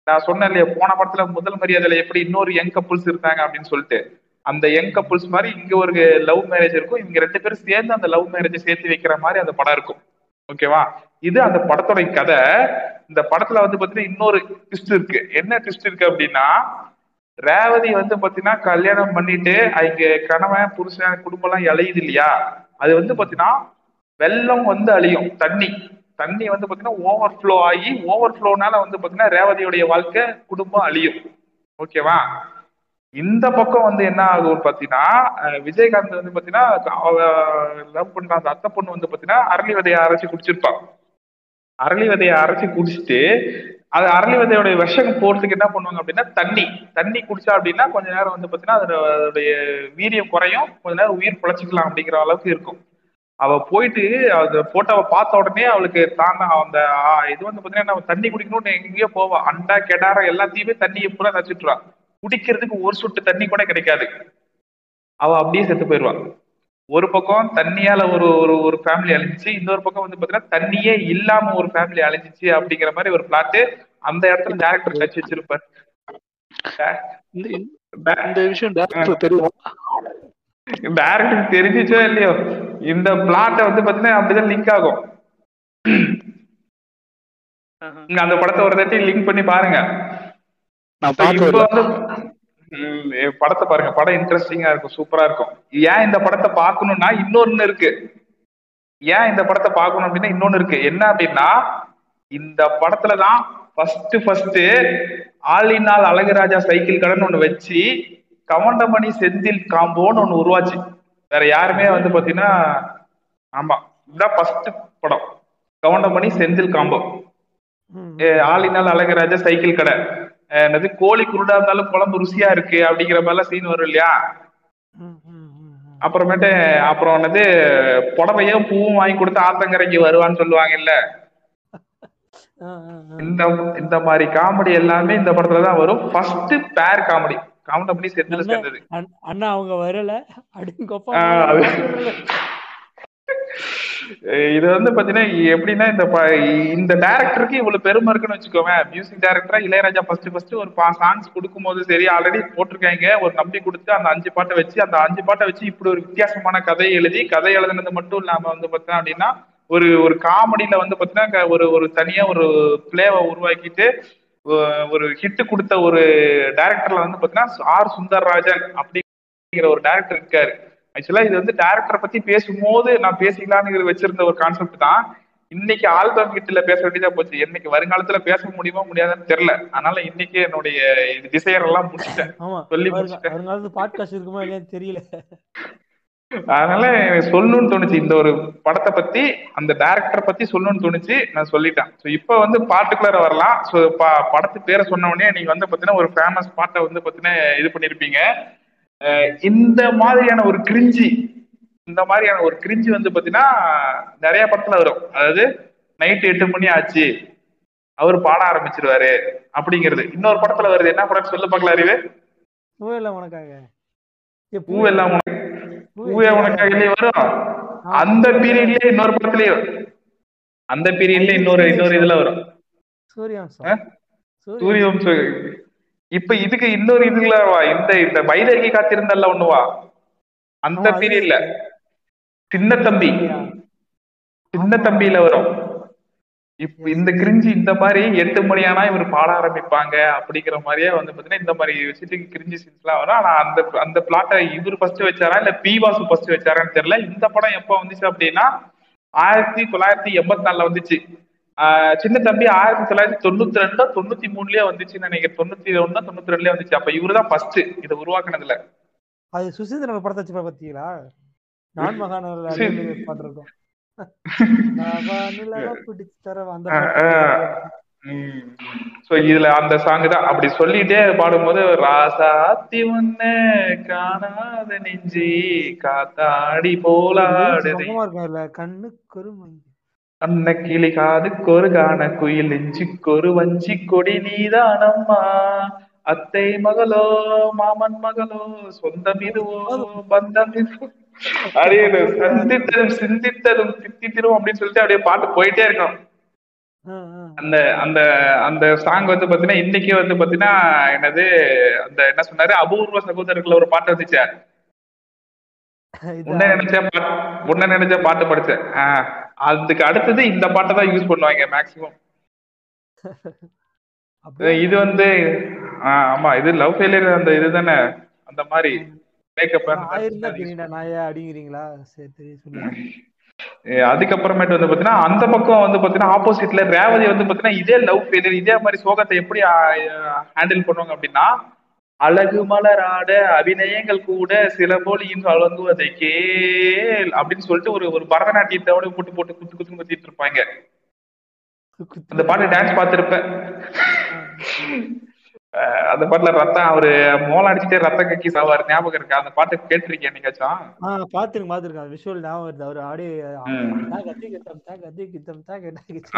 நான் சொன்னேன் இல்லையா போன படத்துல முதல் மரியாதையில எப்படி இன்னொரு யங் கப்புள்ஸ் இருந்தாங்க அப்படின்னு சொல்லிட்டு. அந்த யங் கப்புள்ஸ் மாதிரி இங்க ஒரு லவ் மேரேஜ் இருக்கும். இவங்க ரெண்டு பேரும் சேர்ந்து அந்த லவ் மேரேஜ் சேர்த்து வைக்கிற மாதிரி அந்த படம் இருக்கும். ஓகேவா இது அந்த படத்தோட கதை. இந்த படத்துல வந்து பாத்தீங்கன்னா இன்னொரு ட்விஸ்ட் இருக்கு. என்ன ட்விஸ்ட் இருக்கு அப்படின்னா ரேவதி வந்து பாத்தீங்கன்னா கல்யாணம் பண்ணிட்டு அங்க கணவன் புருஷன் குடும்பம் எல்லாம் இழையுது இல்லையா? அது வந்து பாத்தீங்கன்னா வெள்ளம் வந்து அழியும். தண்ணி. தண்ணி வந்து பாத்தீங்கன்னா ஓவர் ஃப்ளோ ஆகி ஓவர் ஃப்ளோனால வந்து பாத்தீங்கன்னா ரேவதியுடைய வாழ்க்கை குடும்பம் அழியும். ஓகேவா இந்த பக்கம் வந்து என்ன ஆகும் பாத்தீங்கன்னா விஜயகாந்த் வந்து பாத்தீங்கன்னா லவ் பண்ண அந்த அத்தை பொண்ணு வந்து பாத்தீங்கன்னா அரளி விதையை அரைச்சி குடிச்சிருப்பான் அரளி விதையை அரைச்சி குடிச்சிட்டு அது அரளி விதையோடைய விஷம் போறதுக்கு என்ன பண்ணுவாங்க அப்படின்னா தண்ணி தண்ணி குடிச்சா அப்படின்னா கொஞ்ச நேரம் வந்து பாத்தீங்கன்னா அதோட- அதோடைய வீரியம் குறையும். கொஞ்ச நேரம் உயிர் பிழைச்சிக்கலாம் அப்படிங்கிற அளவுக்கு இருக்கும். அவ போயிட்டு அந்த போட்டோவை பார்த்த உடனே அவளுக்கு தாங்க அந்த இது வந்து பாத்தீங்கன்னா நம்ம தண்ணி குடிக்கணும்னு எங்கேயோ போவா. அண்டா கெடாரம் எல்லாத்தையுமே தண்ணியை பூரா நச்சுட்டுறான் குடிக்கிறதுக்கு ஒரு சொட்டு தண்ணி கூட கிடைக்காது. அவ அப்படியே செத்து போயிடுவா. ஒரு பக்கம் தண்ணியால ஒரு ஒரு ஒரு ஃபேமிலி அழிஞ்சிச்சு இன்னொரு பக்கம் வந்து பாத்தீங்கன்னா தண்ணியே இல்லாம ஒரு ஃபேமிலி அழிஞ்சிச்சு அப்படிங்கிற மாதிரி ஒரு பிளாட் அந்த இடத்துல டேரக்டர் கட்சி வச்சிருப்பார். இந்த விஷயம் டேரக்டர் தெரியும்? டேரக்டருக்கு தெரிஞ்சிச்சோ இல்லையோ? இந்த பிளாட்டை வந்து பாத்தீங்கன்னா அப்படிதான் லிங்க் ஆகும். அந்த படத்தை ஒரு தாட்டி லிங்க் பண்ணி பாருங்க. நான் படத்தை பாருங்க. படம் இன்ட்ரெஸ்டிங்கா இருக்கும் சூப்பரா இருக்கும். ஏன் இந்த படத்தை பார்க்கணும்னா இன்னொன்னு இருக்கு. ஏன் இந்த படத்தை பார்க்கணும் அப்படின்னா இன்னொன்னு இருக்கு. என்ன அப்படின்னா இந்த படத்துல தான் ஃபர்ஸ்ட் ஃபர்ஸ்ட் ஆளினால் அழகுராஜா சைக்கிள் கடன் ஒண்ணு வச்சு கவண்டமணி செந்தில் காம்போன்னு ஒண்ணு உருவாச்சு. வேற யாருமே வந்து பாத்தீங்கன்னா ஆமா இதுதான் ஃபர்ஸ்ட் படம். கவண்டமணி செந்தில் காம்போ. ஆளினால் அழகுராஜா சைக்கிள் கடை. என்னது கோழி குருடா இருந்தாலும் குழம்பு ருசியா இருக்கு அப்படிங்கிற மாதிரிலாம் சீன் வரும் இல்லையா. அப்புறமேட்டு அப்புறம் என்னது புடவையும் பூவும் வாங்கி கொடுத்து ஆத்தங்கரைக்கு வருவான்னு சொல்லுவாங்க இல்ல. இந்த இந்த மாதிரி காமெடி எல்லாமே இந்த படத்துல தான் வரும். ஃபர்ஸ்ட் பேர் காமெடி காமெடி பண்ணி சேர்ந்தது. அண்ணா- அவங்க வரல. அடிங்கப்பா ஆ, மேல அது- பாட்டு வரல. அஹ் இது வந்து பாத்தீங்கன்னா எப்படின்னா இந்த ப- இந்த டைரக்டருக்கு இவ்வளவு பெருமை இருக்குன்னு வச்சுக்கோங்க மியூசிக் டைரக்டரா இளையராஜா ஃபர்ஸ்ட் ஃபர்ஸ்ட் ஒரு சாங்ஸ் கொடுக்கும்போது சரி ஆல்ரெடி போட்டிருக்காங்க. ஒரு நம்பி கொடுத்து அந்த அஞ்சு பாட்டை வச்சு அந்த அஞ்சு பாட்டை வச்சு இப்படி ஒரு வித்தியாசமான கதையை எழுதி கதை எழுதுனது மட்டும் இல்லாம வந்து பார்த்தா அப்படின்னா ஒரு ஒரு காமெடியில வந்து பாத்தீங்கன்னா ஒரு ஒரு தனியா ஒரு பிளேவை உருவாக்கிட்டு ஒரு ஹிட் கொடுத்த ஒரு டைரக்டர்ல வந்து பாத்தீங்கன்னா ஆர் சுந்தர்ராஜன் அப்படிங்கிற ஒரு டைரக்டர் இருக்காரு. ஆக்சுவலா இது வந்து டைரக்டரை பத்தி பேசும்போது நான் பேசிக்கலாம்னு வச்சிருந்த ஒரு கான்செப்ட் தான். இன்னைக்கு ஆல்பம் கிட்ட பேச வேண்டியதா போச்சு. என்னைக்கு வருங்காலத்துல பேச முடியுமா முடியாதுன்னு தெரியல. அதனால இன்னைக்கு என்னுடைய டிசைர் எல்லாம் முடிச்சிட்டேன். சொல்லி முடிச்சிட்டேன். வருங்காலத்து பாட்காஸ்ட் இருக்குமா இல்லையான்னு தெரியல. அதனால சொல்லணும்னு தோணுச்சு. இந்த ஒரு படத்தை பத்தி அந்த டைரக்டரை பத்தி சொல்லணும்னு தோணுச்சு. நான் சொல்லிட்டேன். ஸோ இப்போ வந்து பாட்டுக்குள்ளார வரலாம். ஸோ படத்து பேரை சொன்ன உடனே நீங்க வந்து பாத்தீங்கன்னா ஒரு ஃபேமஸ் பாட்டை வந்து பாத்தீங்கன்னா இது பண்ணிருப்பீங்க. இந்த மாதிரியான ஒரு கிரிஞ்சி இந்த மாதிரியான ஒரு கிரிஞ்சி வந்து பாத்தீங்கன்னா நிறைய படத்துல வரும். அதாவது நைட்டு எட்டு மணி ஆச்சு அவர் பாட ஆரம்பிச்சிருவாரு அப்படிங்கிறது. இன்னொரு படத்துல வருது. என்ன படம்? சொல்லு பார்க்கலாம் அறிவு. பூவே இல்லை உனக்காக. ஏ, பூ எல்லாம் உனக்கு. பூவே உனக்காகவே வரும். அந்த பீரியட்லயே இன்னொரு படத்துலயே அந்த பீரியட்ல இன்னொரு இன்னொரு இதுல வரும். சூரியவம்சம் ஆ? இப்ப இதுக்கு இன்னொரு இதுல வா. இந்த இந்த வைதேகி காத்திருந்தல்ல ஒண்ணு வா. அந்த பீரியட்ல சின்ன தம்பி. சின்ன தம்பியில வரும். இப்ப இந்த கிரிஞ்சி இந்த மாதிரி எட்டு மணி ஆனா இவர் பாட ஆரம்பிப்பாங்க அப்படிங்கிற மாதிரியே வந்து பாத்தீங்கன்னா இந்த மாதிரி விஷயத்து கிரிஞ்சி சீன்ஸ் எல்லாம் வரும். ஆனா அந்த அந்த பிளாட்டை இவர் ஃபர்ஸ்ட் வச்சாரா இல்ல பி வாசு ஃபர்ஸ்ட் வச்சாரான்னு தெரியல. இந்த படம் எப்ப வந்துச்சு அப்படின்னா ஆயிரத்தி தொள்ளாயிரத்தி எண்பத்தி நாலுல வந்துச்சு. சின்ன தம்பி ஆயிரத்தி தொள்ளாயிரத்தி தொண்ணூத்தி ரெண்டோ தொண்ணூத்தி மூணுலயே வந்துச்சுன்னு நினைக்கிறேன். தொண்ணூத்தி ஒண்ணோ தொண்ணூத்தி ரெண்டுலயே வந்துச்சு. அப்ப இவரு தான் ஃபர்ஸ்ட் இதை உருவாக்குனதுல. அது சுசீந்திரன் படத்தை வச்சு பாத்தீங்களா நான் பாட்டு சோ இதுல அந்த சாங் தான். அப்படி சொல்லிட்டே பாடும்போது ராசாத்தி ஒண்ணு காணாத நெஞ்சி காத்தாடி போலாடுதே சுகமா இருக்கும் அன்ன கிளி காதுக்கொரு காண குயில் நெஞ்சுக்கொரு வஞ்சி கொடி நீதானம்மா. அத்தை மகளோ மாமன் மகளோ சொந்தம் இதுவோ பந்தம் இதுவோ. அப்படியே சந்தித்ததும் சிந்தித்ததும் தித்தித்திரும் அப்படின்னு சொல்லிட்டு அப்படியே பாட்டு போயிட்டே இருக்கும். அந்த அந்த அந்த சாங் வந்து பாத்தீங்கன்னா இன்னைக்கு வந்து பாத்தீங்கன்னா என்னது அந்த என்ன சொன்னாரு? அபூர்வ சகோதரர்கள் ஒரு பாட்டு வந்துச்சு. உன்ன நினைச்ச பாட்டு உன்ன நினைச்ச பாட்டு படிச்சேன். ஆஹ் அதுக்கு அடுத்தது இந்த பாட்டை தான் யூஸ் பண்ணுவாங்க அப்படியே இது வந்து ஆமா இது லவ் ஃபெயிலியர் அந்த இதுதானே அந்த மாதிரி மேக்கப் அடிங்கிறீங்களா சரி அதுக்கப்புறமேட்டு வந்து பாத்தீங்கன்னா அந்த பக்கம் வந்து பாத்தீங்கன்னா ஆப்போசிட்ல ரேவதி வந்து பாத்தீங்கன்னா இதே லவ் ஃபெயிலியர் இதே மாதிரி சோகத்தை எப்படி ஹேண்டில் பண்ணுவாங்க அப்படின்னா அழகு மலராட அபிநயங்கள் கூட சில போலியின் வழங்குவதை கேள் அப்படின்னு சொல்லிட்டு ஒரு ஒரு பரதநாட்டியத்தோட போட்டு போட்டு குத்து குத்து குத்திட்டு இருப்பாங்க. அந்த பாட்டு டான்ஸ் பார்த்திருப்பேன். அந்த பாட்டுல ரத்தம் அவரு மோளம் அடிச்சுட்டே ரத்தம் கக்கி சாவாரு. ஞாபகம் இருக்கா? அந்த பாட்டு கேட்டிருக்கேன் நீங்கச்சாம் ஆ பாத்துருங்க விஷுவல் ஞாபகம் வருது. அவர் ஆடியோ.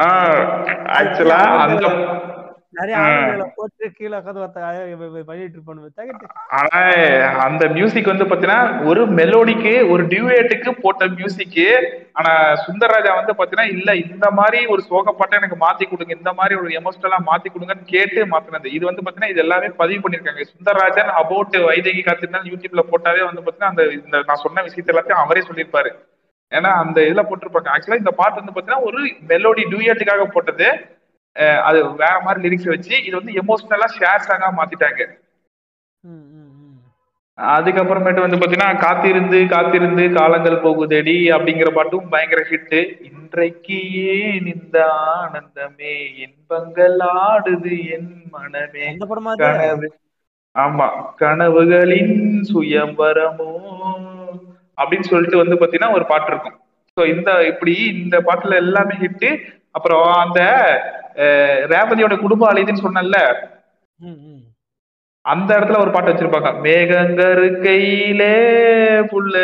ஆஹ் அந்த நிறைய போட்டு கீழே உட்காந்து ஒருத்த பண்ணிட்டு இருப்பானு தாக் ஆனா அந்த மியூசிக் வந்து பாத்தீங்கன்னா ஒரு மெலோடிக்கு ஒரு டியூயேட்டுக்கு போட்ட மியூசிக் ஆனா சுந்தரராஜா வந்து பாத்தீங்கன்னா இல்ல இந்த மாதிரி ஒரு சோக பாட்டை எனக்கு மாத்தி கொடுங்க. இந்த மாதிரி ஒரு எமோஷனலா மாத்தி கொடுங்கன்னு கேட்டு மாத்தினது. இது வந்து பாத்தீங்கன்னா இது எல்லாமே பதிவு பண்ணிருக்காங்க. சுந்தரராஜன் அபவுட் வைதேகி காத்திருந்தால் யூடியூப்ல போட்டாவே வந்து பாத்தீங்கன்னா அந்த இந்த நான் சொன்ன விஷயத்த எல்லாத்தையும் அவரே சொல்லியிருப்பாரு. ஏன்னா அந்த இதுல போட்டிருப்பாங்க. ஆக்சுவலா இந்த பாட்டு வந்து பாத்தீங்கன்னா ஒரு மெலோடி டூயட்டுக்காக போட்டது. அது வேற மாதிரி லிரிக்ஸ் வச்சு இது வந்து எமோஷனலா ஷேர் சாங்கா மாத்திட்டாங்க. அதுக்கப்புறமேட்டு வந்து பாத்தீங்கன்னா காத்திருந்து காத்திருந்து காலங்கள் போகுதடி அப்படிங்கிற பாட்டும் பயங்கர ஹிட் இன்றைக்கு ஏன் இந்த ஆனந்தமே? இன்பங்கள் ஆடுது என் மனமே. கனவு. ஆமா. கனவுகளின் சுயம்பரமோ? அப்படின்னு சொல்லிட்டு வந்து பாத்தீங்கன்னா ஒரு பாட்டு இருக்கும். ஸோ இந்த இப்படி இந்த பாட்டுல எல்லாமே ஹிட்டு அப்புறம் அந்த ரேவதியோட குடும்ப அழிதுன்னு ம். அந்த இடத்துல ஒரு பாட்டு வச்சிருப்பாங்க. மேகங்கரு கையிலே புள்ள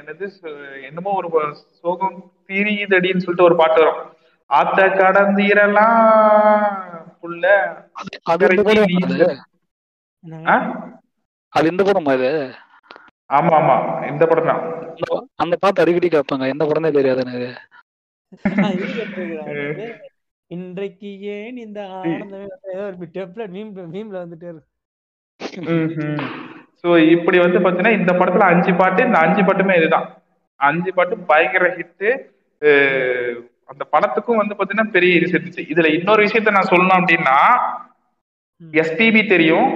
என்னது சு- என்னமோ ஒரு சோகம் திரியுதடின்னு சொல்லிட்டு ஒரு பாட்டு வரும். ஆத்த கடந்தீரெல்லாம் புள்ள அது இந்த படம் அது? ஆமா ஆமா. இந்த படம் தான். அந்த- அந்த பாட்டு அடிக்கடி கேட்பாங்க. எந்த படமே தெரியாது எனக்கு. இன்றைக்கு ஏன் இந்த ஆனந்தமே ஏதோ ஒரு டெப்லெட் மீம் மீம்ல வந்துட்டே இருக்கு. ஸோ இப்படி வந்து பாத்தீங்கன்னா இந்த படத்துல அஞ்சு பாட்டு இந்த அஞ்சு பாட்டுமே இதுதான். அஞ்சு பாட்டு பயங்கர ஹிட்டு அந்த படத்துக்கும் வந்து பாத்தீங்கன்னா பெரிய இது சேர்த்துச்சு. இதுல இன்னொரு விஷயத்த நான் சொல்லணும் அப்படின்னா. எஸ்பிபி தெரியும்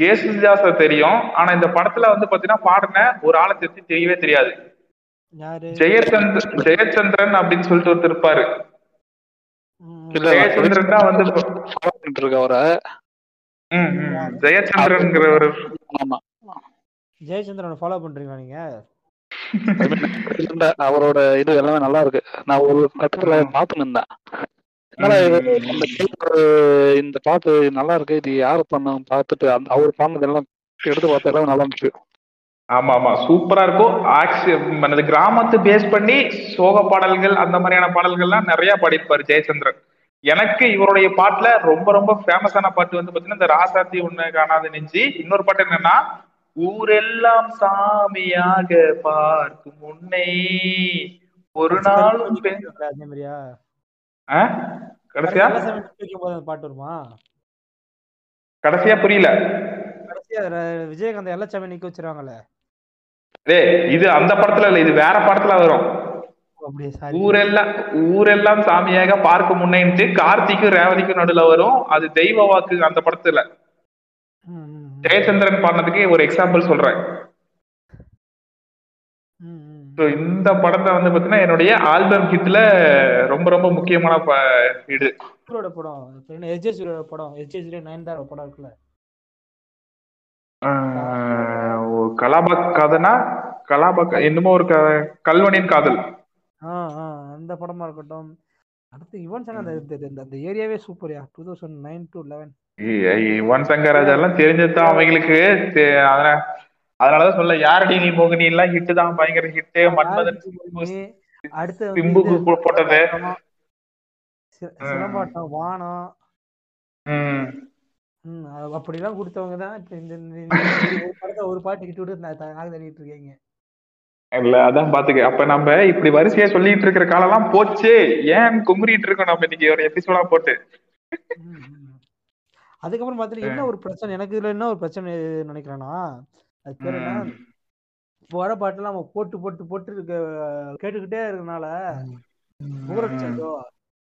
ஜேசுதாச தெரியும் ஆனா இந்த படத்துல வந்து பாத்தீங்கன்னா பாடின ஒரு ஆளை பத்தி தெரியவே தெரியாது. யாரு? ஜெயச்சந்திர ஜெயச்சந்திரன் அப்படின்னு சொல்லிட்டு ஒருத்தர் இருப்பாரு. ஜெயச்சந்திரன் தான் வந்து follow பண்ணிட்டு இருக்க அவரை ம், ம். ஜெயச்சந்திரன்ங்கிற ஒரு ஆமா. ஜெயச்சந்திரனை ஃபாலோ பண்றீங்களா நீங்க? அவரோட இது எல்லாமே நல்லா இருக்கு. நான் ஒரு கட்டத்துல பார்த்துன்னு இருந்தேன் இந்த பாட்டு நல்லா இருக்கு. இது யாரு பண்ண பார்த்துட்டு அவர் பாடினது எல்லாம் எடுத்து பார்த்த எல்லாம் நல்லா இருந்துச்சு. ஆமா ஆமா. சூப்பரா இருக்கும். கிராமத்து பேஸ் பண்ணி சோக பாடல்கள் அந்த மாதிரியான பாடல்கள்லாம் நிறைய பாடியிருப்பாரு ஜெயச்சந்திரன். எனக்கு இவருடைய பாட்டுல ரொம்ப ரொம்ப ஃபேமஸான பாட்டு வந்து பாத்தீங்கன்னா இந்த ராசாத்தி ஒண்ணு காணாத நெஞ்சு. இன்னொரு பாட்டு என்னன்னா ஊரெல்லாம் சாமியாக பார்க்கும் முன்னே ஒரு ஆ? கடைசியா? பாட்டு வருமா? கடைசியா புரியல. கடைசியா விஜயகாந்த் எல்லாச்சாமி நிக்க வச்சிருவாங்கல்ல டேய் இது அந்த படத்துல இல்ல இது வேற படத்துல வரும். ஊரெல்லாம் ஊரெல்லாம் சாமியாக பார்க்க முன்னேன்ட்டு கார்த்திக்கும் ரேவதிக்கும் நடுவுல வரும். அது தெய்வ வாக்கு அந்த படத்துல. ஜெயச்சந்திரன் பாடினதுக்கு ஒரு எக்ஸாம்பிள் சொல்றேன். இந்த படத்தை வந்து பாத்தீங்கன்னா என்னுடைய ஆல்பம் ஹிட்ல ரொம்ப ரொம்ப முக்கியமான இது. படம். எஸ்ஜே சூரியோட படம். எஸ்ஜே சூரிய நயன்தாரா படம் இருக்குல்ல? கலாப காதனா கலாப என்னமோ ஒரு கல்வனின் காதல். ஆ ஆ அந்த படமா இருக்கட்டும் அடுத்து யுவன் சங்கர் அந்த அந்த ஏரியாவே சூப்பர்யா two thousand nine to eleven Yuvan Shankar ராஜாலாம் தெரிஞ்சதுதான் அவங்களுக்கு அதனால அதனாலதான் சொல்ல யாரடி நீ மோகினி எல்லாம் ஹிட் தான் பயங்கர ஹிட் மன்மதன் அடுத்து வந்து சிம்புக்கு இது போ- போட்டது சிலம்பாட்டம் வானம் அப்படிலாம் கொடுத்தவங்க தான் இப்ப இந்த ஒரு படத்தை ஒரு பாட்டு கிட்ட விட்டு நா- த- நாக்கு தள்ளிட்டு இருக்கீங்க இல்ல அதான் பாத்துக்க அப்ப நம்ம இப்படி வரிசையா சொல்லிட்டு இருக்கிற காலம்லாம் போச்சு. ஏன் குமுறிட்டு இருக்கோம் நம்ம இன்னைக்கு? ஒரு எபிசோடா போட்டு. அதுக்கப்புறம் பார்த்துட்டு என்ன ஒரு பிரச்சனை? எனக்கு இதுல என்ன ஒரு பிரச்சனை நினைக்கிறேன்னா அது பேர் என்ன? வர பாட்டுலாம் நம்ம போட்டு போட்டு போட்டு இருக்க கேட்டுக்கிட்டே இருக்கனால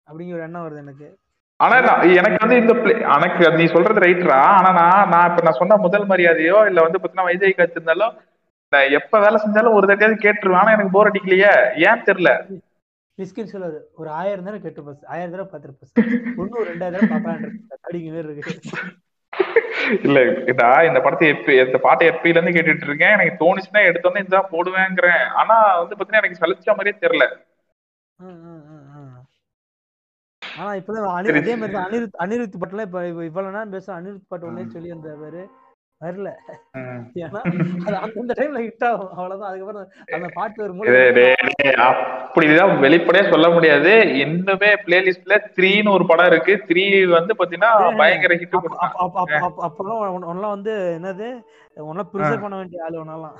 அப்படிங்கிற ஒரு எண்ணம் வருது எனக்கு. ஆனா எனக்கு வந்து இந்த எனக்கு நீ சொல்றது ரைட்ரா ஆனா நான் நான் இப்ப நான் சொன்ன முதல் மரியாதையோ இல்ல வந்து பாத்தீங்கன்னா வைஜய் காய்ச்சிருந்தாலும் நான் எப்ப வேலை செஞ்சாலும் ஒரு தட்டியாவது கேட்டுருவேன். ஆனா எனக்கு போர் அடிக்கலையே. ஏன் தெரியல. மிஸ்கின் சொல்லுவாரு ஒரு ஆயிரம் தடவை கேட்டு பஸ் ஆயிரம் தடவை பார்த்துருப்பேன் ஒன்னும் ரெண்டாயிரம் தடவை பார்க்கலான் அடிக்க மாதிரி இருக்கு. இல்ல இதா இந்த படத்தை எப்ப இந்த பாட்டை எப்பயில இருந்து கேட்டுட்டு இருக்கேன். எனக்கு தோணுச்சுன்னா எடுத்தோன்னே இதுதான் போடுவேங்கிறேன். ஆனா வந்து பாத்தீங்கன்னா எனக்கு சலிச்ச மாதிரியே தெரியல. ஆனா இப்பதான் அதே மாதிரி அனிருத் அனிருத் பாட்டுலாம் இப்ப இப்ப இவ்வளவு நேரம் பேச அனிருத் பாட்டு ஒன்னே சொல்லி அந்த பேரு வரல. ஏன்னா அது அந்த டைம்ல ஹிட் ஆகும். அவ்வளவுதான். அதுக்கப்புறம் அந்த பாட்டு டேய், அப்படிதான் வெளிப்படையா சொல்ல முடியாது. இன்னுமே பிளேலிஸ்ட்ல த்ரீன்னு ஒரு படம் இருக்கு. த்ரீ வந்து பாத்தீங்கன்னா பயங்கர ஹிட் அப்ப- அப்ப- அப்ப- அப்ப- அப்ப- அப்பெல்லாம் உன்ன- உன்னெல்லாம் வந்து என்னது? உன்ன ப்ரிசர்வ் பண்ண வேண்டிய ஆளு உன்னெல்லாம்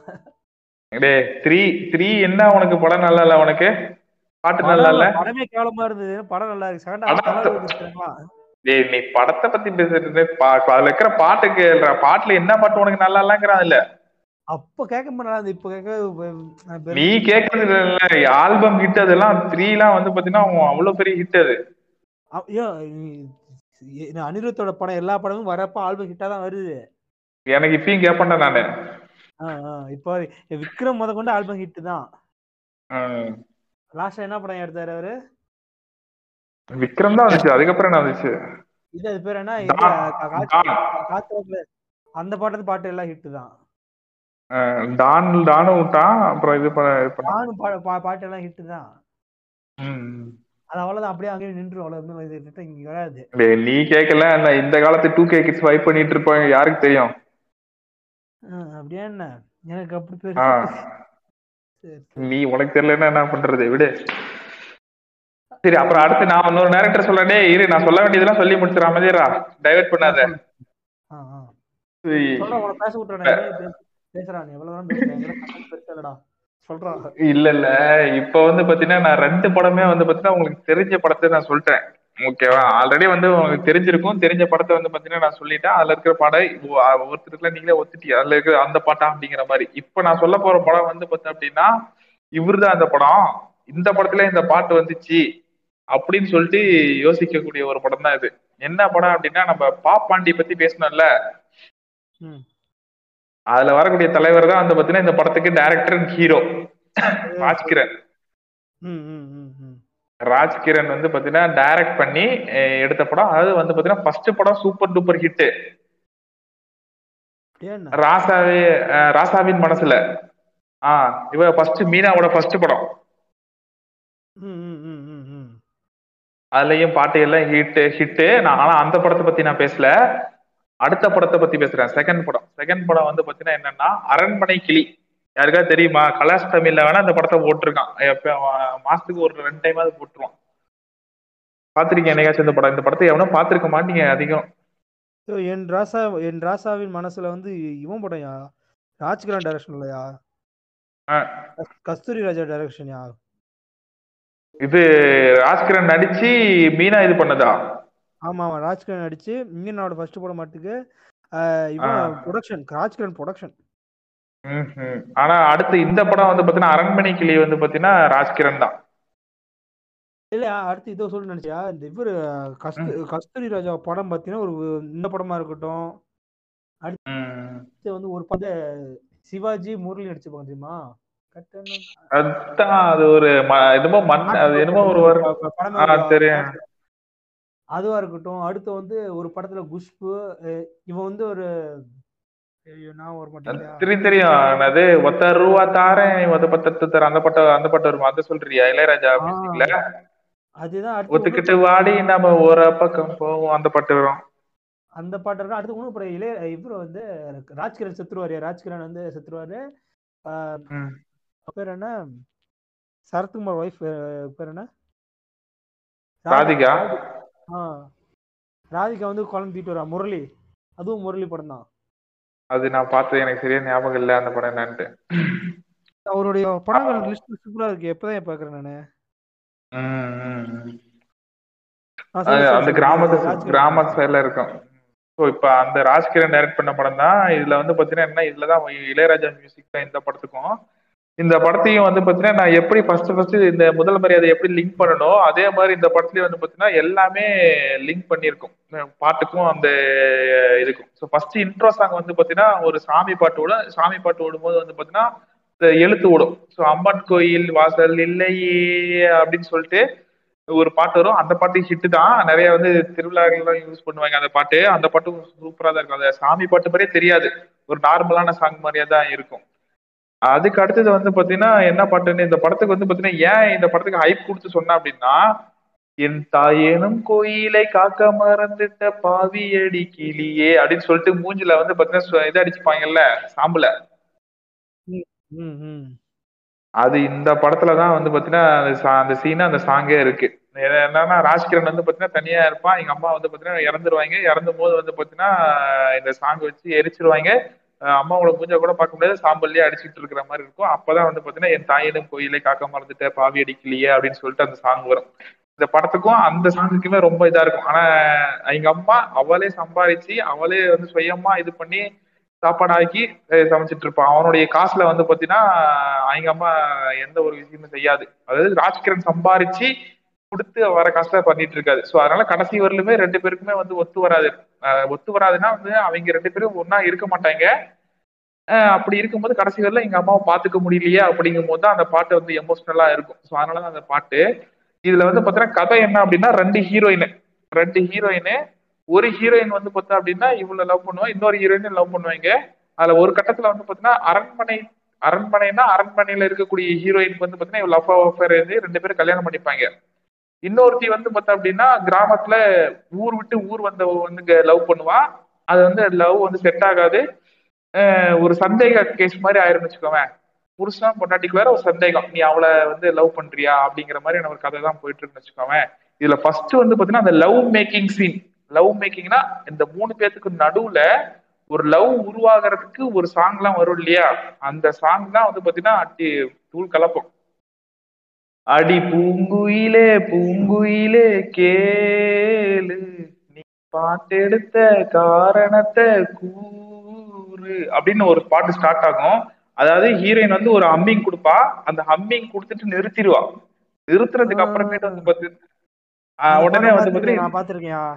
டே த்ரீ த்ரீ என்ன உனக்கு? படம் நல்லா இல்ல உனக்கு? பாட்டு நல்லா இல்ல? படம் படமே கேவலமா இருந்தது. படம் நல்லா இருக்கு. செகண்ட் டேய் நீ படத்தை பத்தி பேசுறது பா- அதுல இருக்கிற பாட்டு கேள்ற பாட்டுல என்ன பாட்டு உனக்கு நல்லா இல்லங்கிறான் இல்ல? அப்ப கேட்க நல்லா இப்ப கேட்க நீ கேக்குறது இல்ல ஆல்பம் ஹிட் அதெல்லாம் த்ரீ எல்லாம் வந்து பாத்தீங்கன்னா அவ்வளவு பெரிய ஹிட் அது. அனிருத்தோட படம் எல்லா படமும் வரப்ப ஆல்பம் ஹிட்டா தான் வருது. எனக்கு இப்பயும் கேப்பேன்டா நானு. இப்போ விக்ரம் முத கொண்டு ஆல்பம் ஹிட் தான். லாஸ்டா என்ன படம் எடுத்தாரு அவரு? விக்ரம் தான் வந்துச்சு. அதுக்கப்புறம் என்ன வந்துச்சு? இது அது பேர் என்ன? டான். டான். அந்த பாட்டு பாட்டு எல்லாம் ஹிட் தான். டான் டானும் விட்டான் அப்புறம் இது பா- பாட்டு எல்லாம் ஹிட் தான். அது அவ்வளவுதான். அப்படியே அங்கேயே நின்று அவ்வளவு இது இங்க வராது. நீ கேட்கல இந்த காலத்து டூ கே கிட்ஸ் வைப் பண்ணிட்டு இருப்பாங்க. யாருக்கு தெரியும்? அப்படியா என்ன? எனக்கு அப்படி சரி. நீ உனக்கு தெரியலன்னா என்ன பண்றது? விடு. சரி அப்புறம் அடுத்து நான் இன்னொரு நேரக்டர் சொல்றேன். டேய் இரு நான் சொல்ல வேண்டியதெல்லாம் சொல்லி முடிச்சிட அமைதியரா டைவர்ட் பண்ணாத. இல்ல இல்ல. இப்ப வந்து பாத்தீங்கன்னா நான் ரெண்டு படமே வந்து பாத்தீங்கன்னா உங்களுக்கு தெரிஞ்ச படத்தை நான் சொல்லிட்டேன். ஓகேவா ஆல்ரெடி வந்து உங்களுக்கு தெரிஞ்சிருக்கும். தெரிஞ்ச படத்தை வந்து பாத்தீங்கன்னா நான் சொல்லிட்டேன். அதுல இருக்கிற படம் ஒருத்தருக்குலாம் நீங்களே ஒத்துட்டீங்க அதுல இருக்கிற அந்த பாட்டா அப்படிங்கிற மாதிரி. இப்ப நான் சொல்ல போற படம் வந்து பார்த்தேன் அப்படின்னா இவருதான் அந்த படம். இந்த படத்துல இந்த பாட்டு வந்துச்சு. அப்படின்னு சொல்லிட்டு யோசிக்கக்கூடிய ஒரு படம் தான் இது. என்ன படம் அப்படின்னா நம்ம பாப்பாண்டி பத்தி பேசணும்ல. அதுல வரக்கூடிய தலைவர் தான் வந்து பாத்தீங்கன்னா இந்த படத்துக்கு director and hero Rajkiran. Rajkiran வந்து பாத்தீங்கன்னா டைரக்ட் பண்ணி எடுத்த படம். அதாவது வந்து பாத்தீங்கன்னா ஃபர்ஸ்ட் படம் சூப்பர் டூப்பர் ஹிட் ராசாவே ராசாவின் மனசுல. ஆ இவ ஃபர்ஸ்ட் மீனாவோட ஃபர்ஸ்ட் படம் ம் ம் ம் ம் ம் அதுலயும் பாட்டு எல்லாம் ஹிட் ஹிட்டு நான் ஆனா அந்த படத்தை பத்தி நான் பேசல. அடுத்த படத்தை பத்தி பேசுறேன். செகண்ட் படம். செகண்ட் படம் வந்து பாத்தீங்கன்னா என்னன்னா அரண்மனை கிளி. யாருக்காவது தெரியுமா? கலாஷ் தமிழ்ல வேணா அந்த படத்தை போட்டிருக்கான். எப்ப மாசத்துக்கு ஒரு ரெண்டு டைமாவது போட்டுருவான். பாத்திருக்கேன் என்னைக்காச்சும் இந்த படம்? இந்த படத்தை எவனும் பாத்திருக்க மாட்டீங்க அதிகம். என் ராசா என் ராசாவின் மனசுல வந்து இவன் படம்யா? ராஜ்கிரண் டைரக்ஷன் இல்லையா ஆ. கஸ்- கஸ்தூரி ராஜா டைரக்ஷன்யா இது ராஜ்கிரண் நடிச்சு மீனா இது பண்ணதா? ஆமா ஆமா. ராஜ்கிரண் நடிச்சு மீனோட ஃபர்ஸ்ட் படம் மட்டுக்கு. Production Rajkiran production. ஆனா அடுத்து இந்த படம் வந்து பாத்தீங்கன்னா அரண்மனை கிளி வந்து பாத்தீங்கன்னா ராஜ்கிரண் தான். இல்ல அடுத்து இதோ சொல்லு நினைச்சியா? இந்த இவரு கஸ்து கஸ்தூரி ராஜா படம் பார்த்தீங்கன்னா ஒரு இந்த படமா இருக்கட்டும். அடுத்து வந்து ஒரு படம் சிவாஜி முரளி நடிச்சிருப்பாங்க தெரியுமா? அதான் அது ஒரு என்னமோ மண் அது என்னமோ ஒரு வரும் தெரியும். அதுவா இருக்கட்டும். அடுத்து வந்து ஒரு படத்துல குஷ்பு இவன் வந்து ஒரு தெரியும் தெரியும். அது ஒத்த ரூபா தாரேன் ஒத்த பத்து தர அந்த பட்ட அந்த பட்ட வரும்? அதை சொல்றியா? இளையராஜா. மியூசிக்ல அதுதான் ஒத்துக்கிட்டு வாடி நம்ம ஒரு பக்கம் போவோம். அந்த பாட்டு வரும். அந்த பாட்டு இருக்கு அடுத்து இன்னும் படம் இளைய இவர் வந்து ராஜ்கிரண் செத்துருவாரு. ராஜ்கிரண் வந்து செத்துருவாரு. பேர் என்ன? சரத்குமார் ஒய்ஃப் பேர் என்ன? ராதிகா? ஆ. ராதிகா வந்து தூக்கிட்டு வரா முரளி. அதுவும் முரளி படம் தான். அது நான் பார்த்தது எனக்கு சரியா ஞாபகம் இல்ல அந்த படம் என்னன்ட்டு. அவருடைய படங்கள் லிஸ்ட் சூப்பரா இருக்கு. எப்பதான் பாக்குறேன் நானு? அந்த. கிராமத்து. கிராம சைடுல இருக்கும். ஸோ இப்போ அந்த ராஜ்கிரண் டைரக்ட் பண்ண படம் தான். இதுல வந்து பாத்தீங்கன்னா என்ன இதுலதான் இளையராஜா மியூசிக் இந்த படத்துக்கும் இந்த படத்தையும் வந்து பாத்தீங்கன்னா நான் எப்படி ஃபர்ஸ்ட் ஃபர்ஸ்ட் இந்த முதல் மரியாதை எப்படி லிங்க் பண்ணனோ அதே மாதிரி இந்த படத்துலயும் வந்து பாத்தீங்கன்னா எல்லாமே லிங்க் பண்ணியிருக்கும். பாட்டுக்கும் அந்த இதுக்கும். ஸோ ஃபர்ஸ்ட் இன்ட்ரோ சாங் வந்து பாத்தீங்கன்னா ஒரு சாமி பாட்டு விடும் சாமி பாட்டு விடும்போது வந்து பாத்தீங்கன்னா இந்த எழுத்து விடும் ஸோ அம்மன் கோயில் வாசல் இல்லையே அப்படின்னு சொல்லிட்டு ஒரு பாட்டு வரும். அந்த பாட்டு ஹிட்டு தான். நிறைய வந்து திருவிழாக்கள்லாம் யூஸ் பண்ணுவாங்க அந்த பாட்டு. அந்த பாட்டு சூப்பரா தான் இருக்கும். அந்த சாமி பாட்டு மாதிரியே தெரியாது. ஒரு நார்மலான சாங் மாதிரியே தான் இருக்கும். அதுக்கு அடுத்தது வந்து பாத்தீங்கன்னா என்ன பாட்டுன்னு இந்த படத்துக்கு வந்து பாத்தீங்கன்னா ஏன் இந்த படத்துக்கு ஹைப் கொடுத்து சொன்னா அப்படின்னா என் தாயேனும் கோயிலை காக்க மறந்துட்ட பாவியடி கிளியே அப்படின்னு சொல்லிட்டு மூஞ்சில வந்து பாத்தீங்கன்னா இதை அடிச்சுப்பாங்கல்ல சாம்பல. அது இந்த படத்துல தான் வந்து பாத்தீங்கன்னா அந்த சீன் அந்த சாங்கே இருக்கு. என்ன- என்னன்னா ராஜ்கிரண் வந்து பாத்தீங்கன்னா தனியா இருப்பான். எங்க அம்மா வந்து பாத்தீங்கன்னா இறந்துருவாங்க. இறந்தும் போது வந்து பாத்தீங்கன்னா இந்த சாங் வச்சு எரிச்சிருவாங்க. அம்மாவோட மூஞ்ச கூட பார்க்க முடியாது. சாம்பல்லே அடிச்சுட்டு இருக்கிற மாதிரி இருக்கும். அப்பதான் வந்து பாத்தீங்கன்னா என் தாயிடம் கோயிலே காக்க மறந்துட்ட பாவி அடிக்கலையே அப்படின்னு சொல்லிட்டு அந்த சாங் வரும். இந்த படத்துக்கும் அந்த சாங்குக்குமே ரொம்ப இதா இருக்கும். ஆனா எங்க அம்மா அவளே சம்பாதிச்சு அவளே வந்து சுயமா இது பண்ணி சாப்பாடு ஆக்கி சமைச்சிட்டு இருப்பான் அவனுடைய காசுல வந்து பாத்தீங்கன்னா அவங்க அம்மா எந்த ஒரு விஷயமும் செய்யாது. அதாவது ராஜ்கிரண் சம்பாரிச்சு கொடுத்து வர காசுல பண்ணிட்டு இருக்காது ஸோ அதனால கடைசி வரலுமே ரெண்டு பேருக்குமே வந்து ஒத்து வராது. ஒத்து வராதுன்னா வந்து அவங்க ரெண்டு பேரும் ஒன்னா இருக்க மாட்டாங்க. அப்படி இருக்கும்போது கடைசி வரல எங்க அம்மாவை பாத்துக்க முடியலையே அப்படிங்கும் போது தான் அந்த பாட்டு வந்து எமோஷனலா இருக்கும். ஸோ அதனாலதான் அந்த பாட்டு. இதுல வந்து பாத்தீங்கன்னா கதை என்ன அப்படின்னா ரெண்டு ஹீரோயின் ரெண்டு ஹீரோயின் ஒரு ஹீரோயின் வந்து பார்த்தா அப்படின்னா இவளை லவ் பண்ணுவா இன்னொரு ஹீரோயின் லவ் பண்ணுவாங்க. அதுல ஒரு கட்டத்துல வந்து பாத்தீங்கன்னா அரண்மனை அரண்மனைனா அரண்மனையில இருக்கக்கூடிய ஹீரோயினுக்கு வந்து பாத்தீங்கன்னா இவள் லவ் அஃபேர் ரெண்டு பேரும் கல்யாணம் பண்ணிப்பாங்க. இன்னொருத்தி வந்து பார்த்தா அப்படின்னா கிராமத்துல ஊர் விட்டு ஊர் வந்த வந்து லவ் பண்ணுவா. அது வந்து லவ் வந்து செட் ஆகாது. ஒரு சந்தேக கேஸ் மாதிரி ஆயிரும்னு வச்சுக்கோவேன் புருஷன் பொண்டாட்டிக்கு வேற ஒரு சந்தேகம். நீ அவளை வந்து லவ் பண்றியா? அப்படிங்கிற மாதிரி நம்ம கதை தான் போயிட்டு இருக்குன்னு வச்சுக்கோவேன் இதுல ஃபர்ஸ்ட் வந்து பாத்தீங்கன்னா அந்த லவ் மேக்கிங் சீன் லவ் மேக்கிங்னா இந்த மூணு பேத்துக்கு நடுவுல ஒரு லவ் உருவாகிறதுக்கு ஒரு சாங்லாம் வரும் இல்லையா? அந்த சாங் தான் வந்து பாத்தீங்கன்னா அடி தூள் கலப்பம் அடி பூங்குயிலே பூங்குயிலே கேளு. நீ பாட்டெடுத்த காரணத்தை கூறு. அப்படின்னு ஒரு பாட்டு ஸ்டார்ட் ஆகும். அதாவது ஹீரோயின் வந்து ஒரு ஹம்மிங் கொடுப்பா. அந்த ஹம்மிங் கொடுத்துட்டு நிறுத்திடுவா. நிறுத்துறதுக்கு அப்புறமேட்டு வந்து பாத்து உடனே வந்து பாத்தீங்கன்னா நான் பார்த்திருக்கேன்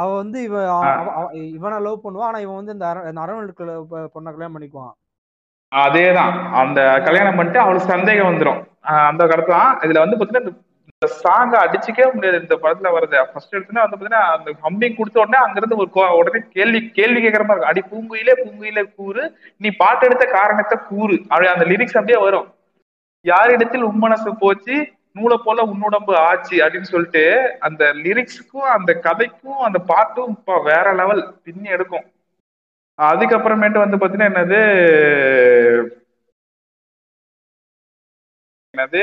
அவ வந்து இவ இவனை லவ் பண்ணுவா. ஆனா இவன் வந்து இந்த அரவணைக்கு பொண்ணை கல்யாணம் பண்ணிக்குவான். அதேதான். அந்த கல்யாணம் பண்ணிட்டு அவளுக்கு சந்தேகம் வந்துடும் அந்த கடத்து தான் இதுல வந்து பாத்தீங்கன்னா இந்த சாங்க அடிச்சுக்கவே முடியாது. இந்த படத்துல வரது ஃபர்ஸ்ட் எடுத்தோன்னா வந்து பாத்தீங்கன்னா அந்த ஹம்மிங் கொடுத்த உடனே அங்கிருந்து ஒரு கோ- உடனே கேள்வி கேள்வி கேட்கற மாதிரி இருக்கும். அடி பூங்குயிலே பூங்குயிலே கூறு. நீ பாட்டு எடுத்த காரணத்தை கூறு. அப்படி அந்த லிரிக்ஸ் அப்படியே வரும். யாரிடத்தில் உம்மனசு போச்சு? நூலை போல உன்னுடம்பு ஆச்சு. அப்படின்னு சொல்லிட்டு அந்த லிரிக்ஸுக்கும் அந்த கதைக்கும் அந்த பாட்டும் இப்ப வேற லெவல் பின்னி எடுக்கும். அதுக்கப்புறமேட்டு வந்து பாத்தீங்கன்னா என்னது? என்னது?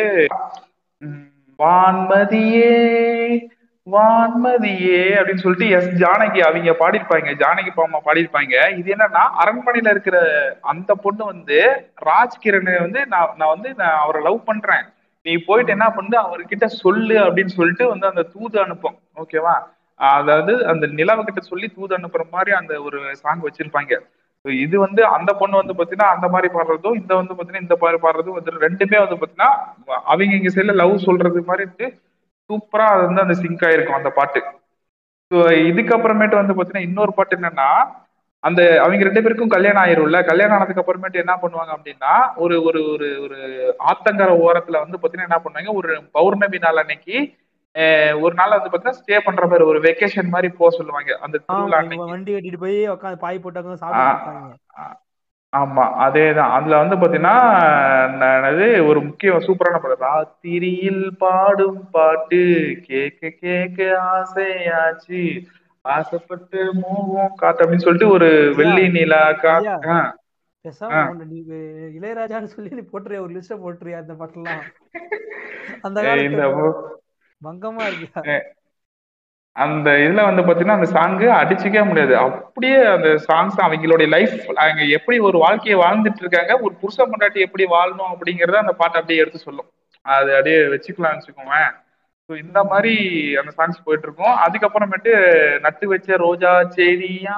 வான்மதியே வான்மதியே அப்படின்னு சொல்லிட்டு எஸ் ஜானகி அவங்க பாடியிருப்பாங்க. ஜானகி பாமா பாடியிருப்பாங்க. இது என்னன்னா அரண்மனையில இருக்கிற அந்த பொண்ணு வந்து ராஜ்கிரனை வந்து நான் நான் வந்து நான் அவரை லவ் பண்றேன். நீ போயிட்டு என்ன பண்ணு அவர்கிட்ட சொல்லு அப்படின்னு சொல்லிட்டு வந்து அந்த தூது அனுப்பும். ஓகேவா அதாவது அந்த நிலவுகிட்ட சொல்லி தூது அனுப்புற மாதிரி அந்த ஒரு சாங் வச்சிருப்பாங்க. இது வந்து அந்த பொண்ணு வந்து பாத்தீங்கன்னா அந்த மாதிரி பாடுறதும் இந்த வந்து பாத்தீங்கன்னா இந்த மாதிரி பாடுறதும் வந்து ரெண்டுமே வந்து பாத்தீங்கன்னா அவங்க இங்க சைட்ல லவ் சொல்றது மாதிரி சூப்பரா அது வந்து அந்த சிங்க் ஆயிருக்கும் அந்த பாட்டு. ஸோ இதுக்கப்புறமேட்டு வந்து பாத்தீங்கன்னா இன்னொரு பாட்டு என்னன்னா அந்த அவங்க ரெண்டு பேருக்கும் கல்யாணம் ஆயிரும்ல. கல்யாணம் ஆனதுக்கு அப்புறமேட்டு என்ன பண்ணுவாங்க அப்படின்னா ஒரு ஒரு ஒரு ஒரு ஆத்தங்கர ஓரத்துல வந்து பாத்தீங்கன்னா என்ன பண்ணுவாங்க ஒரு பௌர்ணமி நாள் அன்னைக்கு ஒரு நாள் வந்து பாத்தீங்கன்னா ஸ்டே பண்ற மாதிரி ஒரு வெக்கேஷன் மாதிரி போக சொல்லுவாங்க. அந்த வண்டி கட்டிட்டு போய் உட்காந்து பாய் போட்டு உட்காந்து சாப்பிட்டு ஆமா அதேதான். அதுல வந்து பாத்தீங்கன்னா ஒரு முக்கிய சூப்பரான படம். ராத்திரியில் பாடும் பாட்டு கேட்க கேட்க ஆசையாச்சு. ஆசைப்பட்டு மூவோம் காத்து அப்படின்னு சொல்லிட்டு ஒரு வெள்ளி நிலா கா ஐயா. ஆ, பேசாம ஆ. உன்னை நீ வே- இளையராஜான்னு சொல்லி நீ போட்டுறிய ஒரு லிஸ்ட போட்டுறியா அந்த பாட்டெல்லாம் அந்த மங்கமா இருக்கு? அந்த இதுல வந்து பாத்தீங்கன்னா அந்த சாங்கு அடிச்சுக்கவே முடியாது. அப்படியே அந்த சாங்ஸ் அவங்களுடைய லைஃப் அவங்க எப்படி ஒரு வாழ்க்கையை வாழ்ந்துட்டு இருக்காங்க ஒரு புருஷ பொண்டாட்டி எப்படி வாழணும் அப்படிங்கறத அந்த பாட்டு அப்படியே எடுத்து சொல்லும். அது அப்படியே வச்சுக்கலாம்னு வச்சுக்கோவேன் ஸோ இந்த மாதிரி அந்த சாங்ஸ் போயிட்டு இருக்கோம். அதுக்கப்புறமேட்டு நட்டு வச்ச ரோஜா செடியா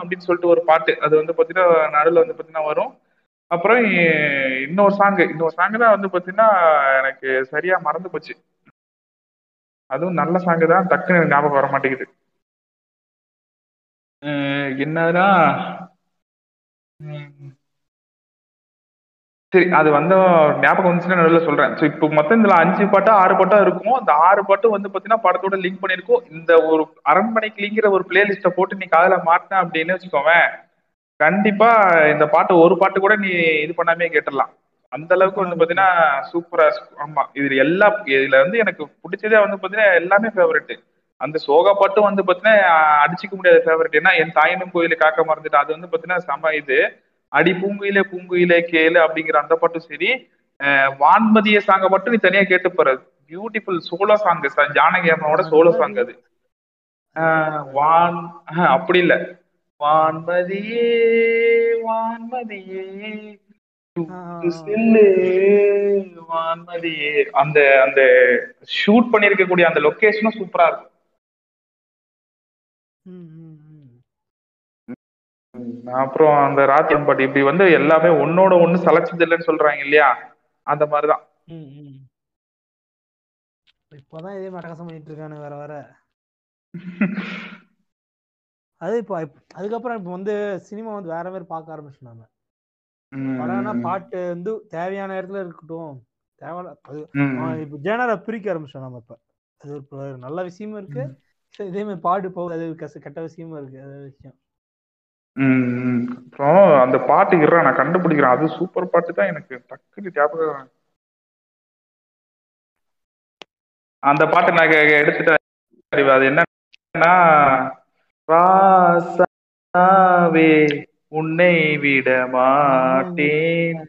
அப்படின்னு சொல்லிட்டு ஒரு பாட்டு. அது வந்து பாத்தீங்கன்னா நடுவில் வந்து பாத்தீங்கன்னா வரும். அப்புறம் இன்னொரு சாங் இன்னொரு சாங் தான் வந்து பாத்தீங்கன்னா எனக்கு சரியா மறந்து போச்சு. அதுவும் நல்ல சாங்கு தான். டக்குன்னு எனக்கு ஞாபகம் வர மாட்டேங்குது. அஹ் என்னதுன்னா சரி அது வந்து ஞாபகம் வந்துச்சுன்னா நடுவில் சொல்றேன். ஸோ இப்போ மொத்தம் இதுல அஞ்சு பாட்டா ஆறு பாட்டா இருக்கும் அந்த ஆறு பாட்டும் வந்து பாத்தீங்கன்னா படத்தோட லிங்க் பண்ணிருக்கோம் இந்த ஒரு அரண்மனைக்குலிங்கிற ஒரு பிளேலிஸ்ட்டை போட்டு நீ காதல மாட்டின அப்படின்னு வச்சுக்கோவேன். கண்டிப்பா இந்த பாட்டு ஒரு பாட்டு கூட நீ இது பண்ணாமே கேட்டுடலாம். அந்த அளவுக்கு வந்து பாத்தீங்கன்னா சூப்பரா ஆமா. இதுல எல்லா இதுல வந்து எனக்கு பிடிச்சதே வந்து பாத்தீங்கன்னா எல்லாமே ஃபேவரட் அந்த சோகா பாட்டும் வந்து பாத்தீங்கன்னா அடிச்சுக்க முடியாத ஃபேவரட் ஏன்னா என் தாயினும் கோயில காக்க மறந்துட்டு. அது வந்து பாத்தீங்கன்னா செம இது. அடி பூங்குயிலே பூங்குயிலே கேளு அப்படிங்கிற அந்த பாட்டும் சரி. வான்மதிய சாங்க மட்டும் நீ தனியா கேட்டு போற பியூட்டிஃபுல் சோலோ சாங் ஜானகி அம்மாவோட சோலோ சாங் அது. ஆஹ் வான் ஆஹ் அப்படி இல்ல. வான்மதியே வான்மதியே வான்மதியே அந்த அந்த ஷூட் பண்ணிருக்கக்கூடிய அந்த லொகேஷனும் சூப்பரா இருக்கும். அப்புறம் அந்த ராத்தியம் பாட்டு இப்படி வந்து எல்லாமே ஒன்னோட ஒண்ணு சலைச்சது இல்லைன்னு சொல்றாங்க இல்லையா? அந்த மாதிரிதான். இப்போதான் இதே மட்டகாசம் பண்ணிட்டு இருக்கானு வேற வேற. அது இப்போ அதுக்கப்புறம் இப்போ வந்து சினிமா வந்து வேற மாதிரி பார்க்க ஆரம்பிச்சிட்டோம் நாம படம்னா பாட்டு வந்து தேவையான இடத்துல இருக்கட்டும். அவன் இப்போ ஜேனரை பிரிக்க ஆரம்பிச்சோம் நம்ம இப்ப. அது ஒரு நல்ல விஷயமும் இருக்கு. இதே மாதிரி பாடு போகுது அது கெட்ட விஷயமும் இருக்கு. அது விஷயம். அப்புறம் அந்த பாட்டு இருறா நான் கண்டுபிடிக்கிறேன். அது சூப்பர் பாட்டு தான் எனக்கு டக்குனு ஞாபகம். அந்த பாட்டு நான் எடுத்துட்டேன். அது என்னன்னா ராசாவே உன்னை விட மாட்டேன்.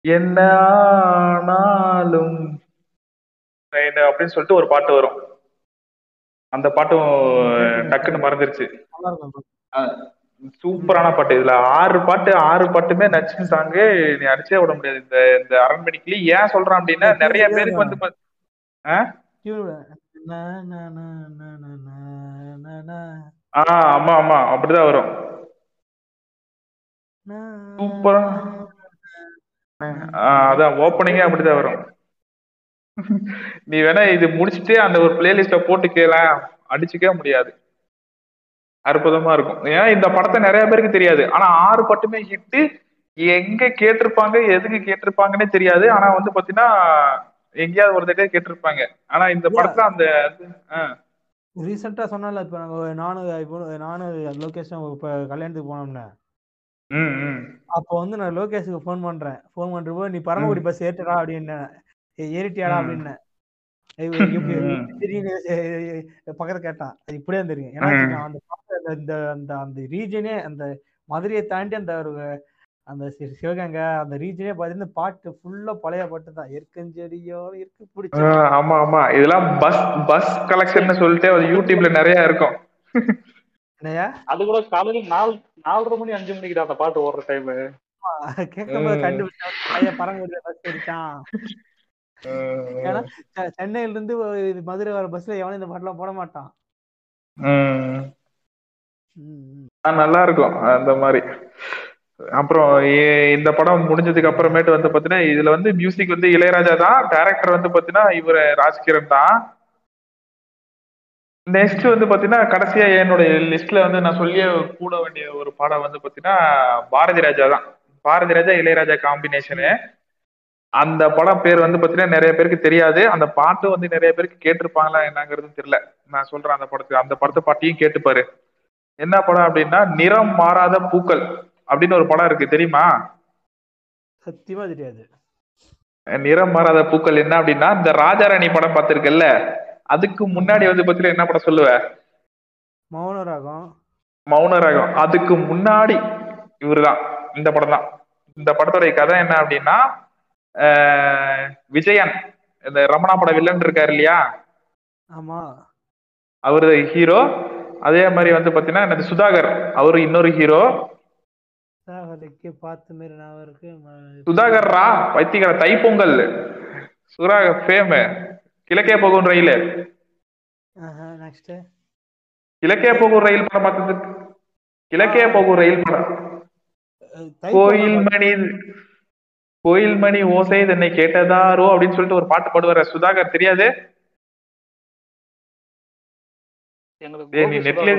என்ன ஆனாலும். அப்படின்னு சொல்லிட்டு ஒரு பாட்டு வரும். அந்த பாட்டும் டக்குன்னு மறந்துருச்சு. சூப்பரான பாட்டு. இதுல ஆறு பாட்டு ஆறு பாட்டுமே நச்சுமி சாங்கு. நீ அடிச்சே விட முடியாது. இந்த இந்த அரண்மனைக்குள்ளே ஏன் சொல்றான் அப்படின்னா நிறைய பேருக்கு வந்து ஆஹ் ஆமா ஆமா. அப்படிதான் வரும். சூப்பரா. ஆ, அதான் ஓப்பனிங்கே அப்படிதான் வரும். நீ வேணா இது முடிச்சிட்டு அந்த ஒரு பிளேலிஸ்ட போட்டு கேளேன் அடிச்சுக்கவே முடியாது. அற்புதமா இருக்கும். ஏன்னா இந்த படத்தை நிறைய பேருக்கு தெரியாது. ஆனா ஆறு பாட்டுமே ஹிட்டு எங்க கேட்டிருப்பாங்க எதுக்கு கேட்டிருப்பாங்கன்னே தெரியாது. ஆனா வந்து பாத்தீங்கன்னா எங்கேயாவது ஒரு தடவை கேட்டிருப்பாங்க. ஆனா இந்த படத்துல அந்த ரீசெண்டா சொன்னால இப்ப நானும் இப்போ நானும் லோகேஷும் இப்ப கல்யாணத்துக்கு போனோம்னு அப்போ வந்து நான் லோகேஷுக்கு ஃபோன் பண்றேன். ஃபோன் பண்றப்போ நீ பரமக்குடி பஸ் ஏற்றுடா அப்படின்னு ஏறிட்டியாடா. அப்படின்னு பக்கத்துல கேட்டான். அது இப்படியே தெரியும் ஏன்னா அந்த அந்த- அந்த அந்த ரீஜனே அந்த மதுரையை தாண்டி அந்த ஒரு அந்த சிவகங்கை அந்த ரீஜனே பார்த்தீங்கன்னா பாட்டு ஃபுல்லா பழைய பாட்டு தான் எற்கஞ்செடியோ இருக்கு பிடிச்ச ஆமா ஆமா. இதெல்லாம் பஸ் பஸ் கலெக்ஷன் சொல்லிட்டு அது யூடியூப்ல நிறைய இருக்கும். அது கூட காலையில நாலு நாலரை மணி அஞ்சு மணிக்கு அந்த பாட்டு ஓடுற டைம் கேட்கும்போது. கண்டுபிடிச்சான் பையன் பரமக்குடியில பஸ் ஏறிட்டான். ஏன்னா சென்னையில இருந்து மதுரை வர பஸ்ல எவனும் இந்த பாட்டுலாம் போட மாட்டான். நல்லா இருக்கும் அந்த மாதிரி. அப்புறம் இந்த படம் முடிஞ்சதுக்கு அப்புறமேட்டு வந்து பாத்தீங்கன்னா இதுல வந்து மியூசிக் வந்து இளையராஜா தான் டைரக்டர் வந்து பாத்தீங்கன்னா இவரு ராஜ்கிரண் தான். நெக்ஸ்ட் வந்து பாத்தீங்கன்னா கடைசியா என்னுடைய லிஸ்ட்ல வந்து நான் சொல்லிய கூட வேண்டிய ஒரு பாடம் வந்து பாத்தீங்கன்னா பாரதி ராஜா தான். பாரதி ராஜா இளையராஜா காம்பினேஷனு அந்த படம் பேர் வந்து பாத்தீங்கன்னா நிறைய பேருக்கு தெரியாது. அந்த பாட்டு வந்து நிறைய பேருக்கு கேட்டிருப்பாங்களா என்னங்கிறது தெரியல. நான் சொல்றேன் அந்த படத்துக்கு. அந்த படத்தை பாட்டையும் கேட்டுப்பாரு. என்ன படம் அப்படின்னா நிறம் மாறாத பூக்கள் அப்படின்னு ஒரு படம் இருக்கு. தெரியுமா? சத்தியமா தெரியாது. நிறம் மாறாத பூக்கள் என்ன அப்படின்னா இந்த ராஜாராணி படம் பார்த்திருக்கல்ல? அதுக்கு முன்னாடி வந்து பாத்தீங்கன்னா என்ன படம் சொல்லுவ? மௌன ராகம் மௌன ராகம் அதுக்கு முன்னாடி இவருதான். இந்த படம் தான் இந்த படத்தோட கதை என்ன அப்படின்னா விஜயன் இந்த ரமணா பட வில்லன் இருக்காரு இல்லையா? ஆமா. அவரு ஹீரோ. அதே மாதிரி வந்து பாத்தீங்கன்னா என்னது சுதாகர். அவரு இன்னொரு ஹீரோ. பார்த்து மாரி நான் இருக்கு. ம- சுதாகர் ரா வைத்திகர தைப்பொங்கல். சுரா ஃபேம் கிழக்கே போகும் ರೈಲ್ கிழக்கே போகும் ரயில் படம் ಮತ್ತೆ கிழக்கே போகும் ரயில் படம். கோயில் மணி கோயில் மணி ஓசை தன்னை கேட்டதாரோ அப்படின்னு சொல்லிட்டு ஒரு பாட்டு பாடுவாரு. சுதாகர் தெரியாது? நீ நெட்ல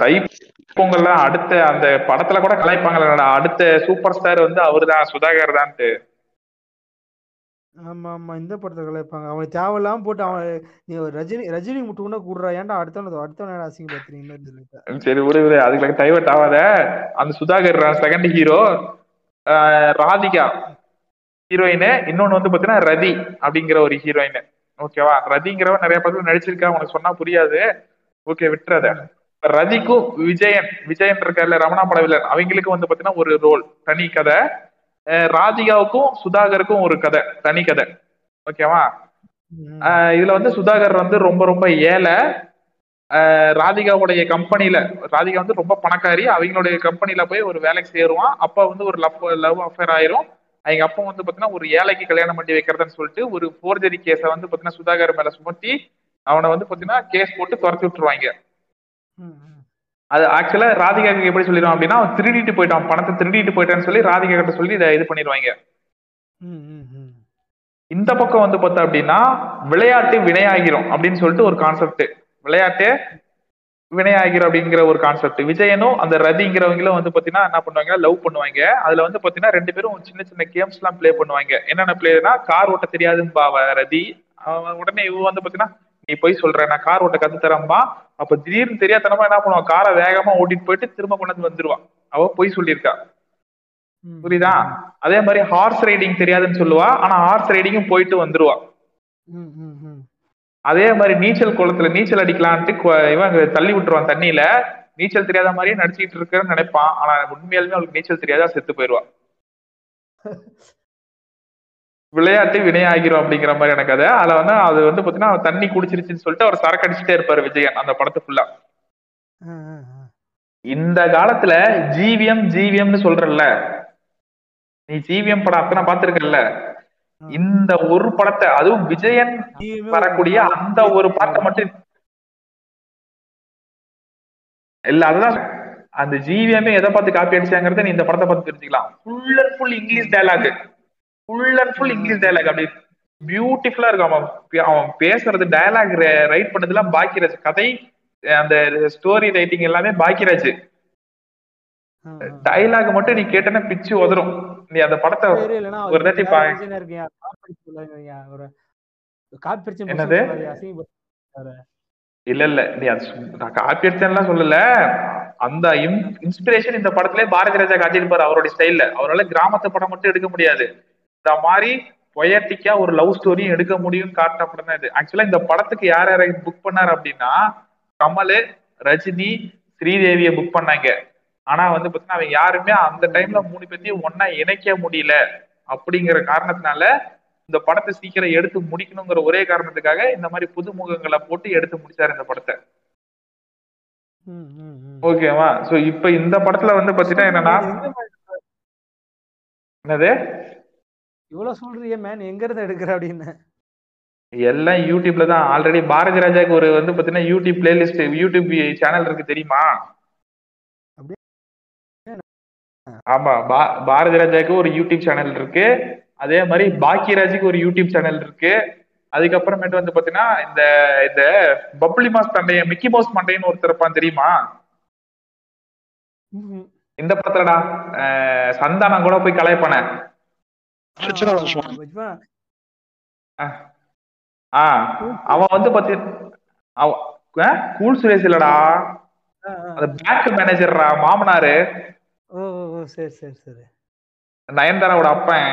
தை பொங்கல்ல அடுத்த அந்த படத்துல கூட கலாய்ப்பாங்களா அடுத்த சூப்பர் ஸ்டார் வந்து அவருதான் சுதாகர் தான்ட்டு ஆமா ஆமா. இந்த படத்தை கலைப்பாங்க அவன் தேவையில்லாம போட்டு அவன் நீ ஒரு ரஜினி ரஜினி முட்டு கூட கூடுறா. ஏன்டா அடுத்தவன அடுத்தவன அசிங்க பத்துறீங்கன்னு சரி விடு விடு. அதுக்கு டைவர்ட் ஆகாத அந்த Sudhakar second hero Radhika heroine இன்னொன்னு வந்து பாத்தீங்கன்னா ரதி அப்படிங்கிற ஒரு ஹீரோயின் ஓகேவா ரதிங்கிறவ நிறைய படத்துல நடிச்சிருக்கா. உனக்கு சொன்னா புரியாது. ஓகே விட்டுறாத. ரதிக்கும் விஜயன் விஜயன் இருக்கார்ல ரமணா படவில்லன் அவங்களுக்கு வந்து பாத்தீங்கன்னா ஒரு ரோல் தனி கதை. ராதிகாவுக்கும் சுதாகருக்கும் ஒரு கதை தனி கதை. ஓகேவா இதுல வந்து சுதாகர் வந்து ரொம்ப ரொம்ப ஏழை. ராதிகாவுடைய கம்பெனில ராதிகா வந்து ரொம்ப பணக்காரி. அவங்களுடைய கம்பெனில போய் ஒரு வேலைக்கு சேருவான். அப்ப வந்து ஒரு லவ் லவ் அஃபேர் ஆயிரும். அவங்க அப்பா வந்து பாத்தீங்கன்னா ஒரு ஏழைக்கு கல்யாணம் பண்ணி வைக்கிறதுன்னு சொல்லிட்டு ஒரு போர்ஜரி கேஸை வந்து பாத்தீங்கன்னா சுதாகர் மேல சுமத்தி அவனை வந்து பாத்தீங்கன்னா கேஸ் போட்டு துரத்தி விட்டுருவாங்க. அது ஆக்சுவலா ராதிகாக்கு எப்படி சொல்லிடுவான் அப்படின்னா அவன் திருடிட்டு போயிட்டான். பணத்தை திருடிட்டு போயிட்டான்னு சொல்லி ராதிகா கிட்ட சொல்லி இதை இது பண்ணிடுவாங்க. இந்த பக்கம் வந்து பார்த்தா அப்படின்னா விளையாட்டு வினையாகிரும் அப்படின்னு சொல்லிட்டு ஒரு கான்செப்ட் விளையாட்டு வினையாகிற அப்படிங்கிற ஒரு கான்செப்ட் விஜயனும் அந்த ரதிங்கிறவங்களும் வந்து பாத்தீங்கன்னா என்ன பண்ணுவாங்க? லவ் பண்ணுவாங்க. அதுல வந்து பாத்தீங்கன்னா ரெண்டு பேரும் சின்ன சின்ன கேம்ஸ் எல்லாம் பிளே பண்ணுவாங்க. என்னென்ன பிளேனா கார் ஓட்ட தெரியாதுன்னு பாவ ரதி. உடனே இவ வந்து பாத்தீங்கன்னா நீ போய் சொல்ற நான் கார் ஓட்ட கத்து தரம்பா அப்ப திடீர்னு தெரியாதனமா என்ன பண்ணுவான்? காரை வேகமா ஓட்டிட்டு போயிட்டு திரும்ப கொண்டு வந்து வந்துருவான். அவ போய் சொல்லியிருக்கா. புரியுதா? அதே மாதிரி ஹார்ஸ் ரைடிங் தெரியாதுன்னு சொல்லுவா. ஆனா ஹார்ஸ் ரைடிங்கும் போயிட்டு வந்துருவா. அதே மாதிரி நீச்சல் குளத்துல நீச்சல் அடிக்கலான்ட்டு இவன் தள்ளி விட்டுருவான் தண்ணியில. நீச்சல் தெரியாத மாதிரியே நடிச்சிட்டு இருக்கேன்னு நினைப்பான். ஆனா உண்மையாலுமே அவளுக்கு நீச்சல் தெரியாதா செத்து போயிடுவா விளையாட்டு வினையாகிரும் அப்படிங்கிற மாதிரி எனக்கு கதை அதுல வந்து அது வந்து பாத்தீங்கன்னா தண்ணி குடிச்சிருச்சுன்னு சொல்லிட்டு அவர் சரக்கு அடிச்சுட்டே இருப்பாரு விஜயன் அந்த படத்தை ஃபுல்லா. இந்த காலத்துல ஜிவிஎம் ஜிவிஎம்னு சொல்றல்ல. நீ ஜிவிஎம் படம் அத்தனை பாத்திருக்கல்ல இந்த ஒரு படத்தை அதுவும் விஜயன் வரக்கூடிய அந்த ஒரு பாட்டை மட்டும் இல்ல அதுதான் அந்த ஜிவிஎம்மே எதை பார்த்து காப்பி அடிச்சாங்கிறத நீ இந்த படத்தை பார்த்து தெரிஞ்சுக்கலாம். Full and full English dialogue full and full English dialogue அப்படி பியூட்டிஃபுல்லா இருக்கும். அவன் அவன் பேசுறது டயலாக் ரைட் பண்ணதெல்லாம் பாக்கியராஜ். கதை அந்த ஸ்டோரி ரைட்டிங் எல்லாமே பாக்கியராஜ். டயலாக் மட்டும் நீ கேட்டனா பிச்சு உதறும். நீ அந்த படத்தை ஒரு அவருக்கு தாட்டி வேற பா- பிரச்சனை இருக்குயா. காப்பி சொல்லுங்கய்யா. ஒரு காப்பி அடிச்சு என்னது? இல்ல இல்ல. நீ நான் காப்பி அடிச்சேன்லாம் சொல்லல. அந்த இன்ஸ்பிரேஷன் இந்த படத்திலே பாரதி ராஜா காட்டியிருப்பாரு அவருடைய ஸ்டைல்ல அவரால கிராமத்து படம் மட்டும் எடுக்க முடியாது. இந்த மாதிரி பொயட்டிக்கா ஒரு லவ் ஸ்டோரியும் எடுக்க முடியும்னு காட்டின படம் தான் இது ஆக்சுவலா இந்த படத்துக்கு யார் யாரை புக் பண்ணாரு அப்படின்னா கமல் ரஜினி ஸ்ரீதேவியை புக் பண்ணாங்க. ஆனா வந்து பாத்தீங்கன்னா அவங்க யாருமே அந்த டைம்ல மூணு பேர்த்தையும் ஒன்னா இணைக்க முடியல. அப்படிங்கிற காரணத்தினால இந்த படத்தை சீக்கிரம் எடுத்து முடிக்கணுங்கிற ஒரே காரணத்துக்காக இந்த மாதிரி புதுமுகங்களை போட்டு எடுத்து முடிச்சாரு இந்த படத்தை. ஓகேவா சோ இப்ப இந்த படத்துல வந்து பாத்தீங்கன்னா என்னன்னா என்னது? இவ்வளவு சொல்றியே மேன் எங்க இருந்து எடுக்கிற அப்படின்னு. எல்லாம் யூடியூப்ல தான். ஆல்ரெடி பாரதி ராஜாக்கு ஒரு வந்து பாத்தீங்கன்னா யூடியூப் பிளேலிஸ்ட் யூடியூப் சேனல் இருக்கு தெரியுமா? ஆமா. பாரதி ராஜாக்கு ஒரு யூடியூப் சேனல் இருக்கு. அதே மாதிரி பாக்கியராஜுக்கு ஒரு யூடியூப் சேனல் இருக்கு. அதுக்கப்புறமேட்டு வந்து பாத்தீங்கன்னா இந்த இந்த பப்ளி மாஸ் மண்டையன் மிக்கி மவுஸ் மண்டையன் ஒருத்தர் இருப்பான் தெரியுமா. இந்த படத்துலடா சந்தானம் கூட போய் கலாய்ப்பானே. ஆ அவன் வந்து பாத்தி அவன் கூல் சுரேஷ் இல்லடா. அந்த பேங்க் மேனேஜர்ரா மாமனாரு. ஓ சரி சரி சரி. நயன்தாராவோட அப்பன்.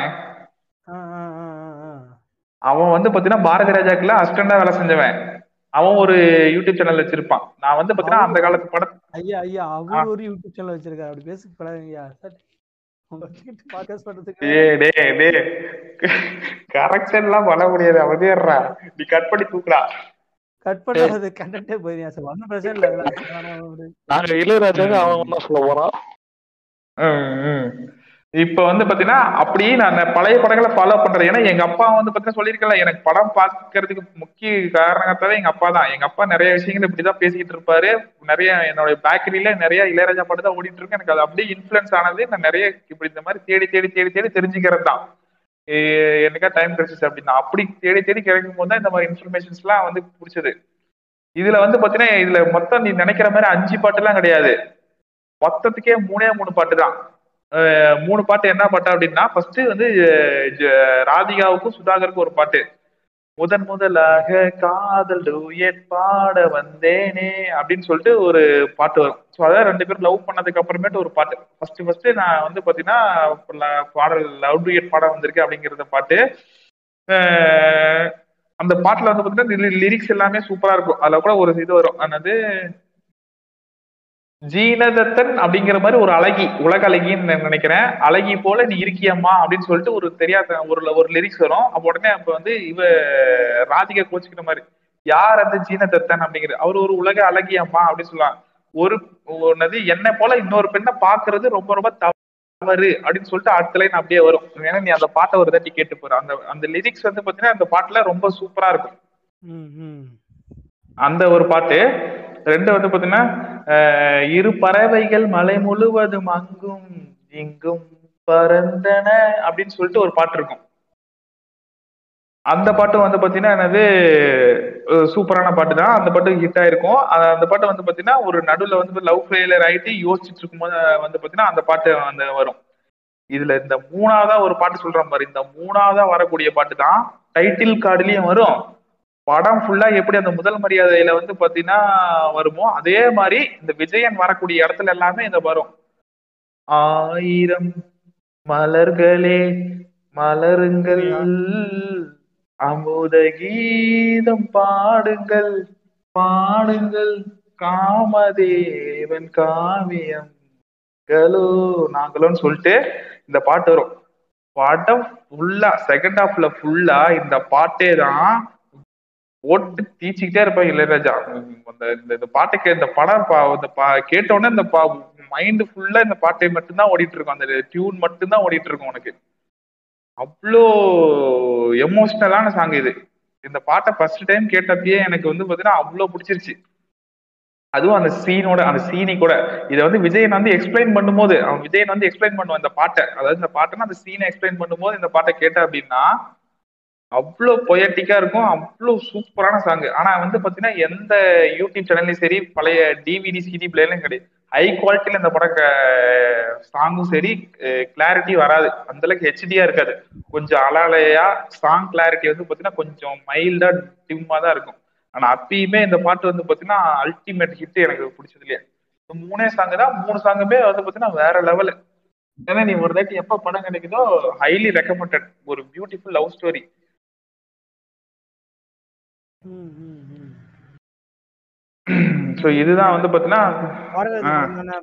அவன் வந்து பாத்தீங்கன்னா பாரதி ராஜாக்குல அசிஸ்டண்டா வேலை செஞ்சவன். அவன் ஒரு யூடியூப் சேனல் வச்சிருப்பான். நான் வந்து பாத்தீங்கன்னா அந்த காலத்து படம் ஐயா ஐயா அவர் ஒரு யூடியூப் சேனல் வச்சிருக்காரு. அப்படி பேச பழகுங்கய்யா உங்ககிட்ட பாட்காஸ்ட் பண்றதுக்கு டே டே டே கரெக்ஷன் எல்லாம் பண்ண முடியாது. அவதேறா நீ கட் பண்ணி தூக்குடா. கட் பண்ணாது கண்டென்ட்டே போயிருந்தா சார்? ஒன்றும் பிரச்சனை இல்லை. அதெல்லாம். ஆனா ஒரு- நாங்க இளையராஜாக்கு அவன் தான் சொல்ல ம். இப்ப வந்து பாத்தீங்கன்னா அப்படியே நான் பழைய படங்களை ஃபாலோ பண்றேன். ஏன்னா எங்க அப்பா வந்து பாத்தீங்கன்னா சொல்லியிருக்கல எனக்கு படம் பார்க்கறதுக்கு முக்கிய காரணத்தாவே எங்க அப்பா தான். எங்க அப்பா நிறைய விஷயங்கள் இப்படிதான் பேசிக்கிட்டு இருப்பாரு. நிறைய என்னோட பேக்கரியில நிறைய இளையராஜா பாட்டு தான் ஓடிட்டு இருக்கு. எனக்கு அது அப்படியே இன்ஃபுளுன்ஸ் ஆனது நான் நிறைய இப்படி இந்த மாதிரி தேடி தேடி தேடி தேடி தெரிஞ்சுக்கிறது தான். ஏ- டைம் கிடைச்சிச்சு அப்படின்னா அப்படி தேடி தேடி கிடைக்கும் போது தான் இந்த மாதிரி இன்ஃபர்மேஷன்ஸ் எல்லாம் வந்து பிடிச்சது. இதுல வந்து பாத்தீங்கன்னா இதுல மொத்தம் நீ நினைக்கிற மாதிரி அஞ்சு பாட்டு எல்லாம் கிடையாது. மொத்தத்துக்கே மூணே மூணு பாட்டு தான். மூணு பாட்டு என்ன பாட்டு அப்படின்னா ஃபர்ஸ்ட் வந்து ஜ- ராதிகாவுக்கும் சுதாகருக்கும் ஒரு பாட்டு. முதன் முதலாக காதல் டூயட் பாட வந்தேனே அப்படின்னு சொல்லிட்டு ஒரு பாட்டு வரும். ஸோ அதான் ரெண்டு பேரும் லவ் பண்ணதுக்கு அப்புறமேட்டு ஒரு பாட்டு. ஃபர்ஸ்ட் ஃபர்ஸ்ட் நான் வந்து பாத்தீங்கன்னா பாடல் லவ் டூயட் பாட வந்திருக்கேன் அப்படிங்கிறத பாட்டு. அந்த பாட்டுல வந்து பாத்தீங்கன்னா லிரிக்ஸ் எல்லாமே சூப்பரா இருக்கும். அதுல கூட ஒரு இது வரும். அதாவது ஜீனதத்தன் அப்படிங்கிற மாதிரி ஒரு அழகி உலக அழகின்னு நான் நினைக்கிறேன். அழகி போல நீ இருக்கியம்மா அப்படின்னு சொல்லிட்டு ஒரு தெரியாத ஒரு ஒரு லிரிக்ஸ் வரும். அப்ப உடனே அப்ப வந்து இவ ராதிகா கோச்சிக்கிற மாதிரி யார் அந்த ஜீனதத்தன்? அப்படிங்கிறது அவர் ஒரு உலக அழகி அம்மா அப்படின்னு சொல்லுவாங்க. ஒரு ஒன்னது என்ன போல இன்னொரு பெண்ணை பாக்குறது ரொம்ப ரொம்ப தவறு அப்படின்னு சொல்லிட்டு அடுத்த லைன் அப்படியே வரும். ஏன்னா நீ அந்த பாட்டை ஒரு தாட்டி கேட்டு போற. அந்த அந்த லிரிக்ஸ் வந்து பாத்தீங்கன்னா அந்த பாட்டுல ரொம்ப சூப்பரா இருக்கும். அந்த ஒரு பாட்டு ரெண்டு வந்து பாத்தீங்கன்னா இரு பறவைகள் மலை முழுவதும் அங்கும் இங்கும் பறந்தன அப்படின்னு சொல்லிட்டு ஒரு பாட்டு இருக்கும். அந்த பாட்டு வந்து பாத்தீங்கன்னா என்னது சூப்பரான பாட்டு தான் அந்த பாட்டு ஹிட் ஆயிருக்கும். அந்த பாட்டு வந்து பாத்தீங்கன்னா ஒரு நடுவுல வந்து லவ் ஃபெயிலியர் ஆயிட்டு யோசிச்சுட்டு இருக்கும்போது வந்து பாத்தீங்கன்னா அந்த பாட்டு வந்து வரும். இதுல இந்த மூணாவதா ஒரு பாட்டு சொல்றேன் பாரு இந்த மூணாவதா வரக்கூடிய பாட்டு தான் டைட்டில் கார்டுலயும் வரும். படம் ஃபுல்லா எப்படி அந்த முதல் மரியாதையில வந்து பாத்தீங்கன்னா வருமோ அதே மாதிரி இந்த விஜயன் வரக்கூடிய இடத்துல எல்லாமே இந்த வரும். ஆயிரம் மலர்களே மலருங்கள். அமுத கீதம் பாடுங்கள் பாடுங்கள். காமதேவன் காவியம். கலோ நாங்களும் சொல்லிட்டு இந்த பாட்டு வரும். பாட்டம் ஃபுல்லா செகண்ட் ஹாஃப்ல ஃபுல்லா இந்த பாட்டே தான் ஓட்டு தீச்சிக்கிட்டே இருப்பாங்க இளையராஜா. அந்த இந்த இந்த பாட்டை கே இந்த படம் பா இந்த பா கேட்ட இந்த பா மைண்ட் ஃபுல்லா இந்த பாட்டை மட்டும்தான் ஓடிட்டு இருக்கும் அந்த டியூன் மட்டும்தான் ஓடிட்டு இருக்கும் உனக்கு அவ்வளோ எமோஷ்னலான சாங் இது. இந்த பாட்டை ஃபர்ஸ்ட் டைம் கேட்டப்பயே எனக்கு வந்து பார்த்தீங்கன்னா அவ்வளோ பிடிச்சிருச்சு. அதுவும் அந்த சீனோட அந்த சீனி கூட. இதை வந்து விஜயன் வந்து எக்ஸ்பிளைன் பண்ணும்போது அவன் விஜயன் வந்து எக்ஸ்பிளைன் பண்ணுவான் இந்த பாட்டை. அதாவது இந்த பாட்டுன்னா அந்த சீனை எக்ஸ்பிளைன் பண்ணும்போது இந்த பாட்டை கேட்ட அப்படின்னா அவ்வளோ பொயட்டிக்கா இருக்கும் அவ்வளோ சூப்பரான சாங் ஆனா வந்து பாத்தீங்கன்னா எந்த யூடியூப் சேனல்லையும் சரி பழைய டிவிடி சிடி பிளேலையும் கிடையாது. ஹை குவாலிட்டியில இந்த படம் சாங்கும் சரி கிளாரிட்டி வராது. அந்த அளவுக்கு ஹெச்டியா இருக்காது. கொஞ்சம் அலாலையா சாங் கிளாரிட்டி வந்து பாத்தீங்கன்னா கொஞ்சம் மைல்டா டிம்மா தான் இருக்கும். ஆனா அப்பயுமே இந்த பாட்டு வந்து பாத்தீங்கன்னா அல்டிமேட் ஹிட் எனக்கு பிடிச்சது இல்லையா. மூணே சாங் தான் மூணு சாங்குமே வந்து பாத்தீங்கன்னா வேற லெவலு ஏன்னா நீ ஒரு தாட்டி எப்ப படம் கிடைக்குதோ ஹைலி ரெக்கமெண்டட் ஒரு பியூட்டிஃபுல் லவ் ஸ்டோரி ஸோ இதுதான் வந்து பாத்தீங்கன்னா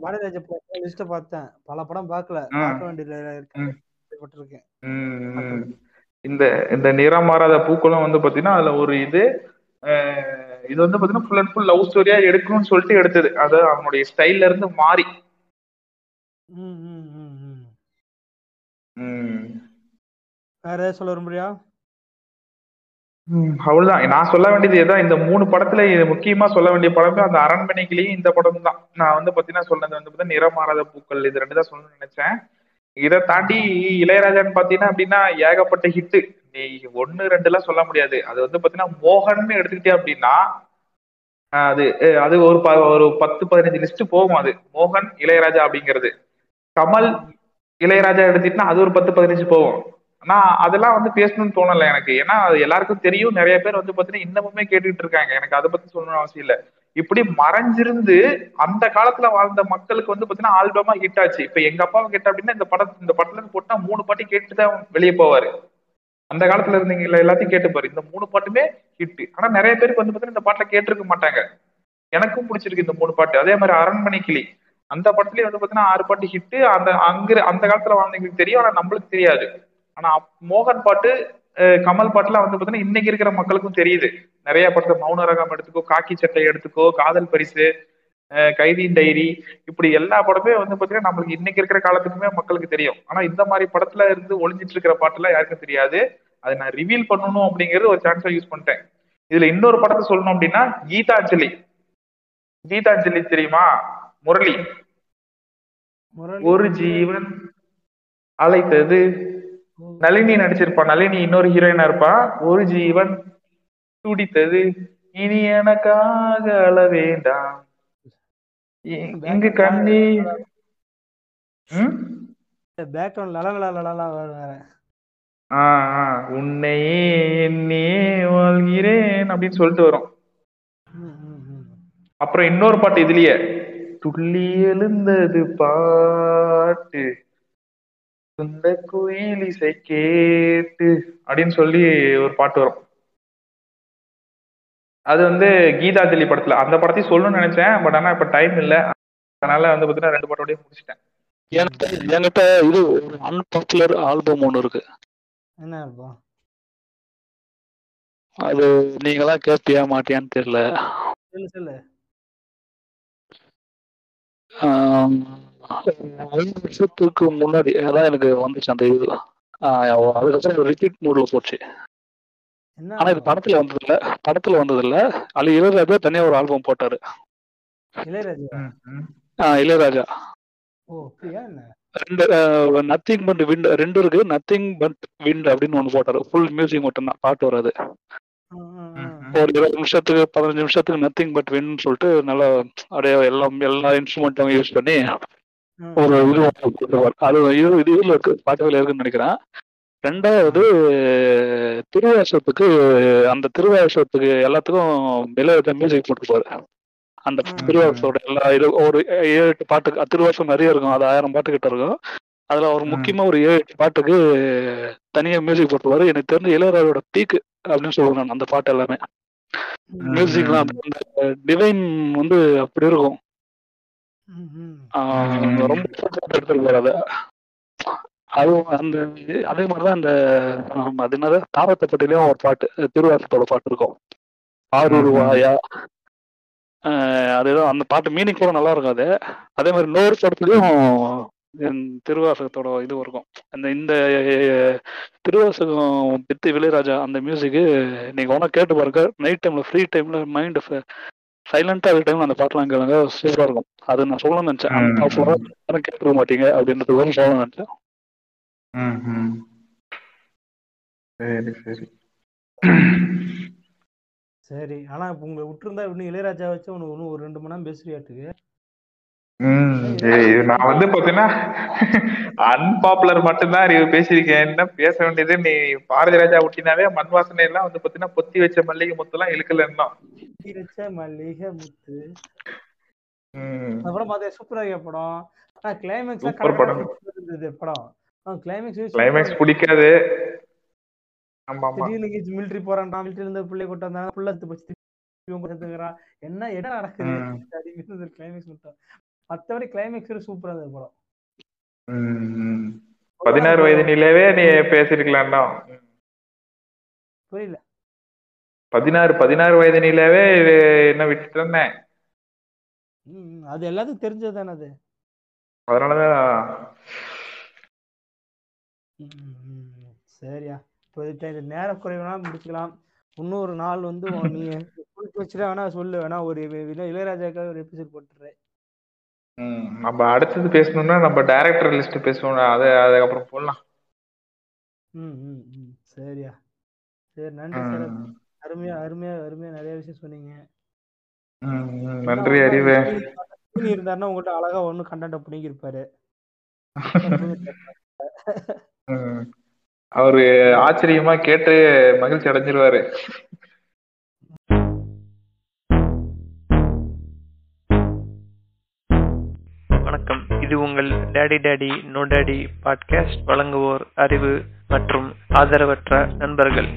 பாரதிராஜா லிஸ்ட் பார்த்தேன் பல படம் பார்க்கல. பார்க்க வேண்டியதுல இருக்கு ம். பட்டிருக்கேன் ம், ம். இந்த இந்த நிறம் மாறாத பூக்களும் வந்து பாத்தீங்கன்னா அதுல ஒரு இது இது வந்து பாத்தீங்கன்னா ஃபுல் அண்ட் ஃபுல் லவ் ஸ்டோரியா எடுக்கணும்னு சொல்லிட்டு எடுத்தது. அது அவனுடைய ஸ்டைல்ல இருந்து மாறி. வேற சொல்ல விரும்புறியா? அவ்வளவுதான். நான் சொல்ல வேண்டியது இதுதான் இந்த மூணு படத்துல முக்கியமா சொல்ல வேண்டிய படமே அந்த அரண்மனைக்கிலேயும் இந்த படம் தான். நான் வந்து பாத்தீங்கன்னா சொன்னது வந்து பாத்தீங்கன்னா நிறம் பூக்கள் இது ரெண்டு தான் சொல்லணும்னு நினைச்சேன். இதை தாண்டி இளையராஜான்னு பாத்தீங்கன்னா அப்படின்னா ஏகப்பட்ட ஹிட் நீ ஒன்னு ரெண்டு எல்லாம் சொல்ல முடியாது. அது வந்து பாத்தீங்கன்னா மோகன் எடுத்துக்கிட்டே அப்படின்னா அது அது ஒரு ப- ஒரு பத்து பதினஞ்சு லிஸ்ட் போகும் அது. மோகன் இளையராஜா அப்படிங்கிறது. கமல் இளையராஜா எடுத்துட்டுனா அது ஒரு பத்து பதினஞ்சு போகும். நான் அதெல்லாம் வந்து பேசணும்னு தோணல எனக்கு. ஏன்னா அது எல்லாருக்கும் தெரியும். நிறைய பேர் வந்து பாத்தீங்கன்னா இன்னமுமே கேட்டுட்டு இருக்காங்க. எனக்கு அதை பத்தி சொல்லணும்னு அவசியம் இல்ல. இப்படி மறைஞ்சிருந்து அந்த காலத்துல வாழ்ந்த மக்களுக்கு வந்து பாத்தீங்கன்னா ஆல்பமா ஹிட் ஆச்சு. இப்ப எங்க அப்பாவை கேட்ட அப்படின்னா இந்த படம் இந்த படத்துல இருந்து போட்டா மூணு பாட்டி கேட்டு தான் வெளியே போவாரு. அந்த காலத்துல இருந்தீங்க எல்லாத்தையும் கேட்டுப்பாரு இந்த மூணு பாட்டுமே ஹிட் ஆனா நிறைய பேருக்கு வந்து பாத்தீங்கன்னா இந்த பாட்டுல கேட்டிருக்க மாட்டாங்க. எனக்கும் பிடிச்சிருக்கு இந்த மூணு பாட்டு. அதே மாதிரி அரண்மனை கிளி. அந்த படத்துலயே வந்து பாத்தீங்கன்னா ஆறு பாட்டு ஹிட் அந்த அங்க அந்த காலத்துல வாழ்ந்தவங்களுக்கு தெரியும். ஆனா நம்மளுக்கு தெரியாது. ஆனா மோகன் பாட்டு கமல் பாட்டுலாம் வந்து பாத்தீங்கன்னா இன்னைக்கு இருக்கிற மக்களுக்கும் தெரியுது. நிறைய படத்தை மௌன ரகம் எடுத்துக்கோ காக்கி சட்டை எடுத்துக்கோ காதல் பரிசு கைதியின் டைரி இப்படி எல்லா படமே வந்து பாத்தீங்கன்னா நம்மளுக்கு இன்னைக்கு இருக்கிற காலத்துக்குமே மக்களுக்கு தெரியும். ஆனா இந்த மாதிரி படத்துல இருந்து ஒளிஞ்சிட்டு இருக்கிற பாட்டுலாம் யாருக்கும் தெரியாது. அதை நான் ரிவீல் பண்ணணும் அப்படிங்கிறது ஒரு சான்ஸா யூஸ் பண்ணிட்டேன். இதுல இன்னொரு படத்தை சொல்லணும் அப்படின்னா கீதாஞ்சலி. கீதாஞ்சலி தெரியுமா? முரளி. ஒரு ஜீவன் அழைத்தது. நளினி நடிச்சிருப்பா. நளினி இன்னொரு ஹீரோயினா இருப்பா. ஒரு ஜீவன் துடித்தது இனி எனக்காக அழ வேண்டாம் இங்கு கண்ணி? பேக்ரவுண்ட் லல லல லல வேற. உன்னையே என்னே வாழ்கிறேன் அப்படின்னு சொல்லிட்டு வரும். அப்புறம் இன்னொரு பாட்டு இதுலயே துள்ளி எழுந்தது பாட்டு இந்த குயில் இசை கேட்டு அப்படின்னு சொல்லி ஒரு பாட்டு வரும். அது வந்து கீதாஞ்சலி படத்துல. அந்த படத்தையும் சொல்லணும்னு நினைச்சேன் பட் ஆனா இப்ப டைம் இல்ல. அதனால வந்து பாத்தீங்கன்னா ரெண்டு பாட்டோடய முடிச்சிட்டேன். என்கிட்ட இது ஒரு அன்பாப்புலர் ஆல்பம் ஒன்று இருக்கு. என்ன அது நீங்களாம் கேட்பியா மாட்டியான்னு தெரியல. சொல்லு ஐந்து வருஷத்துக்கு முன்னாடி அதான் எனக்கு வந்துச்சு அந்த இது. அதுக்கப்புறம் ரிப்பீட் மூட்ல போச்சு. என்ன ஆனா இது படத்துல வந்தது இல்ல படத்துல வந்தது இல்ல அது இளையராஜா தனியா ஒரு ஆல்பம் போட்டாரு. இளையராஜா? ஆஹ் இளையராஜா. ரெண்டு நத்திங் பட் விண்ட் ரெண்டு இருக்கு. நத்திங் பட் விண்ட் அப்படின்னு ஒன்று போட்டாரு. ஃபுல் மியூசிக் மட்டும்தான். பாட்டு வராது. ஒரு இருபது நிமிஷத்துக்கு பதினஞ்சு நிமிஷத்துக்கு நத்திங் பட் வின்னு சொல்லிட்டு நல்லா அப்படியே எல்லாம் எல்லா இன்ஸ்ட்ருமெண்ட்டும் யூஸ் பண்ணி ஒரு இது அது இது இது இதுல இருக்கு பாட்டுகள் இருக்குன்னு நினைக்கிறேன். ரெண்டாவது திருவாசத்துக்கு அந்த திருவாசத்துக்கு எல்லாத்துக்கும் இளையராஜா மியூசிக் போட்டுருப்பாரு. அந்த திருவாசோட எல்லா இது ஒரு ஏழு எட்டு பாட்டுக்கு திருவாசம் நிறைய இருக்கும் அது ஆயிரம் பாட்டு கிட்ட இருக்கும். அதுல ஒரு முக்கியமா ஒரு ஏழு எட்டு பாட்டுக்கு தனியா மியூசிக் போட்டுருவாரு எனக்கு தெரிஞ்ச இளையராஜோட பீக் அப்படின்னு சொல்லுவேன் நான் அந்த பாட்டு எல்லாமே. மியூசிக்லாம் டிவைன் வந்து அப்படி இருக்கும். ரொம்ப எடுத்துருப்பாரு அதை அதுவும் அந்த அதே மாதிரிதான் அந்த அது என்னது? தாரத்தப்பட்டிலையும் ஒரு பாட்டு திருவாசத்தோட பாட்டு இருக்கும். வாயா ஆஹ் அதுதான் அந்த பாட்டு மீனிங் கூட நல்லா இருக்கும் அது. அதே மாதிரி இன்னொரு படத்துலயும் திருவாசகத்தோட இது இருக்கும். அந்த இந்த திருவாசகம் பித்து இளையராஜா அந்த மியூசிக்கு நீங்க ஒன்றா கேட்டு பாருங்க. நைட் டைம்ல ஃப்ரீ டைம்ல மைண்ட் சைலண்டா இருக்க டைம்ல அந்த பாட்டெல்லாம் கேளுங்க சூப்பரா இருக்கும். அது நான் சொல்லணும்னு நினைச்சேன். கேட்க மாட்டீங்க அப்படின்றது சொல்லணும்னு நினைச்சேன். ம், ம். சரி சரி. சரி. ஆனா இப்ப உங்களை விட்டுருந்தா இன்னும் இளையராஜா வச்சு உனக்கு இன்னும் ஒரு ரெண்டு மணி நேரம் பேசுறியாட்டுக்கு. நான் வந்து பாத்தீங்கன்னா அன்பாப்புலர் மட்டும்தான் பேசியிருக்கேன். என்ன பேச வேண்டியது? நீ பாரதி ராஜா விட்டினாவே மண் வாசனை எல்லாம் வந்து பாத்தீங்கன்னா பொத்தி வச்ச மல்லிகை முத்தெல்லாம் இழுக்கலன்னா கட்டி வச்ச மல்லிகை முத்து. அப்புறம் பார்த்தா சூப்பரா இருக்க படம். ஆனா கிளைமேக்ஸ் படம். இருந்தது படம். கிளைமேக்ஸ் கிளைமேக்ஸ் பிடிக்காது. மிலிட்டரி போறான் மிலிட்டரி இருந்து பிள்ளை கொண்டு வந்தாங்க. புள்ள என்ன என்ன நடக்குது? கிளைமேக்ஸ் மட்டும். மத்தபடி கிளைமேக்ஸ் சூப்பரா இருந்தது படம். பதினாறு வயது நிலையவே நீ பேசிருக்கலாம்டா. புரியல. பதினாறு பதினாறு வயது நிலையவே என்ன விட்டுட்டேன்னே ம், ம். அது எல்லாத்துக்கும் தெரிஞ்சது தானே அது? அதனாலதான். சரியா. இப்போ இது இது நேர குறைவுனா முடிச்சுக்கலாம். இன்னொரு நாள் வந்து நீ வச்சுட்டு வேணா சொல்லு. வேணா ஒரு இளையராஜாக்காக ஒரு எபிசோட் போட்டுறேன் நம்ம அடுத்தது பேசணும்னா நம்ம டைரக்டர் லிஸ்ட் பேசுவோம் அது அதுக்கப்புறம் போடலாம். ம் சரியா. சரி நன்றி சார் அருமையா அருமையா அருமையா நிறைய விஷயம் சொன்னீங்க. நன்றி அறிவு. நீ இருந்தாருன்னா உங்கள்கிட்ட அழகா ஒண்ணு கண்டென்ட் பிடிங்கிருப்பாரு ம். அவரு ஆச்சரியமா கேட்டு மகிழ்ச்சி அடைஞ்சிருவாரு. இது உங்கள் daddy daddy no daddy podcast வழங்குவோர் அறிவு மற்றும் ஆதரவற்ற நண்பர்கள்.